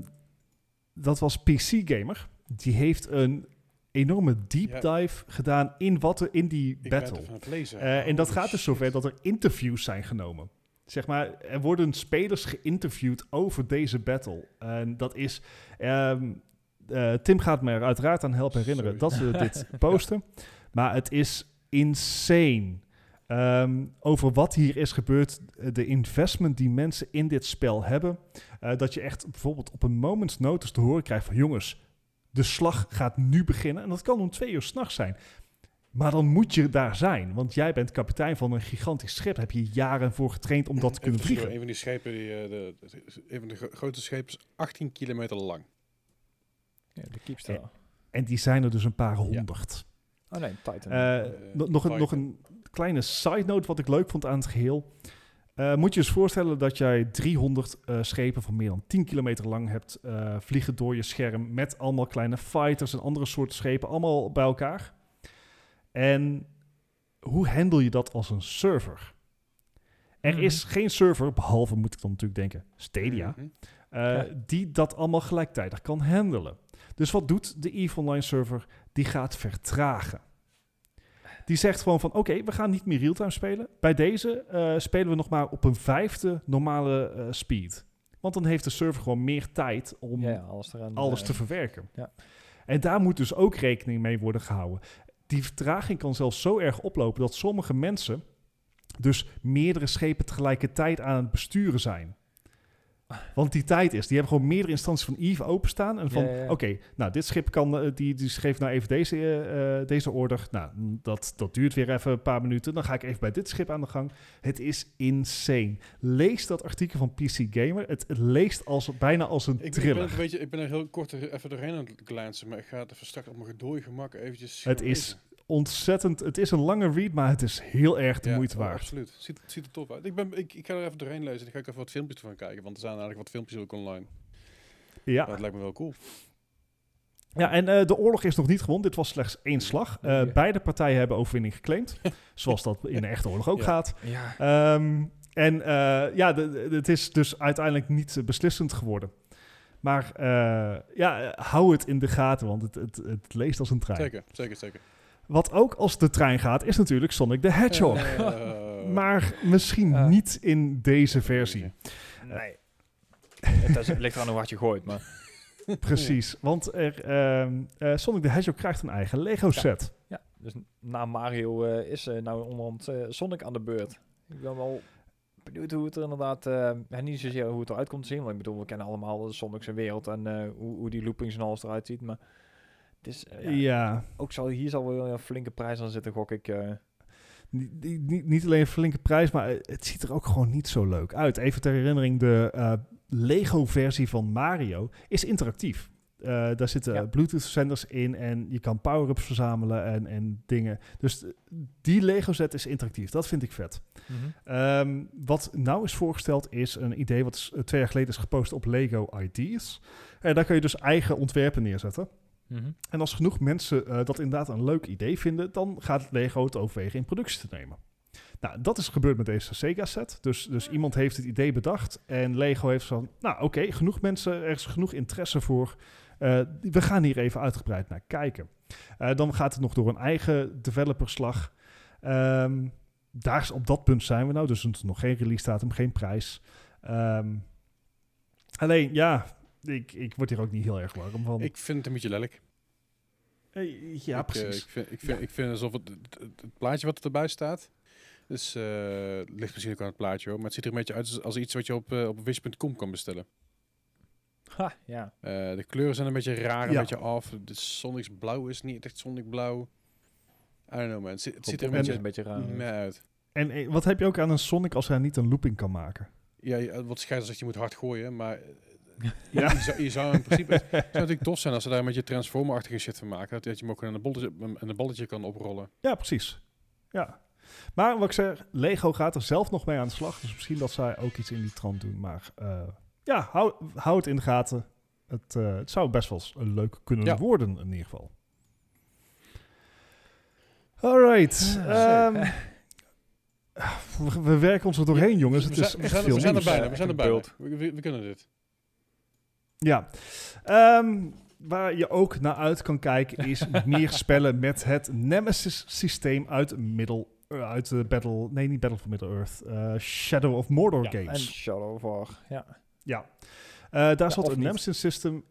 dat was PC Gamer. Die heeft een enorme deep Ja. dive gedaan in wat er in die Ik battle. lezen. Eh, en dat Holy gaat dus zover dat er interviews zijn genomen. Zeg maar, er worden spelers geïnterviewd over deze battle. En dat is... ehm, eh, Tim gaat me er uiteraard aan helpen herinneren Sorry. dat ze dit posten. Maar het is insane. Ehm, over wat hier is gebeurd, eh, de investment die mensen in dit spel hebben. dat je echt bijvoorbeeld op een moment's notice te horen krijgt van jongens, de slag gaat nu beginnen. En dat kan om twee uur s'nachts zijn. Maar dan moet je daar zijn, want jij bent kapitein van een gigantisch schip. Heb je jaren voor getraind om dat te kunnen vliegen. Een van die schepen, die, eh, de, de- een van de gro- grote schepen is 18 kilometer lang. ja, de keepstar. En die zijn er dus een paar honderd. Oh nee, Titan. Eh, Eh, nog, nog, een, nog een kleine side note wat ik leuk vond aan het geheel. Eh, moet je eens voorstellen dat jij 300 eh, schepen van meer dan 10 kilometer lang hebt eh, vliegen door je scherm. Met allemaal kleine fighters en andere soorten schepen, allemaal bij elkaar. En hoe handel je dat als een server? Er Mhm. is geen server, behalve moet ik dan natuurlijk denken, Stadia. Mhm. Ja. die dat allemaal gelijktijdig kan handelen. Dus wat doet de EVE Online server? Die gaat vertragen. Die zegt gewoon van, oké, we gaan niet meer realtime spelen. Bij deze eh, spelen we nog maar op een vijfde normale eh, speed. Want dan heeft de server gewoon meer tijd om ja, alles eraan. alles eh, te verwerken. ja. En daar moet dus ook rekening mee worden gehouden. Die vertraging kan zelfs zo erg oplopen dat sommige mensen dus meerdere schepen tegelijkertijd aan het besturen zijn. Want die tijd is. Die hebben gewoon meerdere instanties van Eve openstaan. En van, Ja, ja, ja. oké, nou, dit schip kan, eh, die, die schreef nou even deze, eh, eh, deze order. Nou, dat, dat duurt weer even een paar minuten. Dan ga ik even bij dit schip aan de gang. Het is insane. Lees dat artikel van PC Gamer. Het, het leest als, bijna als een Ik, ben- ik, ben, thriller. een beetje, ik ben er heel kort even doorheen aan het glansen, maar ik ga het even straks op mijn gedooi gemak eventjes Het is. Ontzettend, het is een lange read, maar het is heel erg de Ja, moeite oh, waard. Absoluut. Ziet, ziet er tof uit. Ik, ben, ik, ik ga er even doorheen lezen. Dan ga ik even wat filmpjes van kijken, want er zijn eigenlijk wat filmpjes ook online. Ja. Dat lijkt me wel cool. Ja, en eh, de oorlog is nog niet gewonnen. Dit was slechts één slag. Eh, Ja. Beide partijen hebben overwinning geclaimd. zoals dat in een echte oorlog ook Ja. gaat. Ja. Ehm, en eh, ja, de- de- het is dus uiteindelijk niet beslissend geworden. Maar eh, ja, hou het in de gaten, want het, het, het leest als een trein. Zeker, zeker, zeker. Wat ook als de trein gaat, is natuurlijk Sonic the Hedgehog. Eh, maar misschien niet in deze versie. Nee. het, ligt eraan hoe hard je gooit, maar... Precies, want er, ehm, eh, Sonic the Hedgehog krijgt een eigen Lego set. Ja, dus na Mario eh, is eh, nou onderhand Sonic aan de beurt. Ik ben wel benieuwd hoe het er inderdaad... eh, ja, niet zozeer hoe het eruit komt te zien, want ik bedoel, we kennen allemaal Sonic zijn wereld en eh, hoe, hoe die loopings en alles eruit ziet, maar... Is, eh, ja, ja. Ook zal, hier zal wel een flinke prijs aan zitten, gok ik. eh. Niet, niet- niet, alleen een flinke prijs, maar eh, het ziet er ook gewoon niet zo leuk uit. Even ter herinnering, de Lego-versie van Mario is interactief. Daar zitten Ja. Bluetooth-zenders in en je kan power-ups verzamelen en, en dingen. Dus die Lego-set is interactief. Dat vind ik vet. Ehm, wat nou is voorgesteld is een idee wat is, twee jaar geleden is gepost op Lego Ideas. En daar kun je dus eigen ontwerpen neerzetten. Mhm. En als genoeg mensen eh, dat inderdaad een leuk idee vinden, dan gaat Lego het overwegen in productie te nemen. Nou, dat is gebeurd met deze Sega-set. Dus, dus iemand heeft het idee bedacht en Lego heeft van, nou oké, genoeg mensen, er is genoeg interesse voor. Eh, we gaan hier even uitgebreid naar kijken. Eh, dan gaat het nog door een eigen developerslag. Ehm, daar is, op dat punt zijn we nou, dus het is nog geen release datum, geen prijs. Ehm, alleen, ja, ik, ik word hier ook niet heel erg warm van. Ik vind het een beetje lelijk. Eh, ja, ik, eh, precies. ik, vind, ik, vind, ik vind alsof het, het, plaatje wat erbij staat, dus, eh, ligt misschien ook aan het plaatje hoor, maar het ziet er een beetje uit als, als iets wat je op, eh, op wish.com kan bestellen. Ha, ja. Eh, de kleuren zijn een beetje raar, een Ja. beetje af. De Sonic's blauw is niet echt Sonic blauw. I don't know man, het, ziet- het ziet er een beetje een beetje raar. uit. En eh, wat heb je ook aan een Sonic als hij niet een looping kan maken? Ja, wat schijnt zegt je moet hard gooien, maar Ja. je, zou, je zou in principe... Het zou natuurlijk tof zijn als ze daar een beetje transformer-achtige shit van maken. Dat, dat je hem ook in een bolletje, in een balletje kan oprollen. Ja, precies. Ja. Maar wat ik zeg, Lego gaat er zelf nog mee aan de slag. Dus misschien dat zij ook iets in die trant doen. Maar eh, ja, hou, hou het in de gaten. Het, eh, het zou best wel eens leuk kunnen Ja. worden in ieder geval. Alright. Ja, ehm, we, we werken ons er doorheen, jongens. Het we is zijn, we echt zijn, veel we zijn er bijna, we zijn er bijna. Bult. We, we, we kunnen dit. Ja. Ehm, waar je ook naar uit kan kijken is meer spellen met het Nemesis-systeem uit Middle... eh, uit de Battle... Nee, niet Battle for Middle-earth. eh, Shadow of Mordor Ja, games. En Shadow of War, ja. Ja. Eh, daar zat of een. Nemesis system.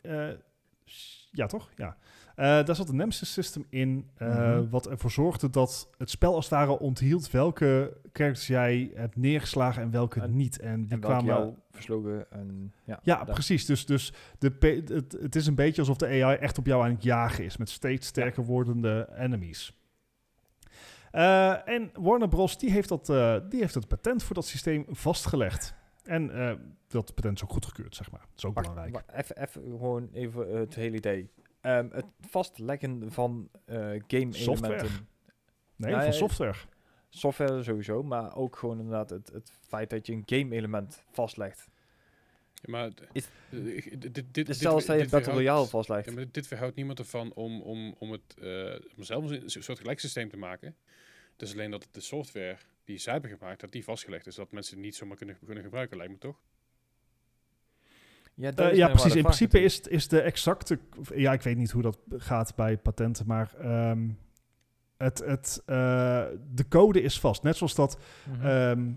ja, toch? Ja. Eh, daar zat een Nemesis system in. eh, Mhm. Wat ervoor zorgde dat het spel als het ware onthield welke characters jij hebt neergeslagen en welke En- niet. En die En kwamen. jou verslogen en ja. Ja, precies. Dus, dus de, het, het is een beetje alsof de AI echt op jou aan het jagen is. Met steeds sterker wordende enemies. Eh, en Warner Bros. Die heeft, dat, die heeft het patent voor dat systeem vastgelegd. En dat patent is ook goedgekeurd, zeg maar. Dat is ook Wacht, belangrijk. even, even gewoon even het hele idee. Ehm, het vastleggen van eh game Software. elementen. Nee, Ja, van ja, software. Software sowieso, maar ook gewoon inderdaad het, het feit dat je een game element vastlegt. Ja, maar Is- eh, dit, dit, dit, Dus zelfs dat je dit Battle Royale vastlegt. Ja, maar dit, weerhoudt niemand ervan om, om, om het eh, om zelf een soort gelijk systeem te maken. Het is alleen dat de software die zij hebben gemaakt, dat die vastgelegd is. Dat mensen het niet zomaar kunnen, kunnen gebruiken, lijkt me toch? Ja, dat Eh, ja, nou precies. In principe is, is de exacte... Ja, ik weet niet hoe dat gaat bij patenten, maar... ehm, het, het, eh, de code is vast. Net zoals dat Mhm. ehm,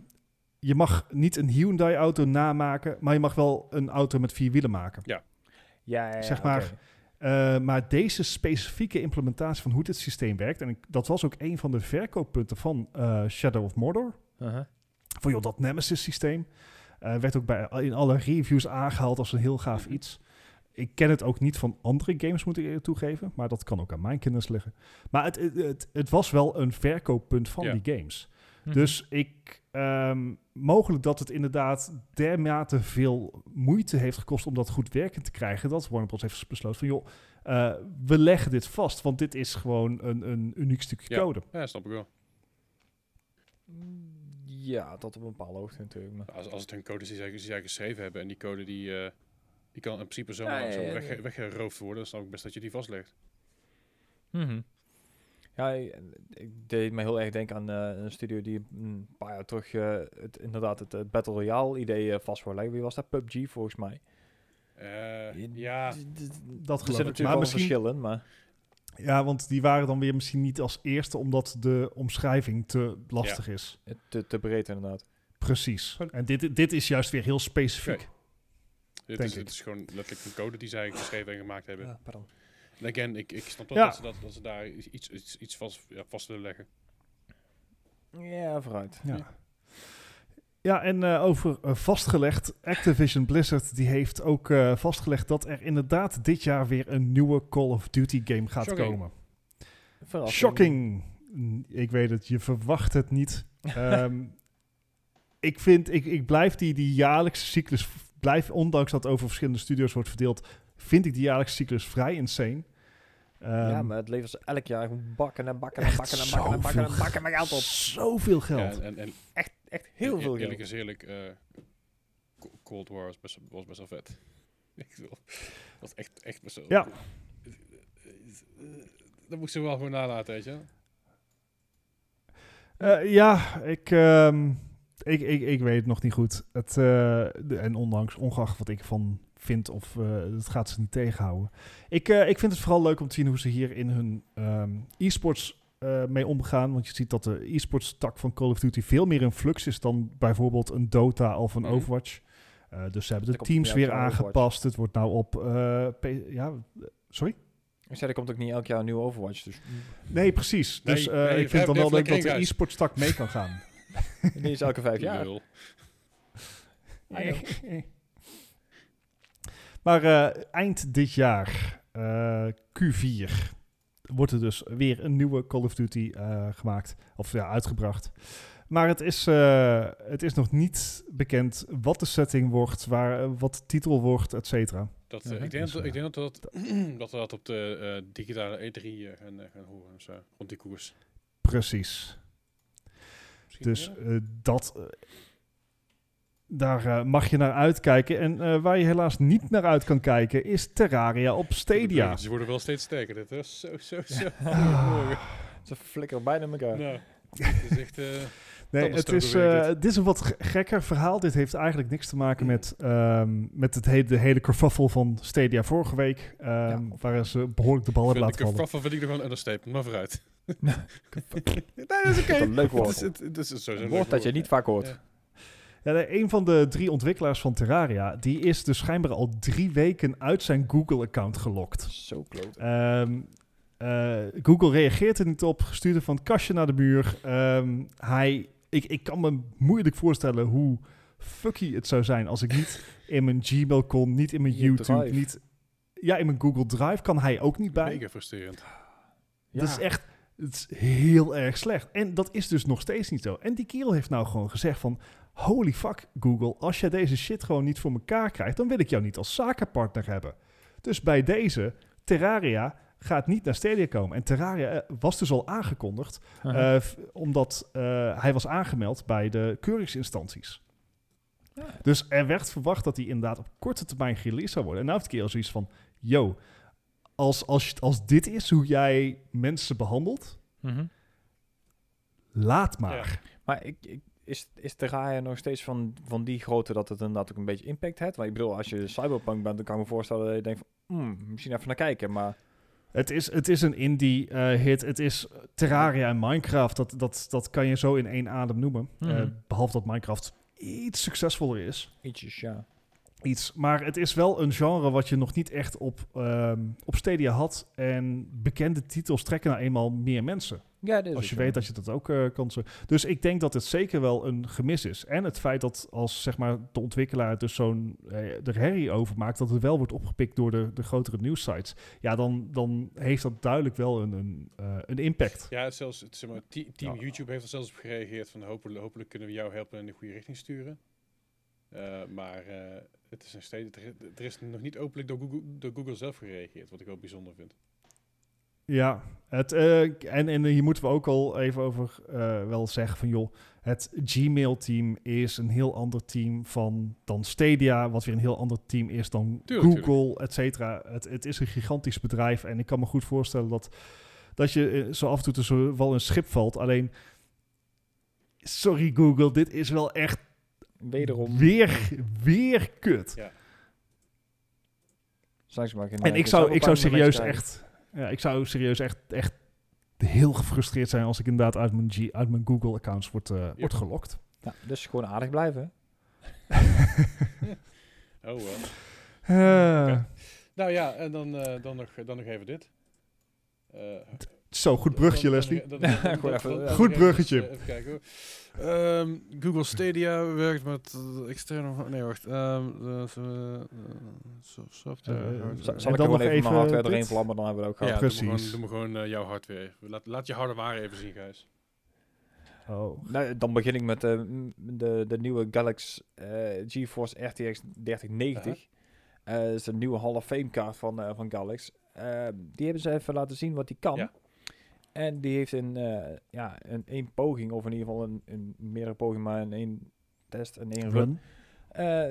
je mag niet een Hyundai-auto namaken, maar je mag wel een auto met vier wielen maken. ja, ja, ja, zeg maar. Eh, maar deze specifieke implementatie van hoe dit systeem werkt, en ik, dat was ook een van de verkooppunten van eh, Shadow of Mordor, Uh-huh. van joh, dat Nemesis-systeem. Eh, werd ook bij, in alle reviews aangehaald als een heel gaaf iets. Ik ken het ook niet van andere games, moet ik eerlijk toegeven. Maar dat kan ook aan mijn kennis liggen. Maar het, het, het, het was wel een verkooppunt van Ja. die games. Mhm. Dus ik, ehm, mogelijk dat het inderdaad dermate veel moeite heeft gekost om dat goed werkend te krijgen, dat Warner Bros. heeft besloten van, joh, eh, we leggen dit vast, want dit is gewoon een, een uniek stukje Ja. code. Ja, snap ik wel. Ja, tot op een bepaalde hoogte natuurlijk. Maar. Als, als het hun code is die zij, die zij geschreven hebben en die code die, eh, die kan in principe zomaar Ja, ja, zo ja, wegge- ja. weggeroofd worden, dan snap ik best dat je die vastlegt. Mhm. Ja, ik, ik deed me heel erg denken aan eh, een studio die een paar jaar terug eh, het, inderdaad het, Battle Royale idee vast voor leggen. Wie was dat? PUBG volgens mij. Eh, ja, Dat geloof ik. natuurlijk Maar wel misschien, verschillen, maar... ja, want die waren dan weer misschien niet als eerste, omdat de omschrijving te lastig is. Het Te, te breed inderdaad. Precies. En dit, dit is juist weer heel specifiek. Dit, Denk is, ik. dit is gewoon letterlijk een code die zij geschreven en gemaakt hebben. Ja, pardon. En again, ik, ik snap toch Ja. dat, ze dat, dat ze daar iets, iets, iets vast, ja, vast willen leggen. Ja, vooruit. Ja. Ja, en eh, over eh, vastgelegd, Activision Blizzard die heeft ook eh, vastgelegd dat er inderdaad dit jaar weer een nieuwe Call of Duty game gaat Shocking. komen. Verrassing. Shocking! Ik weet het, je verwacht het niet. Ehm, ik vind, ik, ik blijf die, die jaarlijkse cyclus, blijf, ondanks dat het over verschillende studios wordt verdeeld, vind ik die jaarlijkse cyclus vrij insane. ja, Ehm, maar het levert ze elk jaar bakken en bakken en bakken en bakken en bakken en bakken met geld op. Zoveel geld. Ja, en, en Echt, echt heel e- veel Eerlijk geld. is eerlijk, Co- Cold War was best, was best wel vet. Ik bedoel, was echt, echt best wel... Ja. Dat moest ze wel gewoon nalaten, weet je. Eh, ja, ik, ehm, ik, ik, ik weet het nog niet goed. Het, de- en ondanks, ongeacht wat ik van vind, of eh, het gaat ze niet tegenhouden. Ik, ik vind het vooral leuk om te zien hoe ze hier in hun ehm, e-sports eh, mee omgaan. Want je ziet dat de e-sports tak van Call of Duty veel meer in flux is dan bijvoorbeeld een Dota of een Mhm. Overwatch. Eh, dus ze hebben de teams niet weer aangepast. Het wordt nou op... eh, ja, sorry? Ik zei, er komt ook niet elk jaar een nieuwe Overwatch, dus Nee, precies. Nee, dus eh, nee, ik vind dan wel leuk dat de e-sports tak mee kan gaan. die is elke vijf jaar. Maar eh, eind dit jaar, eh, Q4, wordt er dus weer een nieuwe Call of Duty eh, gemaakt. Of ja, uitgebracht. Maar het is, eh, het is nog niet bekend wat de setting wordt, waar, eh, wat de titel wordt, et cetera. Dat, Ja, ik, denk dus, dat, ik eh, denk dat, dat, dat we dat op de eh, digitale E3 eh, gaan, eh, gaan horen. Dus, rond die koers. Precies. Misschien, Dus ja. eh, dat, daar eh, mag je naar uitkijken. En eh, waar je helaas niet naar uit kan kijken, is Terraria op Stadia. Ze worden wel steeds sterker. Dit is zo, zo, zo. Ja. Ze flikkeren bijna in elkaar. nou, het is echt... eh, Nee, is het is, eh, dit. is een wat ge- gekker verhaal. Dit heeft eigenlijk niks te maken met, ehm, met het hele, de hele kerfuffle van Stadia vorige week. ehm, Waar ze behoorlijk de bal hebben laten vallen. een vind ik nog wel een understatement, maar vooruit. nee, dat is oké. Wat een leuk Het is, woord. het, het is sowieso Een een woord dat je niet vaak hoort. Ja. Ja, een van de drie ontwikkelaars van Terraria, die is dus schijnbaar al drie weken uit zijn Google-account gelokt. Zo kloot. Ehm, eh, Google reageert er niet op, stuurde van het kastje naar de muur. Ehm, hij, ik, ik kan me moeilijk voorstellen hoe fucky het zou zijn als ik niet in mijn Gmail kon, niet in mijn YouTube, Drive. niet... Ja, in mijn Google Drive kan hij ook niet bij. Mega frustrerend. Ja. Dat is echt het is heel erg slecht. En dat is dus nog steeds niet zo. En die kerel heeft nou gewoon gezegd van... Holy fuck, Google, als jij deze shit gewoon niet voor elkaar krijgt... dan wil ik jou niet als zakenpartner hebben. Dus bij deze, Terraria gaat niet naar Stadia komen. En Terraria eh, was dus al aangekondigd... Eh, omdat eh, hij was aangemeld bij de keuringsinstanties. Ja. Dus er werd verwacht dat hij inderdaad op korte termijn gereleased zou worden. En nou heeft de kerel zoiets van... Yo, als, als, als dit is hoe jij mensen behandelt... Mhm. Laat maar. Maar ik, ik, is, is Terraria nog steeds van, van die grootte dat het inderdaad ook een beetje impact heeft? Want ik bedoel, als je cyberpunk bent, dan kan ik me voorstellen dat je denkt van, hmm, misschien even naar kijken, maar... Het, is, het is een indie eh, hit. Het is Terraria en Minecraft. Dat, dat, dat kan je zo in één adem noemen. Mhm. Eh, behalve dat Minecraft iets succesvoller is. Ietsjes, ja. Iets. Maar het is wel een genre wat je nog niet echt op, ehm, op Stadia had. En bekende titels trekken nou eenmaal meer mensen. Ja, is Als je weet dat je dat ook eh, kan. zo- Dus ik denk dat het zeker wel een gemis is. En het feit dat als zeg maar, de ontwikkelaar dus zo'n er herrie over maakt, dat het wel wordt opgepikt door de, de grotere nieuwssites. Ja, dan, dan heeft dat duidelijk wel een, een, eh, een impact. Ja, zelfs het, zeg maar, te- team Ja. YouTube heeft er zelfs op gereageerd van hopelijk, hopelijk kunnen we jou helpen in de goede richting sturen. Eh, maar eh, het is nog steeds, er, is nog niet openlijk door Google, door Google zelf gereageerd, wat ik wel bijzonder vind. Ja, het, eh, en, en hier moeten we ook al even over eh, wel zeggen van joh, het Gmail-team is een heel ander team van, dan Stadia, wat weer een heel ander team is dan Tuurlijk, Google, et cetera. Het, het is een gigantisch bedrijf en ik kan me goed voorstellen dat, dat je eh, zo af en toe tussen wel een schip valt. Alleen, sorry Google, dit is wel echt Wederom. weer, weer kut. Ja. En ik zou, ik zou serieus echt, ja, ik zou serieus echt, echt heel gefrustreerd zijn als ik inderdaad uit mijn, G, uit mijn Google-accounts word, eh, word gelokt. Ja, dus gewoon aardig blijven. Oh, wel. Eh, Oké. Nou ja, en dan, eh, dan, nog, dan nog even dit. Zo, goed bruggetje, Leslie. even, Goed bruggetje. Even, even kijken hoor. Ehm, Google Stadia werkt met eh, externe... Nee, wacht. ehm, eh, zo- eh, so- software. Hardware. Zal, ik dan nog even mijn hardware dit? erin vlammen, dan hebben we het ook ja, gehad. doe precies. gewoon, doe maar gewoon jouw hardware. Laat, laat je harde waar even zien, Gijs. Oh. Nou, dan begin ik met de, de, de nieuwe Galaxy eh, GeForce RTX 3090. Eh, dat is een nieuwe Hall of Fame kaart van, eh, van Galaxy. Eh, die hebben ze even laten zien wat die kan. Ja. En die heeft in, eh, ja, een één poging, of in ieder geval een, een meerdere poging, maar in één test en één run, Run.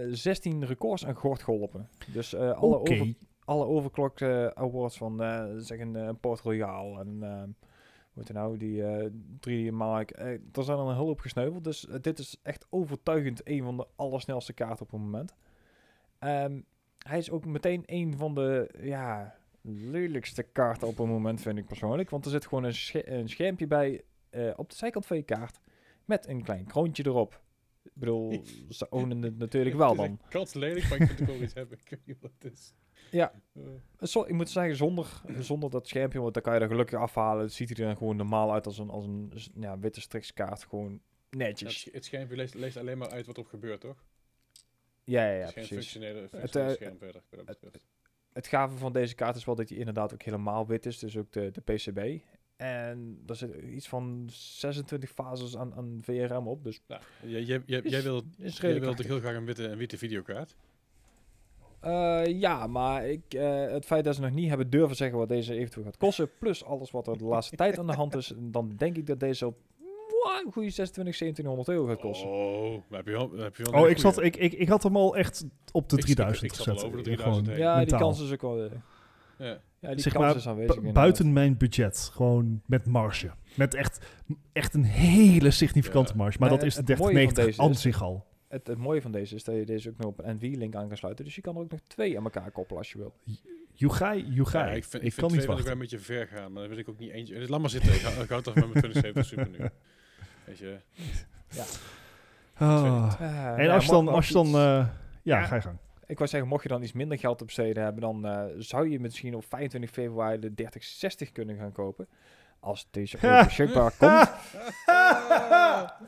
eh 16 records aan gort geholpen. Dus eh, alle, Oké. over, alle overclock awards van zeg een Port Royal en het nou, die eh 3D Mark. er zijn al een hulp gesneuveld. Dus dit is echt overtuigend een van de allersnelste kaarten op het moment. Ehm, hij is ook meteen een van de ja, lelijkste kaarten op het moment, vind ik persoonlijk. Want er zit gewoon een, sche- een schermpje bij eh, op de zijkant van je kaart met een klein kroontje erop. Ik bedoel, ze ownen het natuurlijk wel Het is dan. echt katslelijk, maar ik vind het ook wel iets hebben. Ik weet niet wat het is. Ja. Eh, Zo, ik moet zeggen, zonder, zonder dat schermpje, want dan kan je er gelukkig afhalen. Het ziet er dan gewoon normaal uit als een, als een ja, witte strikskaart. Gewoon het, netjes. het schermpje leest, leest alleen maar uit wat erop gebeurt, toch? Ja, ja, Het ja is geen precies. functionele, functionele eh, scherm verder. wat dat betreft. Het gave van deze kaart is wel dat hij inderdaad ook helemaal wit is. Dus ook de, de PCB. En er zit iets van 26 fases aan, aan VRM op. Dus Nou, jij, jij, jij, Is- jij wil, is jij toch heel graag een witte, een witte videokaart? Eh, ja, maar ik, eh, het feit dat ze nog niet hebben durven zeggen wat deze eventueel gaat kosten, plus alles wat er de laatste tijd aan de hand is, dan denk ik dat deze op een goede 26, 1700 euro gaat kosten. Oh, heb je heb je wel Oh, ik, zat, ik, ik, ik had hem al echt op de Ik- ik- 3000 ik zat al gezet. over de Eh, 3000 gewoon heen. Ja, die mentaal. kans is ook wel... eh, Ja. ja, die Zeg kans maar, is aanwezig. Inderdaad. buiten mijn budget. Gewoon met marge. Met echt, echt een hele significante Ja. marge. Maar Nee, dat is de het mooie van 3090 deze aan zich al. Het, het mooie van deze is dat je deze ook nog op een NV-link aan kan sluiten. Dus je kan er ook nog twee aan elkaar koppelen als je wil. Yugai. Ja, ik, ik vind, ik kan vind niet 200 wachten. een beetje ver gaan, maar dan wil ik ook niet eentje. Dus laat maar zitten, ik, hou- ik houd toch met mijn 2070 super nu. Weet je, Ah. Uh, En als je dan... Als je dan eh, ja, ga je gang. Ik wou zeggen, mocht je dan iets minder geld op besteden hebben, dan eh, zou je misschien op 25 februari de 3060 kunnen gaan kopen. Als deze beschikbaar komt.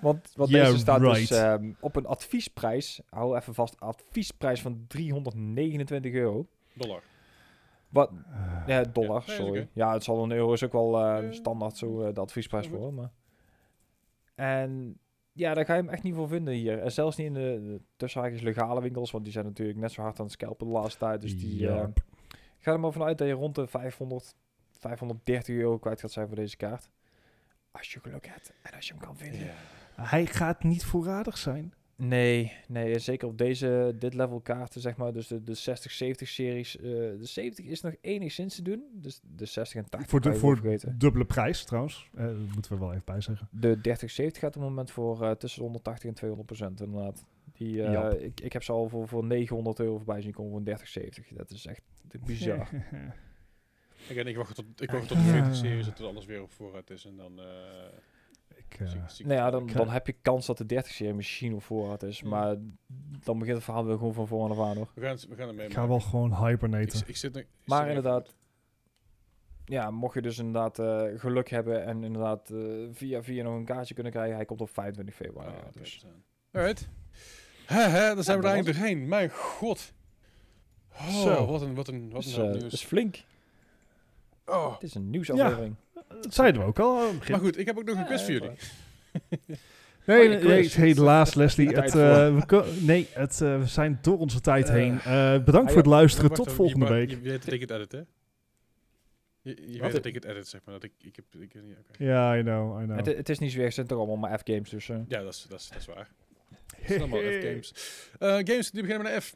Want, want Yeah, deze staat dus right. ehm, op een adviesprijs. Hou even vast, adviesprijs van 329 euro. dollar. Wat? Eh, Ja, dollar, Ja, sorry. Ja, het zal een euro is ook wel eh, Ja. standaard zo eh, de adviesprijs Ja, voor. Maar. En ja, daar ga je hem echt niet voor vinden hier. En zelfs niet in de, de tussenhaakjes legale winkels, want die zijn natuurlijk net zo hard aan het scalpen de laatste tijd. Dus die ja. eh, ga er maar vanuit dat je rond de 500, 530 euro kwijt gaat zijn voor deze kaart. Als je geluk hebt en als je hem kan vinden. Hij gaat niet voorradig zijn. Nee, nee, zeker op deze, dit level kaarten, zeg maar, dus de, de 60-70 series. eh, de 70 is nog enigszins te doen, dus de 60 en 80 Voor, de, voor dubbele prijs trouwens. Eh, dat moeten we wel even bij zeggen. De 3070 gaat op het moment voor eh, tussen de 180 en 200 procent inderdaad. Die, eh, Ja. ik, ik heb ze al voor, voor 900 euro voorbij zien komen voor een 3070. Dat is echt bizar. Ik, en ik wacht tot, ik wacht tot de Ja. 40 series, tot alles weer op voorraad is. En dan... eh ik, nou ja, dan, dan eh, heb je kans dat de 30 serie misschien op voorraad is. Ja. Maar dan begint het verhaal weer gewoon van voren af aan hoor. We gaan, we gaan Ik ga wel gewoon hibernaten. ik zit nog- ik zit Maar inderdaad, ja, mocht je dus inderdaad eh, geluk hebben en inderdaad eh, via via nog een kaartje kunnen krijgen, hij komt op 25 februari. Ah, uit, oké, dus. dus, Alright. Hè, hè, daar zijn we dat er was eigenlijk doorheen. Mijn god. Oh, Zo. wat een, wat een, wat Dus, een eh, nieuws. dus flink. Oh. Het is een nieuwsaflevering. Dat zeiden we ook al. aan het begin. Maar goed, ik heb ook nog een Ja, quiz voor jullie. Nee, helaas Leslie. Het, eh, we ko- nee, het, eh, we zijn door onze tijd Eh, heen. Eh, bedankt ah, voor het luisteren. Wacht Tot volgende je, week. Je weet dat ik het edit, hè? Je, je Wat? weet dat ik het edit, zeg maar. Dat ik, ik heb, ik, ja, oké. Ja, I know, I know. Het, het is niet zo erg, het zijn toch allemaal maar F-games, dus... eh, ja dat, is, dat, is, dat is waar. Het zijn allemaal F-games. Eh, games die beginnen met een F.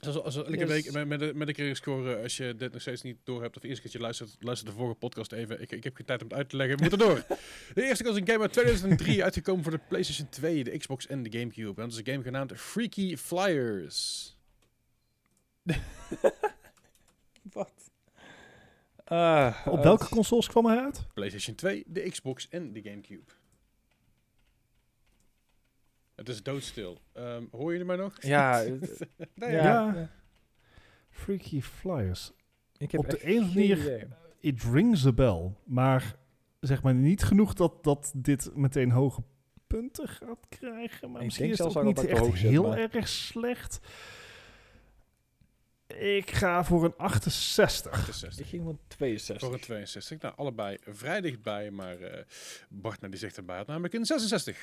Zoals, als elke Yes. week met, met, de, met de career score, als je dit nog steeds niet door hebt of de eerste keertje luistert, luister de vorige podcast even. Ik, ik heb geen tijd om het uit te leggen. We moeten door. De eerste was een game uit 2003 uitgekomen voor de PlayStation 2, de Xbox en de Gamecube. En dat is een game genaamd Freaky Flyers. Wat? Ah, Op eh, welke consoles kwam hij uit? PlayStation 2, de Xbox en de Gamecube. Het is doodstil. Ehm hoor jullie mij nog? Ja, het- Nee, ja, Ja. Freaky Flyers. Ik heb Op de een of andere. It rings a bell. Maar zeg maar niet genoeg dat, dat dit meteen hoge punten gaat krijgen. Maar Ik misschien denk is het zelfs ook al niet dat echt te hoog zit, heel maar- erg slecht. Ik ga voor een 68. 68. Ik ging van 62. Voor een 62. Nou, allebei vrij dichtbij, maar eh Bart nou, die zegt erbij had namelijk een 66.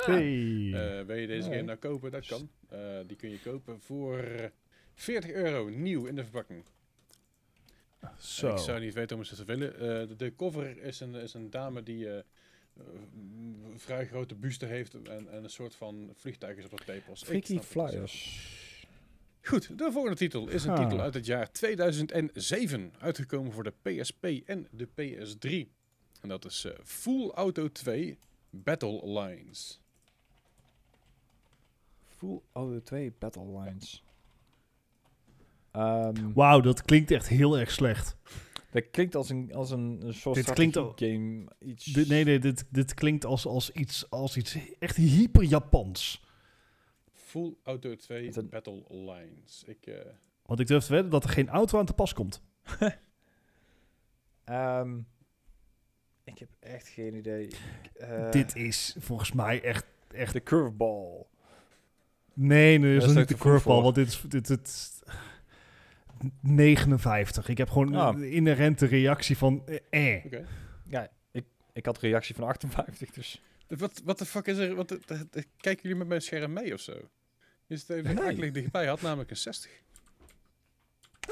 Hey. Eh, wil je deze game nou kopen? Dat kan. Eh, die kun je kopen voor 40 euro, nieuw in de verpakking. Zo. Ik zou niet weten om ze te willen. Eh, de, de cover is een, is een dame die vrij grote buste heeft en, en een soort van vliegtuig is op de tepels. Freaky het. Flyers. Goed, de volgende titel is een titel uit het jaar 2007. Uitgekomen voor de PSP en de PS3. En dat is eh, Full Auto 2 Battle Lines. Full Auto 2 Battle Lines. Ehm, Wauw, dat klinkt echt heel erg slecht. dat klinkt als een, als een, een soort Dit klinkt game. Iets... Dit, nee, nee, dit, dit klinkt als, als, iets, als iets echt hyper Japans. Full Auto 2 Met een- Battle Lines. Ik, eh, Want ik durf te wedden dat er geen auto aan te pas komt. Ehm, ik heb echt geen idee. Eh, Dit is volgens mij echt... echt De curveball. Nee, nee, dat is niet de curveball, want dit is... Dit, dit, 59. Ik heb gewoon Ah. een inherente reactie van... Eh. eh. Oké. Ja, ik, ik had reactie van 58, dus... Wat, wat de fuck is er? Wat, de- de- de- kijken jullie met mijn scherm mee of zo? Je zit even Nee. akelig dichtbij. Had namelijk een 60.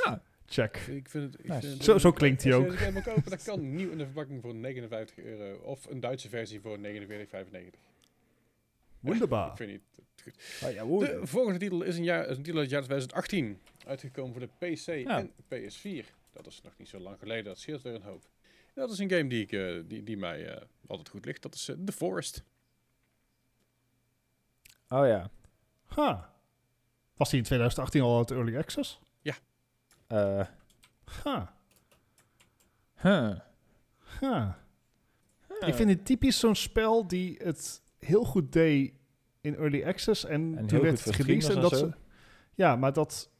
Ja, Check. Ik vind het, ik Nice. vind het- Zo- zo klinkt hij als ook. je deze game wil kopen, dat kan nieuw in de verpakking voor 59 euro. Of een Duitse versie voor 49,95. Wonderbaar. Ik vind niet goed. ah, ja hoe- De volgende titel is een, jaar, is een titel uit het jaar 2018. Uitgekomen voor de PC Ja. en PS4. Dat is nog niet zo lang geleden. Dat scheelt weer een hoop. En dat is een game die, ik, eh, die, die mij eh, altijd goed ligt. Dat is eh, The Forest. Oh ja. Ha. Was die in 2018 al uit Early Access? Eh Ha. huh. Ha. Ik vind het typisch zo'n spel die het heel goed deed in Early Access. En, En toen werd het. En dat ze, ja, maar dat...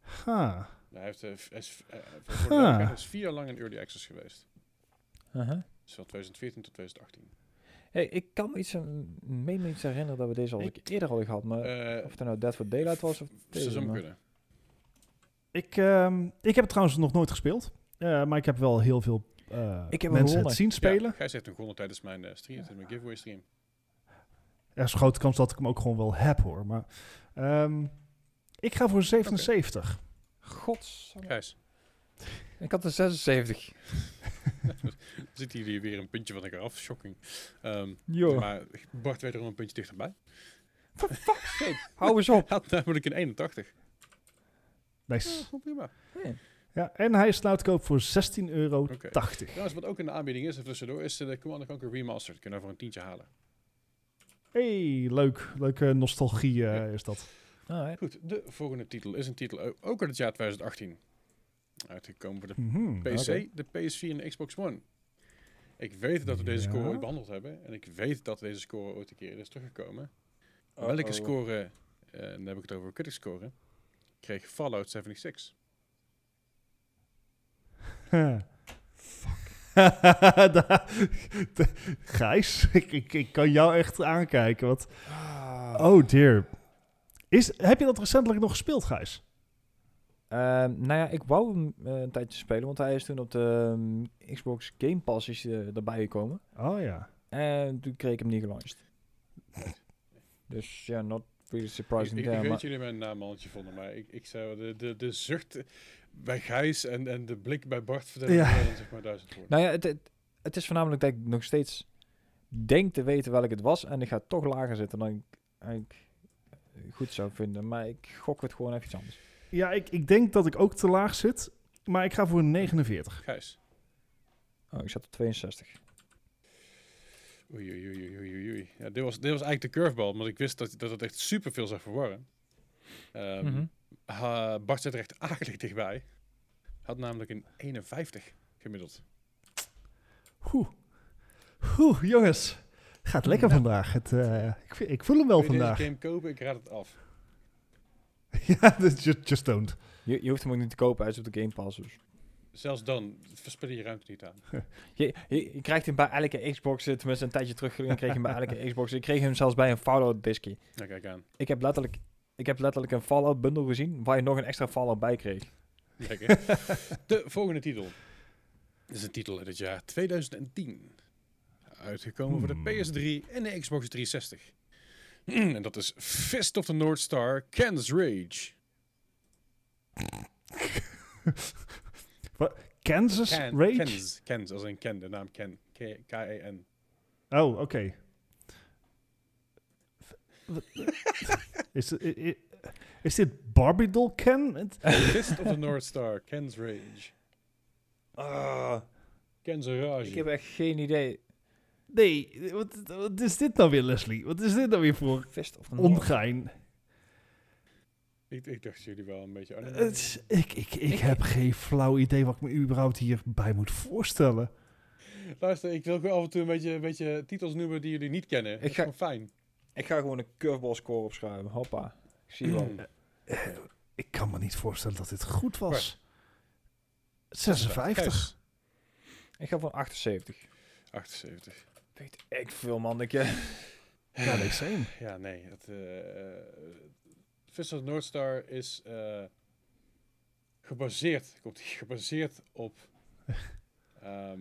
Ha. Nou, hij, heeft, eh, hij is, eh, Huh. hij vier jaar lang in Early Access geweest. Uh-huh. Dus van 2014 tot 2018. Hey, ik kan me iets, meen me iets herinneren dat we deze al een keer eerder hadden gehad, maar Eh, of het nou Dead for Daylight was of ze deze, zou kunnen. Ik, ehm, ik heb het trouwens nog nooit gespeeld. Eh, maar ik heb wel heel veel eh, Ik heb hem mensen gewonnen. het zien spelen. Ja, Gijs heeft hem gewonnen tijdens mijn eh, stream, tijdens mijn giveaway stream. Er is een grote kans dat ik hem ook gewoon wel heb hoor. Maar ehm, ik ga voor 77. Gods. Gijs, Ik had een 76. zit hier weer een puntje van elkaar af. Shocking. Ehm, Jo. Maar Bart weet er een puntje dichterbij. Hou eens op. Hij had namelijk een 81. Ja, Nice. prima. Ja, en hij is nou te koop voor 16,80 euro. Oké. Trouwens, wat ook in de aanbieding is, even tussendoor, is eh, de Command Conquer Remastered. Kunnen we voor een tientje halen. Hey, leuk. Leuke nostalgie eh, Ja. is dat. Alright. Goed, de volgende titel is een titel ook uit het jaar 2018. Uitgekomen voor de Mhm. PC, de PS4 en de Xbox One. Ik weet dat we deze score Ja. ooit behandeld hebben. En ik weet dat deze score ooit een keer is teruggekomen. Welke score, eh, dan heb ik het over critic score, kreeg Fallout 76. Gijs, ik, ik, ik kan jou echt aankijken. Wat, Ah. oh dear. Is, heb je dat recentelijk nog gespeeld, Gijs? Ehm, nou ja, ik wou hem eh, een tijdje spelen, want hij is toen op de ehm, Xbox Game Pass is, eh, erbij gekomen. Oh ja. En toen kreeg ik hem niet gelanceerd. dus ja, not really surprising ik, there, ik weet maar- jullie mijn naamannetje vonden, maar ik, ik zou de, de, de zucht bij Gijs en, en de blik bij Bart vertellen Ja. zeg maar duizend woorden. Nou ja, het, het, het is voornamelijk dat ik nog steeds denk te weten welk het was. En ik ga toch lager zitten dan ik eigenlijk goed zou vinden. Maar ik gok het gewoon even iets anders. Ja, ik, ik denk dat ik ook te laag zit. Maar ik ga voor een 49. Gijs. Oh, ik zat op 62. Oei, oei, oei, oei, oei, oei. Ja, dit, was, dit was eigenlijk de curveball, want ik wist dat, dat het echt superveel zou verwarren. Ehm, Mhm. Ha- Bart zit er echt akelig dichtbij. Had namelijk een 51 gemiddeld. Oeh. Oeh, jongens. Gaat lekker Nou. vandaag. Het, eh, ik, ik voel hem wel Wil je vandaag. deze game kopen? Ik raad het af. ja, just, just don't. Je, je hoeft hem ook niet te kopen, hij is op de Game Pass. Dus. Zelfs dan verspil je ruimte niet aan. Je, je, je krijgt hem bij elke Xbox, eh, tenminste een tijdje terug kreeg je hem bij elke Xbox. Ik kreeg hem zelfs bij een Fallout. Nou, kijk aan. Ik heb letterlijk, ik heb letterlijk een Fallout bundle gezien waar je nog een extra Fallout bij kreeg. Lekker. De volgende titel. Dit is een titel uit het jaar 2010. Uitgekomen voor Hmm. de PS3 en de Xbox 360. en dat is Fist of the North Star Kansas Rage. Kansas Ken- Rage? Kens, Kens, als in Ken, de naam Ken. K- K-E-N. Oh, oké. Wat- is, i- is dit Barbie doll Ken? Het- Fist of the North Star, Ken's Rage. Ken's ik Rage. heb echt geen idee. Nee, wat, wat is dit nou weer, Leslie? Wat is dit nou weer voor Fist of the North. ongein? Ik, ik dacht jullie wel een beetje... Het is- ik, ik, ik heb geen flauw idee wat ik me überhaupt hierbij moet voorstellen. Luister, ik wil gewoon af en toe een beetje, een beetje titels noemen die jullie niet kennen. Dat is ga- gewoon fijn. Ik ga gewoon een curveball score opschrijven. Hoppa. Ik zie je wel. Eh, ik kan me niet voorstellen dat dit goed was. 56. Gijs, Ik ga voor 78. 78. Weet ik veel, man. Ik, eh, Ja, nee, same. Ja, nee. Het, eh Fist of the North Star is eh, gebaseerd, komt gebaseerd op ehm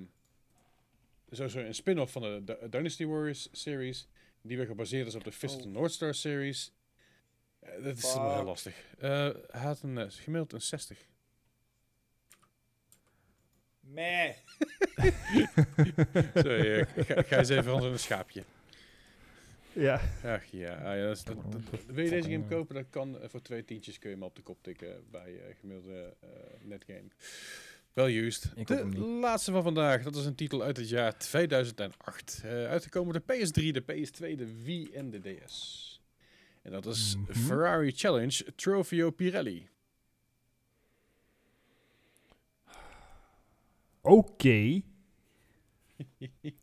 sowieso een spin-off van de, Dy- Dynasty Warriors series, die weer gebaseerd is op de Fist of the North Star series. Eh, dat is wel heel lastig. Eh, hij had een, eh, gemiddeld een 60. Meh. Sorry, eh, ga, ga eens even veranderen in een schaapje. Ja. Ach ja, ah, ja dat is, dat, dat- wil je deze game kopen, dan kan voor twee tientjes kun je hem op de kop tikken bij eh, gemiddelde eh, netgame. Wel used. Ik de laatste van vandaag, dat is een titel uit het jaar 2008. Eh, uitgekomen de PS3, de PS2, de Wii en de DS. En dat is Mhm. Ferrari Challenge Trofeo Pirelli. Oké.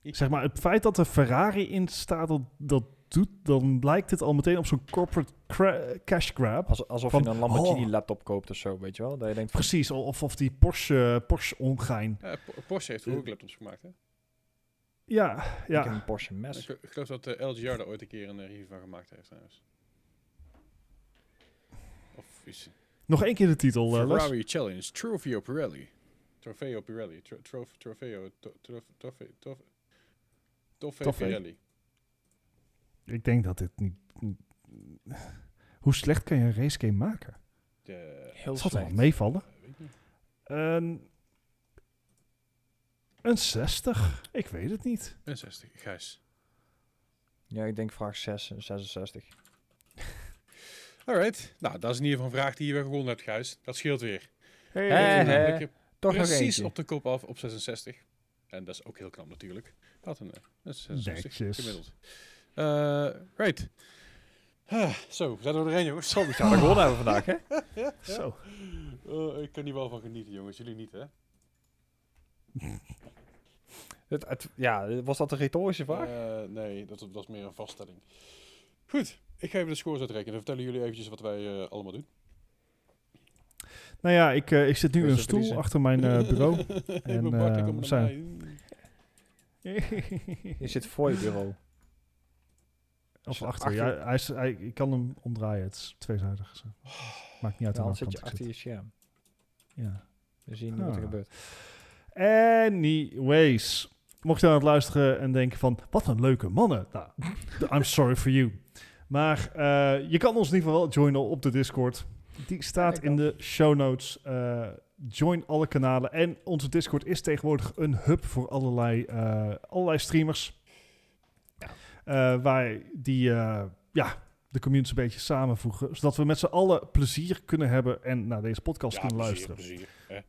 Zeg maar, het feit dat er Ferrari in staat, dat, dat doet, dan lijkt het al meteen op zo'n corporate cra- cash grab. Als, alsof Van, je een Lamborghini oh. laptop koopt of zo, weet je wel? Dat je denkt van, Precies, of, of die Porsche, Porsche ongein. Eh, Po- Porsche heeft ook laptops gemaakt, hè? Ja, ik heb ja. een Porsche Ik, mes. ik geloof dat de LGR daar ooit een keer een eh, review van gemaakt heeft, trouwens. Of iets. Nog één keer de titel, eh, Les. Ferrari Challenge Trofeo Pirelli. Trofeo Pirelli. Tro- trof- Trofeo. Trofeo. tof- Toffee Toffee. Pirelli. Ik denk dat dit niet... Hoe slecht kan je een racegame maken? De, Heel Het zal toch wel slecht. meevallen? eh, niet. Een, een 60? Ik weet het niet. Een 60. Gijs. Ja, ik denk vraag 6, 66. Alright. Nou, dat is in ieder geval een vraag die je weer gewonnen hebt, Gijs. Dat scheelt weer. Hey, namelijk je Toch nog precies op de kop af op 66. En dat is ook heel knap natuurlijk. Had een, eh, een 66 Netjes. gemiddeld. Eh right. Ah, zo, we zijn er doorheen, jongens. Zo, we gaan er gewonnen hebben vandaag, hè? Zo. Oh, ik kan hier wel van genieten, jongens. Jullie niet, hè? Het, het- ja, was dat een retorische vraag? Eh, nee, dat was meer een vaststelling. Goed, ik ga even de scores uitrekenen. Dan vertellen jullie eventjes wat wij eh, allemaal doen. Nou ja, ik, eh, ik zit nu in een stoel verliezen. achter mijn eh, bureau. En, Bart, eh, zijn-. Je zit voor je bureau. Of achter. achter- Ja, hij is, hij, ik kan hem omdraaien. Het is tweezijdig. zo. Maakt niet uit Dan aan zit je kant achter je scherm. Ja. Dan zie je niet wat er Ah. gebeurt. Anyways. Mocht je aan het luisteren en denken van... Wat een leuke mannen. Nou, I'm sorry for you. Maar eh, je kan ons in ieder geval wel joinen op de Discord. Die staat in de show notes. Eh, join alle kanalen. En onze Discord is tegenwoordig een hub voor allerlei, eh, allerlei streamers. Eh, waar die eh, ja, de community een beetje samenvoegen. Zodat we met z'n allen plezier kunnen hebben en naar deze podcast Ja, kunnen plezier, luisteren. plezier. hè.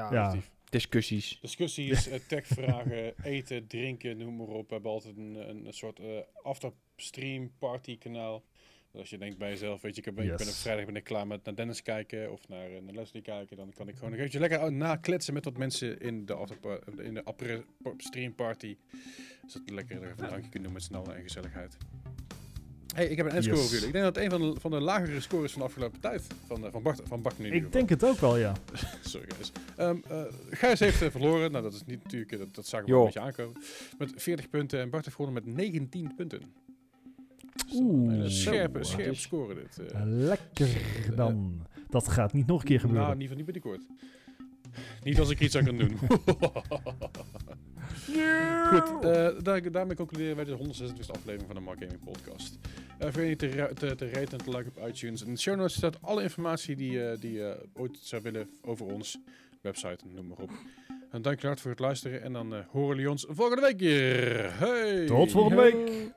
Ja, Ja. Discussies. Discussies, eh, techvragen, eten, drinken, noem maar op. We hebben altijd een, een, soort eh afterstream party kanaal. Dus als je denkt bij jezelf, weet je, ik, heb, ik ben op vrijdag ben ik klaar met naar Dennis kijken of naar, eh, naar Leslie kijken, dan kan ik gewoon nog eventjes lekker nakletsen met wat mensen in de, afterpa- in de stream party. Zodat we lekker even een drankje kunnen doen met allen en gezelligheid. Hey, ik heb een endscore Yes. voor jullie. Ik denk dat het een van de, van de lagere scores van de afgelopen tijd, van, eh, van Bart, van Bart ieder Ik geval. denk het ook wel, ja. Sorry guys. Ehm eh, Gijs heeft eh, verloren. Nou, dat is niet natuurlijk, eh, dat, dat zag ik wel een beetje aankomen. Met 40 punten en Bart heeft gewonnen met 19 punten. Oeh. scherpe, Zo. scherpe score dit. eh. Lekker dan. Dat gaat niet nog een keer gebeuren. nou, in ieder geval niet binnenkort. Niet als ik iets aan kan doen. Goed, eh, daar, daarmee concluderen wij de 126e aflevering van de Mark Gaming Podcast. Eh vergeet niet te, te, te raten en te liken op iTunes. In de show notes staat alle informatie die, eh, die je ooit zou willen over ons. Website, noem maar op. En dank je hard voor het luisteren. En dan eh, horen jullie ons volgende week weer. Hey! Tot volgende week.